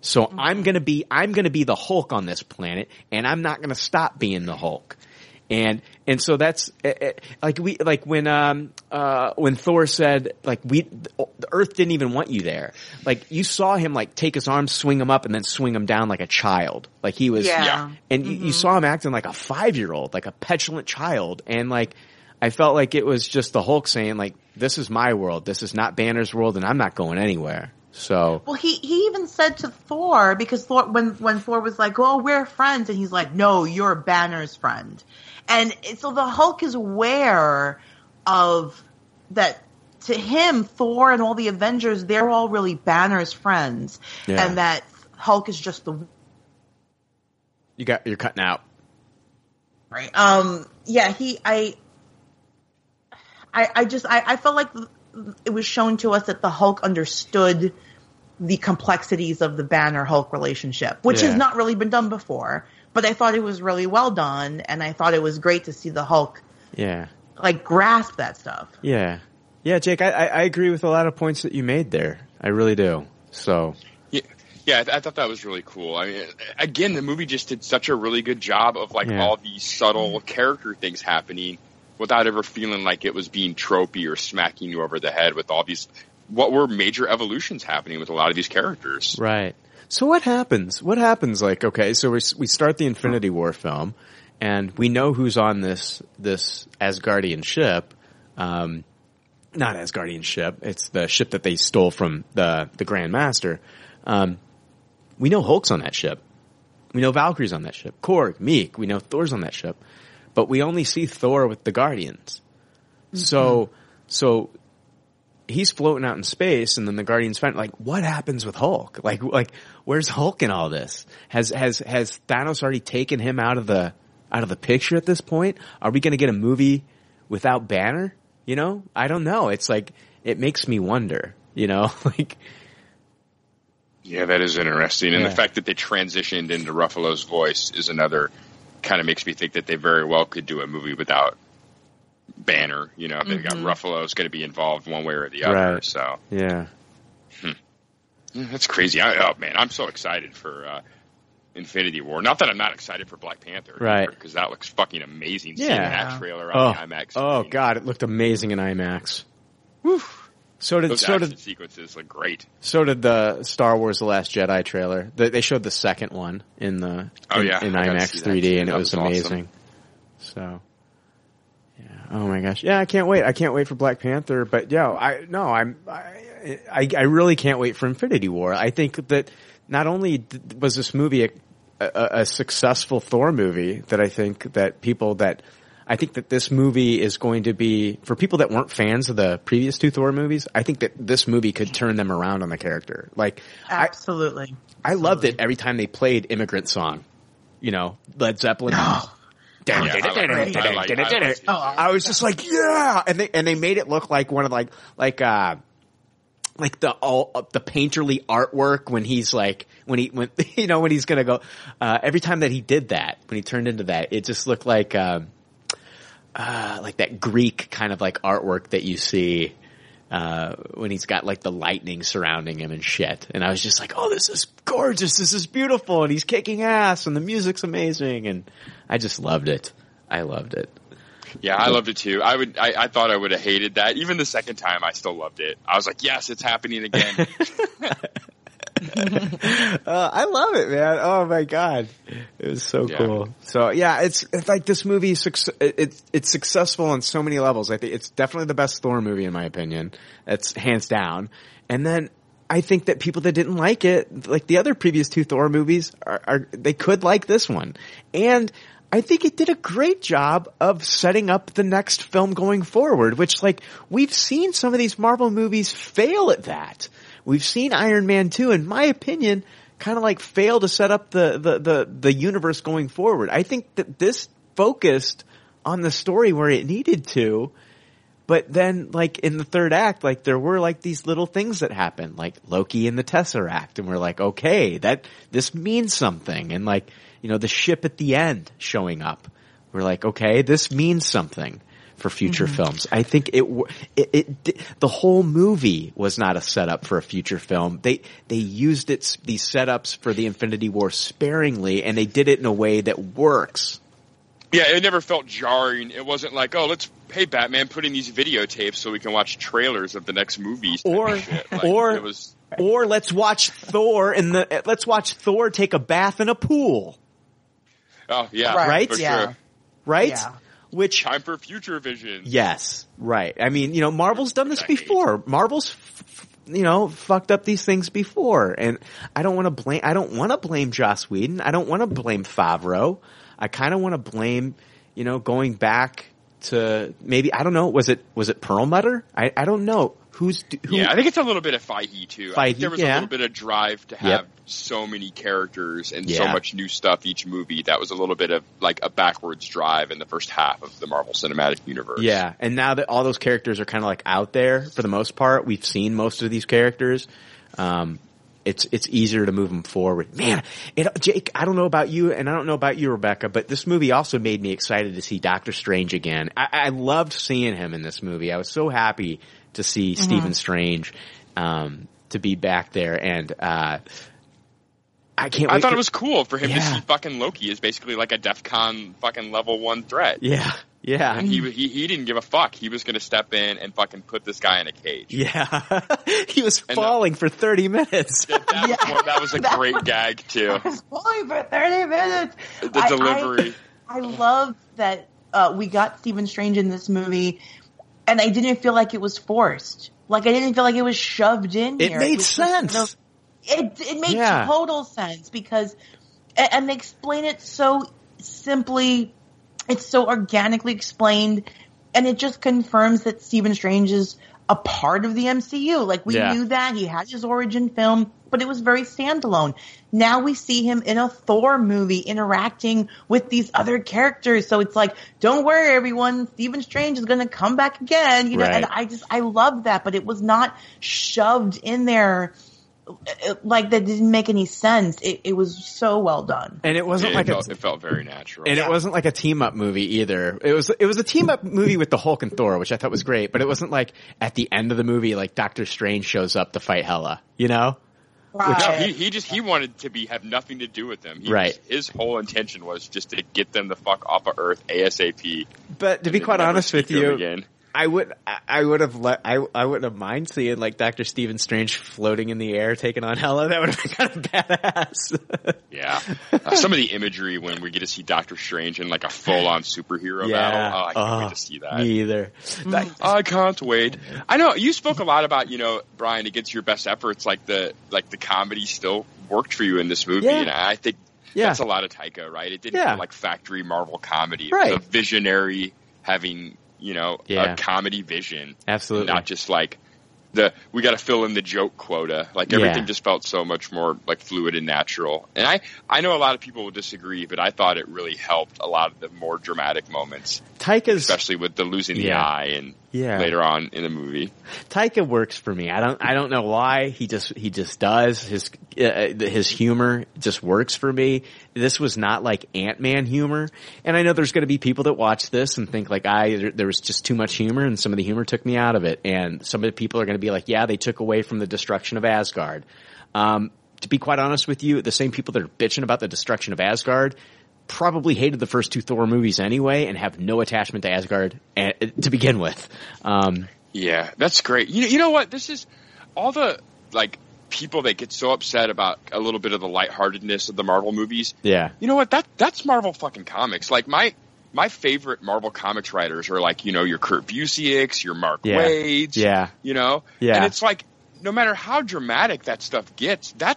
So i'm mm-hmm. gonna be i'm gonna be the hulk on this planet and i'm not gonna stop being the hulk and and so that's eh, eh, like we like when um uh when Thor said like we the Earth didn't even want you there. Like you saw him like take his arms, swing him up, and then swing him down like a child. Like he was, Yeah. Yeah. and you, you saw him acting like a five year old, like a petulant child, and like. I felt like it was just the Hulk saying like, this is my world, this is not Banner's world, and I'm not going anywhere. So, Well, he, he even said to Thor because Thor when when Thor was like, "Oh, we're friends," and he's like, "No, you're Banner's friend," and so the Hulk is aware of that. To him, Thor and all the Avengers, they're all really Banner's friends, Yeah. and that Hulk is just the you got, you're cutting out. right. Um, yeah, he, I, I, I just, I, I felt like it was shown to us that the Hulk understood the complexities of the Banner Hulk relationship, which Yeah. has not really been done before. But I thought it was really well done, and I thought it was great to see the Hulk Yeah. like grasp that stuff. Yeah. Yeah, Jake, I, I, I agree with a lot of points that you made there. I really do. So, Yeah, yeah, I, th- I thought that was really cool. I mean, again, the movie just did such a really good job of like Yeah. all these subtle character things happening without ever feeling like it was being tropey or smacking you over the head with all these what were major evolutions happening with a lot of these characters. Right. So what happens? What happens? Like, okay, so we we start the Infinity War film, and we know who's on this this Asgardian ship. Um, not Asgardian ship. It's the ship that they stole from the the Grand Master. Um, we know Hulk's on that ship. We know Valkyrie's on that ship. Korg, Miek. We know Thor's on that ship, but we only see Thor with the Guardians. So, so he's floating out in space and then the Guardians find like what happens with Hulk? Like like where's Hulk in all this? Has has has Thanos already taken him out of the out of the picture at this point? Are we going to get a movie without Banner? You know? I don't know. It's like it makes me wonder, you know? like Yeah, that is interesting, and Yeah. the fact that they transitioned into Ruffalo's voice is another kind of makes me think that they very well could do a movie without Banner. You know, they've got Ruffalo's going to be involved one way or the other. Right. So yeah. Yeah, That's crazy. I, oh man, I'm so excited for uh, Infinity War. Not that I'm not excited for Black Panther, Right. Because that looks fucking amazing. Seeing Yeah. that trailer Oh, on the IMAX. oh screen. god, it looked amazing in IMAX. So did those so did sequences look great. so did the Star Wars: The Last Jedi trailer. They, they showed the second one in the Oh, in, yeah. in I got to IMAX 3D, too. and it was, was awesome. amazing. So, yeah. Oh my gosh. Yeah, I can't wait. I can't wait for Black Panther. But yeah, I no, I'm I I, I really can't wait for Infinity War. I think that not only was this movie a, a, a successful Thor movie, that I think that people that I think that this movie is going to be for people that weren't fans of the previous two Thor movies. I think that this movie could turn them around on the character. Like I, Absolutely. I loved it every time they played "Immigrant Song." You know, Led Zeppelin. I I I I Oh, I was just like, yeah, and they and they made it look like one of like like uh like the all uh, the painterly artwork when he's like when he when you know when he's gonna go uh every time that he did that when he turned into that it just looked like um uh like that Greek kind of like artwork that you see uh, when he's got like the lightning surrounding him and shit. And I was just like, oh, this is gorgeous. This is beautiful. And he's kicking ass and the music's amazing. And I just loved it. I loved it. Yeah, I loved it too. I would. I, I thought I would have hated that. Even the second time, I still loved it. I was like, yes, it's happening again. uh, I love it, man. Oh my god, it was so Yeah. cool. So yeah, it's, it's like this movie. It's it's successful on so many levels. I think it's definitely the best Thor movie in my opinion. It's hands down. And then I think that people that didn't like it, like the other previous two Thor movies, are, are they could like this one. And I think it did a great job of setting up the next film going forward, which like we've seen some of these Marvel movies fail at that. We've seen Iron Man 2, in my opinion, kind of like fail to set up the, the, the, the universe going forward. I think that this focused on the story where it needed to, but then like in the third act, like there were like these little things that happened, like Loki and the Tesseract, and we're like, okay, that, this means something. And like, you know, the ship at the end showing up. We're like, okay, this means something for future mm-hmm. films. I think it, it, it, the whole movie was not a setup for a future film. They, they used it, these setups for the Infinity War sparingly, and they did it in a way that works. yeah, it never felt jarring. It wasn't like, oh, let's hey Batman put in these videotapes so we can watch trailers of the next movies. Or- Like, or- it was. Or let's watch Thor in the, let's watch Thor take a bath in a pool, Oh yeah, Right, For yeah. sure. right? Yeah. Which Time for future vision. Yes, right. I mean, you know, Marvel's done this before. Marvel's, f- you know, fucked up these things before, and I don't want to blame. I don't want to blame Joss Whedon. I don't want to blame Favreau. I kind of want to blame, you know, going back to maybe I don't know. Was it was it Perlmutter? I I don't know who's who. Yeah, I think it's a little bit of Feige too. I think Feige, there was yeah. a little bit of drive to have Yep. so many characters and so much new stuff each movie. That was a little bit of like a backwards drive in the first half of the Marvel Cinematic Universe. Yeah, and now that all those characters are kind of like out there for the most part, we've seen most of these characters. Um, it's it's easier to move them forward. Man, it, Jake, I don't know about you, and I don't know about you, Rebecca, but this movie also made me excited to see Doctor Strange again. I, I loved seeing him in this movie. I was so happy to see Stephen Strange um, to be back there, and uh, I can't. I thought for- it was cool for him to see fucking Loki as basically like a DefCon fucking level one threat. Yeah, yeah. And he, he he didn't give a fuck. He was going to step in and fucking put this guy in a cage. Yeah, he was And the- falling for thirty minutes. That, that, was, one- that was a great gag too. falling for 30 minutes. The I- delivery. I, I love that uh, we got Stephen Strange in this movie, and I didn't feel like it was forced. Like I didn't feel like it was shoved in It here. made was kind sense. it it made Yeah. total sense because, and they explain it so simply. It's so organically explained, and it just confirms that Stephen Strange is a part of the MCU. Like we Yeah. knew that he had his origin film, but it was very standalone. Now we see him in a Thor movie interacting with these other characters. So it's like, don't worry, everyone. Stephen Strange is going to come back again. You know, Right. and I just I love that, but it was not shoved in there uh, like that didn't make any sense. It, it was so well done. And it wasn't It, like felt, a it felt very natural. and it wasn't like a team up movie either. It was it was a team up movie with the Hulk and Thor, which I thought was great, but it wasn't like at the end of the movie like Doctor Strange shows up to fight Hela, you know? No, he, he just he wanted to be have nothing to do with them. He Right. was- his whole intention was just to get them the fuck off of Earth ASAP. But to be quite honest with speak to him you, again. I would I- would have let I I wouldn't have mind seeing like Doctor Stephen Strange floating in the air taking on Hela. That would have been kind of badass. Yeah, uh, some of the imagery when we get to see Doctor Strange in like a full on superhero battle. Oh, I can't Oh, wait to see that. Me either. That- I can't wait. I know you spoke a lot about you know Brian against your best efforts, like the like the comedy still worked for you in this movie, Yeah. and I think Yeah. that's a lot of Taika, right? It didn't Yeah. feel like factory Marvel comedy. It Right. was a visionary having you know Yeah. a comedy vision, Absolutely. not just like the we got to fill in the joke quota. Like everything Yeah. just felt so much more like fluid and natural. And I I know a lot of people will disagree, but I thought it really helped a lot of the more dramatic moments, Taika's especially with the losing the eye and Yeah. later on in the movie. Taika works for me. I don't. I don't know why. He just. He just does. His uh, his humor just works for me. This was not like Ant Man humor, and I know there's going to be people that watch this and think like I there, there was just too much humor, and some of the humor took me out of it. And some of the people are going to be like, yeah, they took away from the destruction of Asgard. Um, to be quite honest with you, the same people that are bitching about the destruction of Asgard, probably hated the first two Thor movies anyway and have no attachment to Asgard a- to begin with. Um, Yeah, that's great. You know, you know what? This is all the like people that get so upset about a little bit of the lightheartedness of the Marvel movies. yeah, You know what? That that's Marvel fucking comics. Like my my favorite Marvel comics writers are like you know your Kurt Busieks, your Mark Yeah. Wade's, yeah, you know, Yeah. And it's like no matter how dramatic that stuff gets, that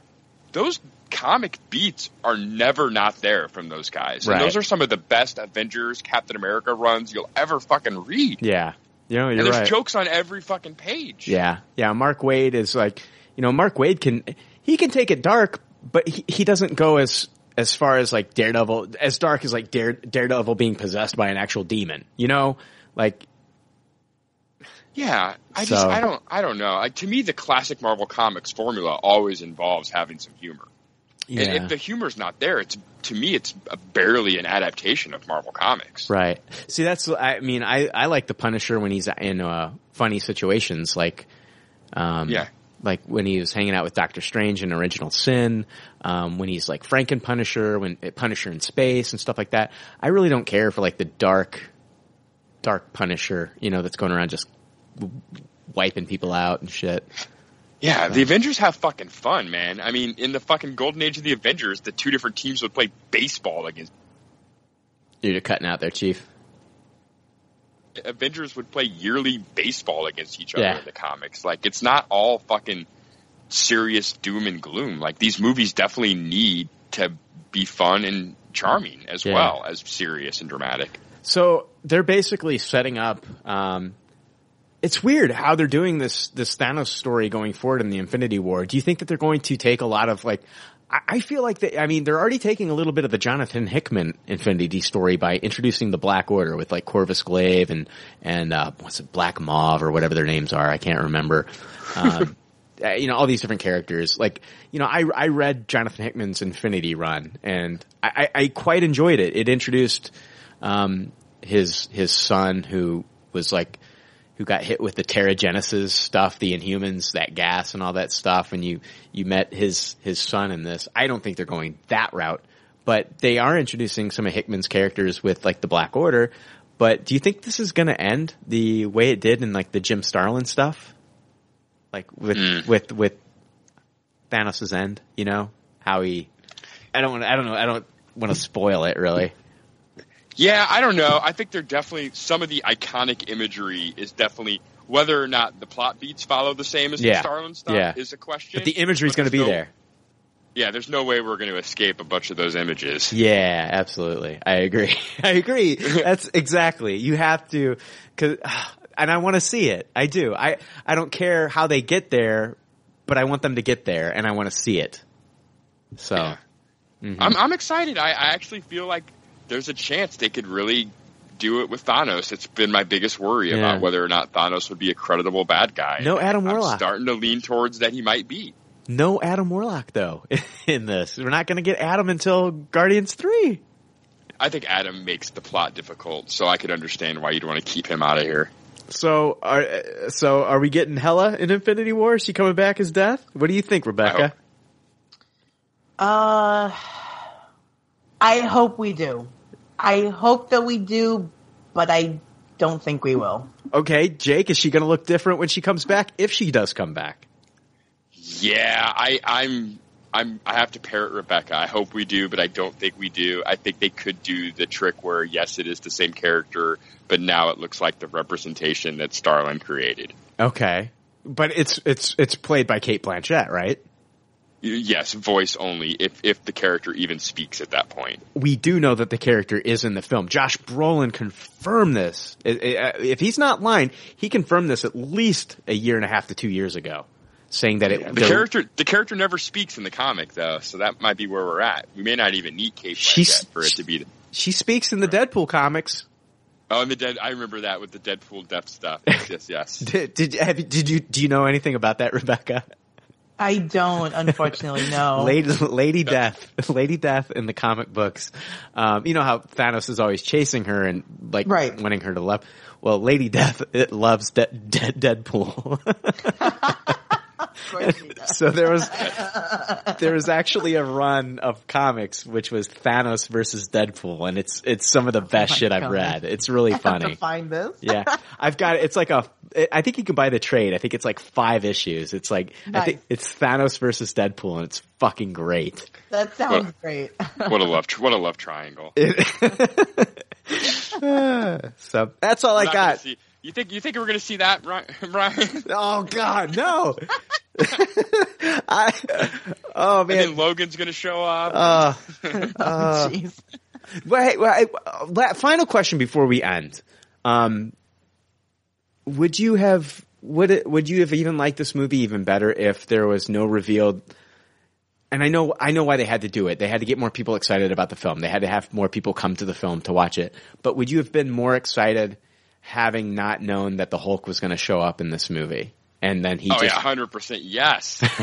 those comic beats are never not there from those guys. Right. And those are some of the best Avengers, Captain America runs you'll ever fucking read. yeah. You know, you're and there's right. jokes on every fucking page. Yeah, yeah. Mark Waid is like, you know, Mark Waid can he can take it dark, but he, he doesn't go as as far as like Daredevil as dark as like Dare, Daredevil being possessed by an actual demon. You know, like Yeah, I So- just I don't I don't know. Like to me, the classic Marvel Comics formula always involves having some humor. And if the humor's not there, it's to me it's a, barely an adaptation of Marvel Comics. right. See, that's I mean, I I like the Punisher when he's in uh, funny situations, like um, Yeah. like when he was hanging out with Doctor Strange in Original Sin, um, when he's like Franken Punisher, when Punisher in space and stuff like that. I really don't care for like the dark, dark Punisher, you know, that's going around just wiping people out and shit. Yeah, the Avengers have fucking fun, man. I mean, in the fucking golden age of the Avengers, the two different teams would play baseball against You're cutting out there, Chief. Avengers would play yearly baseball against each other Yeah. in the comics. Like it's not all fucking serious doom and gloom. Like these movies definitely need to be fun and charming as Yeah. well as serious and dramatic. So they're basically setting up. Um, it's weird how they're doing this this Thanos story going forward in the Infinity War. Do you think that they're going to take a lot of like? I, feel like they. I mean, they're already taking a little bit of the Jonathan Hickman Infinity D story by introducing the Black Order with like Corvus Glaive and and uh, what's it, Black Mauve or whatever their names are. I can't remember. Um, uh, you know all these different characters. Like you know, I I read Jonathan Hickman's Infinity Run and I, I, I quite enjoyed it. It introduced um, his his son who was like who got hit with the Terrigenesis stuff, the Inhumans, that gas and all that stuff, and you you met his his son in this. I don't think they're going that route, but they are introducing some of Hickman's characters with like the Black Order. But do you think this is going to end the way it did in like the Jim Starlin stuff, like with Mm. with with Thanos' end? You know how he. I don't want. I don't know. I don't want to spoil it really. Yeah, I don't know. I think they're definitely some of the iconic imagery is definitely whether or not the plot beats follow the same as Yeah. the Starlin stuff Yeah. is a question. But the imagery is going to be no- there. Yeah, there's no way we're going to escape a bunch of those images. Yeah, absolutely. I agree. I agree. That's exactly. You have to, cause, and I want to see it. I do. I, I don't care how they get there, but I want them to get there and I want to see it. So, Yeah. mhm. I'm, I'm excited. I, I actually feel like there's a chance they could really do it with Thanos. It's been my biggest worry Yeah. about whether or not Thanos would be a creditable bad guy. No Adam I'm Warlock. starting to lean towards that he might be. no Adam Warlock though in this. We're not going to get Adam until Guardians 3. I think Adam makes the plot difficult, so I could understand why you'd want to keep him out of here. So are, so are we getting Hela in Infinity War? Is she coming back as Death? What do you think, Rebecca? Uh, I hope we do. I hope that we do, but I don't think we will. Okay, Jake, is she going to look different when she comes back? If she does come back. Yeah, I, I'm. I'm, I have to parrot Rebecca. I hope we do, but I don't think we do. I think they could do the trick where, yes, it is the same character, but now it looks like the representation that Starlin created. Okay. But it's it's it's played by Cate Blanchett, right? Yes, voice only, if if the character even speaks at that point. We do know that the character is in the film. Josh Brolin confirmed this. If he's not lying, he confirmed this at least a year and a half to two years ago, saying that it The character, the character never speaks in the comic, though, so that might be where we're at. We may not even need Cate Blanchett for it to be. The, she speaks in the Deadpool comics. oh, and the dead. I remember that with the Deadpool death stuff. Yes, yes, yes. Did did, have, did you do you know anything about that, Rebecca? I don't, unfortunately, no. Lady, Lady Death, Lady Death in the comic books. Um, you know how Thanos is always chasing her and like Right. wanting her to love. Well, Lady Death it loves de- de- Deadpool. course he does. So there was there was actually a run of comics which was Thanos versus Deadpool, and it's it's some of the oh best my shit I've read. It's really I have to funny. find this. yeah, I've got it's like a. I think you can buy the trade. I think it's like five issues. It's like I think it's Thanos versus Deadpool, and it's fucking great. That sounds What- great. What a love, tr- what a love triangle. so that's all I We're not gonna got. see- you think you think we're going to see that, Ri- Ryan? Oh God, no! I, oh and then man. Logan's going to show up. Uh, oh, jeez. Wait, wait, uh, final question before we end. Um, would you have would it would you have even liked this movie even better if there was no revealed? And I know I know why they had to do it. They had to get more people excited about the film. They had to have more people come to the film to watch it. But would you have been more excited having not known that the Hulk was going to show up in this movie? And then he oh just yeah, hundred percent yes.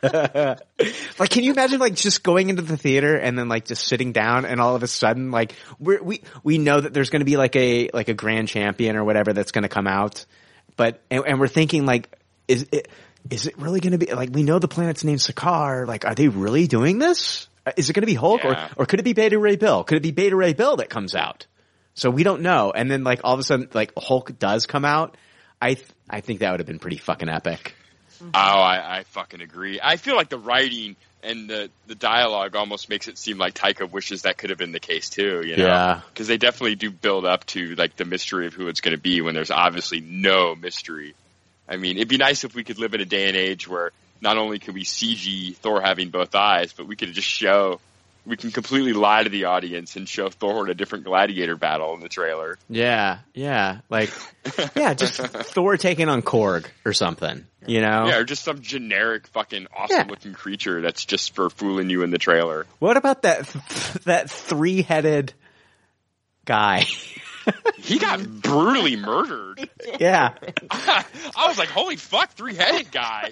like, can you imagine like just going into the theater and then like just sitting down and all of a sudden like we're, we we know that there's going to be like a like a grand champion or whatever that's going to come out, but and, and we're thinking like is it is it really going to be like we know the planet's named Sakaar like are they really doing this? Is it going to be Hulk Yeah. or or could it be Beta Ray Bill? Could it be Beta Ray Bill that comes out? So we don't know. And then like all of a sudden like Hulk does come out. I th- I think that would have been pretty fucking epic. Oh, I, I fucking agree. I feel like the writing and the the dialogue almost makes it seem like Taika wishes that could have been the case too. You know, Yeah. because they definitely do build up to like the mystery of who it's going to be when there's obviously no mystery. I mean, it'd be nice if we could live in a day and age where not only could we CG Thor having both eyes, but we could just show. We can completely lie to the audience and show Thor in a different gladiator battle in the trailer. Yeah, yeah, like yeah, just Thor taking on Korg or something, you know. Yeah, or just some generic fucking awesome Yeah. looking creature that's just for fooling you in the trailer. What about that that three headed guy? He got brutally murdered. yeah, I was like, holy fuck, three headed guy.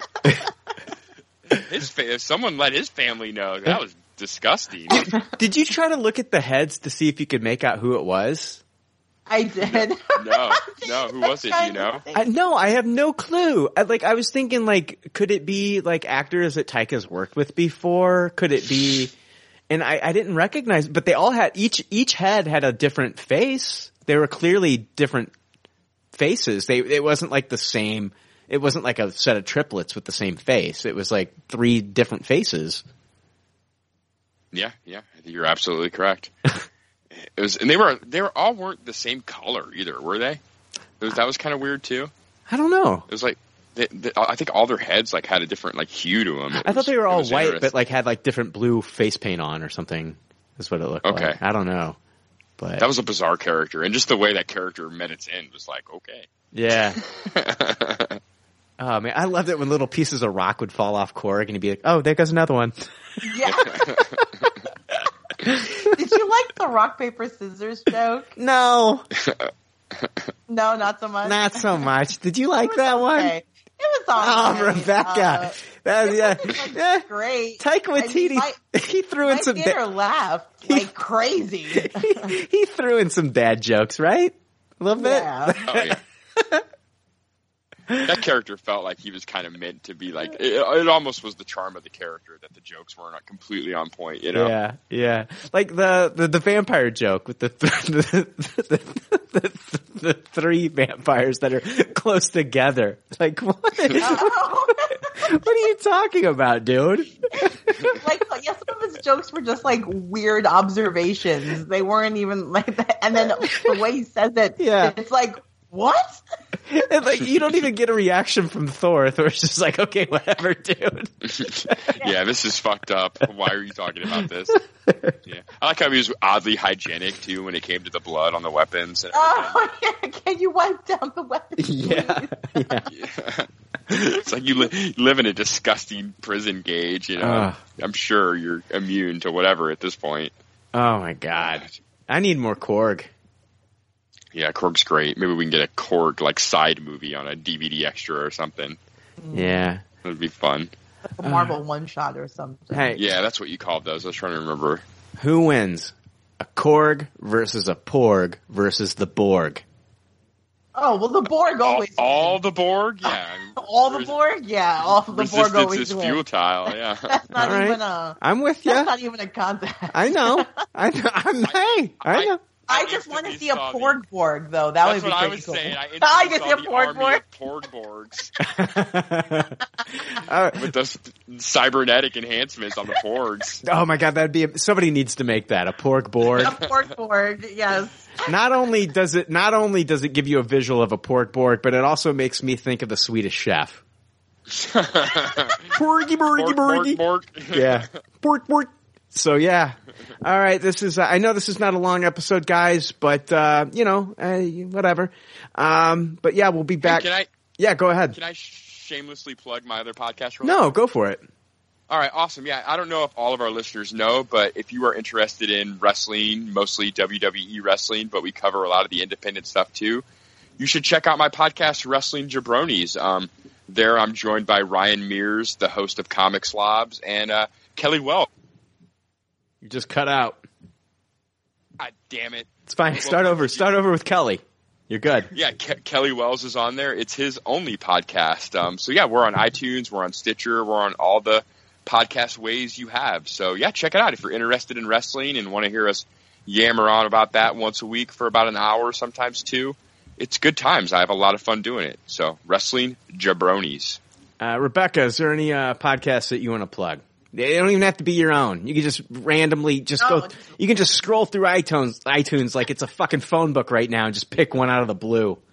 His fa- if someone let his family know, that was disgusting. did you try to look at the heads to see if you could make out who it was? I did. No, no, who was it? You know? I, no, I have no clue. I, like I was thinking, like, could it be like actors that Taika's worked with before? Could it be? And I, I didn't recognize, but they all had each each head had a different face. They were clearly different faces. They it wasn't like the same. It wasn't like a set of triplets with the same face. It was like three different faces. Yeah, yeah, you're absolutely correct. It was, and they were they were all weren't the same color either, were they? It was, that was kind of weird too. I don't know. It was like they, they, I think all their heads like had a different like hue to them. I thought they were all white, but like had like different blue face paint on or something. Is what it looked Okay. like. I don't know, but that was a bizarre character, and just the way that character met its end was like okay. yeah. Oh man, I loved it when little pieces of rock would fall off Korg and he'd be like, "Oh, there goes another one." Yeah. Did you like the rock paper scissors joke? No, No, not so much. not so much. Did you like It was that one? It was Oh, alright. Rebecca, Uh, that was, yeah, it was yeah. great. Taika I mean, Waititi, my- he threw in some. theater Ba- laughed like crazy. he, he threw in some bad jokes, right? A little bit. yeah. Oh yeah. That character felt like he was kind of meant to be like it, it almost was the charm of the character that the jokes were not completely on point you know Yeah, yeah. Like the, the, the vampire joke with the, th- the, the, the, the three vampires that are close together. Like what? what are you talking about, dude? like yeah, some of his jokes were just like weird observations. They weren't even like that. And then the way he says it, Yeah. it's like what? And like you don't even get a reaction from Thor. Thor's just like, okay, whatever, dude. yeah this is fucked up why are you talking about this yeah i like how he was oddly hygienic too when it came to the blood on the weapons and oh, everything. Oh yeah, can you wipe down the weapon? Yeah, yeah. Yeah. it's like you, li- you live in a disgusting prison cage. you know Ugh. i'm sure you're immune to whatever at this point Oh my god, I need more Korg. Yeah korg's great maybe we can get a korg like side movie on a dvd extra or something Yeah. that'd be fun a Marvel one shot or something. Hey, yeah that's what you called those i was trying to remember who wins? A Korg versus a Porg versus the Borg. Oh well, the Borg always all wins. the Borg, yeah. all the Borg, yeah, all the Borg Resistance always is wins. futile, yeah. That's not All right. even a. I'm with you. That's not even a concept. I know. I know. I'm, hey, I know. I I just want to see a saw the- Porg Borg though. That That's would be what I pretty was cool. saying. I I instantly can see a the Porg army Borg. of Porg Borgs with those cybernetic enhancements on the Porgs. Oh my god, that'd be a, somebody needs to make that a Porg Borg. A Porg Borg, yes. not only does it not only does it give you a visual of a pork board, but it also makes me think of the Swedish chef. Porgy, porgy, Borg, porgy. Borg, Borg. Yeah, pork, pork. So yeah, all right. This is. Uh, I know this is not a long episode, guys, but uh, you know, uh, whatever. Um, but yeah, we'll be back. Can I yeah, go ahead. can I shamelessly plug my other podcast? No, go for it. All right, awesome. Yeah, I don't know if all of our listeners know, but if you are interested in wrestling, mostly WWE wrestling, but we cover a lot of the independent stuff too, you should check out my podcast, Wrestling Jabronis. Um, there, I'm joined by Ryan Mears, the host of Comic Slobs, and uh, Kelly Wells. You just cut out. God damn it. It's fine. Start over. Start over with Kelly. You're good. Yeah, Ke- Kelly Wells is on there. It's his only podcast. Um, so yeah, we're on iTunes, we're on Stitcher, we're on all the podcast ways you have. So yeah, check it out if you're interested in wrestling and want to hear us yammer on about that once a week for about an hour, sometimes two. It's good times. I have a lot of fun doing it. So wrestling jabronis. Uh, Rebecca, is there any uh, podcasts that you want to plug? They don't even have to be your own. You can just randomly just Oh, go. You can just scroll through iTunes, iTunes like it's a fucking phone book right now, and just pick one out of the blue.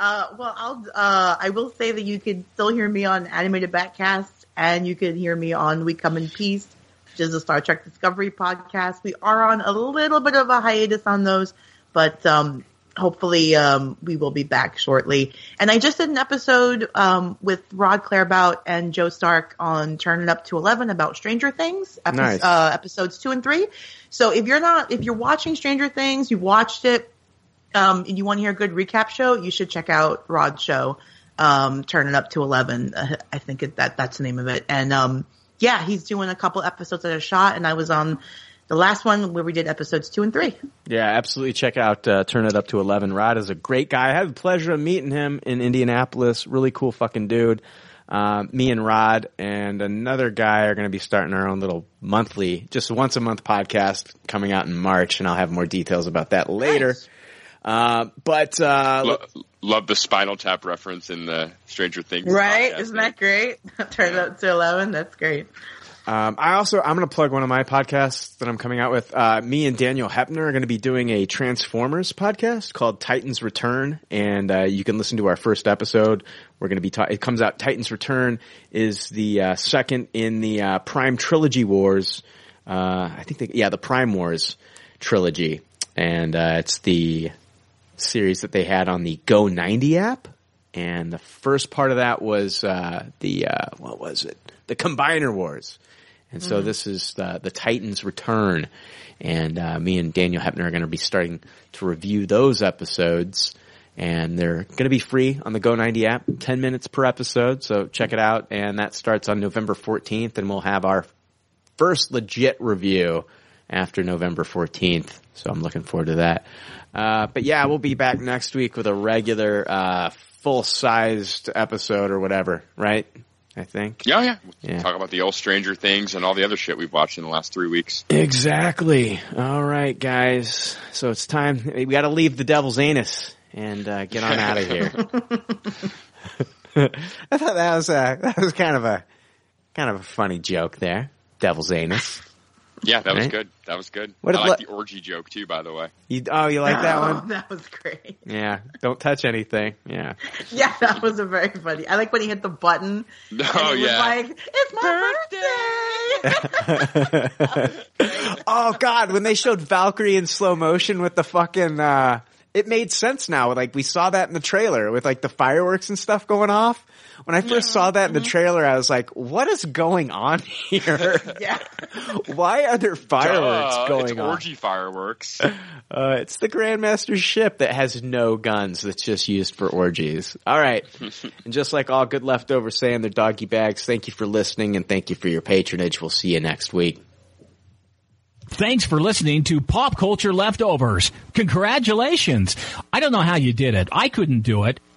Uh, well, I'll. Uh, I will say that you can still hear me on Animated Backcast, and you can hear me on We Come in Peace, which is a Star Trek Discovery podcast. We are on a little bit of a hiatus on those, but um, hopefully um, we will be back shortly. And I just did an episode um, with Rod Clairbout and Joe Stark on Turn It Up to Eleven about Stranger Things, epi- Nice. uh, episodes two and three. So if you're not, if you're watching Stranger Things, you've watched it, um, and you want to hear a good recap show, you should check out Rod's show, um, Turn It Up to 11. Uh, I think it, that that's the name of it. And, um, yeah, he's doing a couple episodes at a shot and I was on the last one where we did episodes two and three. Yeah, absolutely. Check out uh, Turn It Up to 11. Rod is a great guy. I had the pleasure of meeting him in Indianapolis. Really cool fucking dude. Uh, me and Rod and another guy are going to be starting our own little monthly, just once a month podcast coming out in March, and I'll have more details about that later. Nice. Uh, but uh, Lo- love the Spinal Tap reference in the Stranger Things. Right? podcast Isn't that great? Turn It Up to 11. That's great. Um, I also I'm going to plug one of my podcasts that I'm coming out with. Uh, me and Daniel Hepner are going to be doing a Transformers podcast called Titans Return, and uh, you can listen to our first episode. We're going to be ta- it comes out. Titans Return is the uh, second in the uh, Prime Trilogy Wars. Uh, I think they, yeah, the Prime Wars trilogy, and uh, it's the series that they had on the Go 90 app. And the first part of that was uh, the uh, what was it? The Combiner Wars. And so this is the, the Titans Return, and uh, me and Daniel Hepner are going to be starting to review those episodes, and they're going to be free on the Go 90 app, 10 minutes per episode, so check it out, and that starts on November 14th, and we'll have our first legit review after November 14th, so I'm looking forward to that. Uh, but yeah, we'll be back next week with a regular, uh, full-sized episode or whatever, right? I think. Yeah, yeah. Yeah. Talk about the old Stranger Things and all the other shit we've watched in the last three weeks. Exactly. All right, guys. So it's time. We got to leave the devil's anus and uh, get on out of here. I thought that was uh, that was kind of a kind of a funny joke there. Devil's anus. Yeah, that was good. That was good. What I if like le- the orgy joke too, by the way. You, oh, you like that Oh, one? that was great. Yeah. Don't touch anything. Yeah. Yeah, that was a very funny. I like when he hit the button. No, and it was yeah. like, it's my birthday. oh God, when they showed Valkyrie in slow motion with the fucking, uh, it made sense now. Like we saw that in the trailer with like the fireworks and stuff going off. When I first saw that in the trailer, I was like, what is going on here? yeah. Why are there fireworks Duh, going it's on? orgy fireworks. Uh, it's the Grandmaster's ship that has no guns that's just used for orgies. All right. and just like all good leftovers say in their doggy bags, thank you for listening and thank you for your patronage. We'll see you next week. Thanks for listening to Pop Culture Leftovers. Congratulations. I don't know how you did it. I couldn't do it.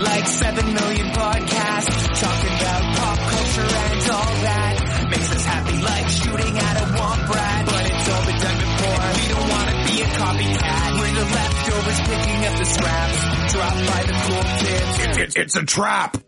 Like 7 million podcasts talking about pop culture and all that. Makes us happy like shooting at a womp rat. But it's all been done before. We don't want to be a copycat. We're the leftovers picking up the scraps. Dropped by the cool kids. It's a trap.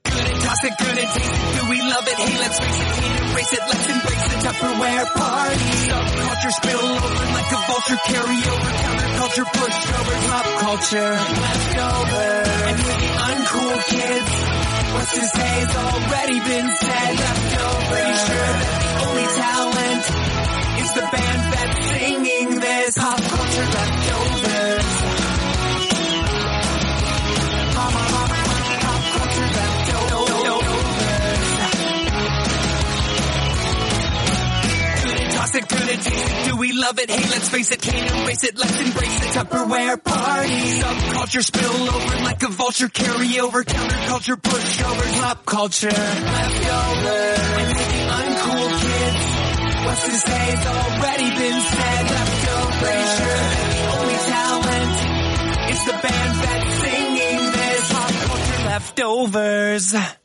Good and toss it, good and taste it. Do we love it? Hey, let's face it, can't erase it. Let's embrace the Tupperware party. Subculture spill over like a vulture. Carry over counterculture, push over pop culture. Leftover. And we're the uncool kids. What's to say has already been said. Leftover. Pretty sure that the only talent is the band that's singing this. Pop culture leftovers. Leftovers. Do we love it? Hey, let's face it, can't erase it. Let's embrace the Tupperware party. Subculture spill over like a vulture. Carry over counterculture, push over pop culture. Leftover. And the uncool kids. What's to say has already been said. Leftover. Pretty sure that the only talent is the band that's singing this. Pop culture leftovers.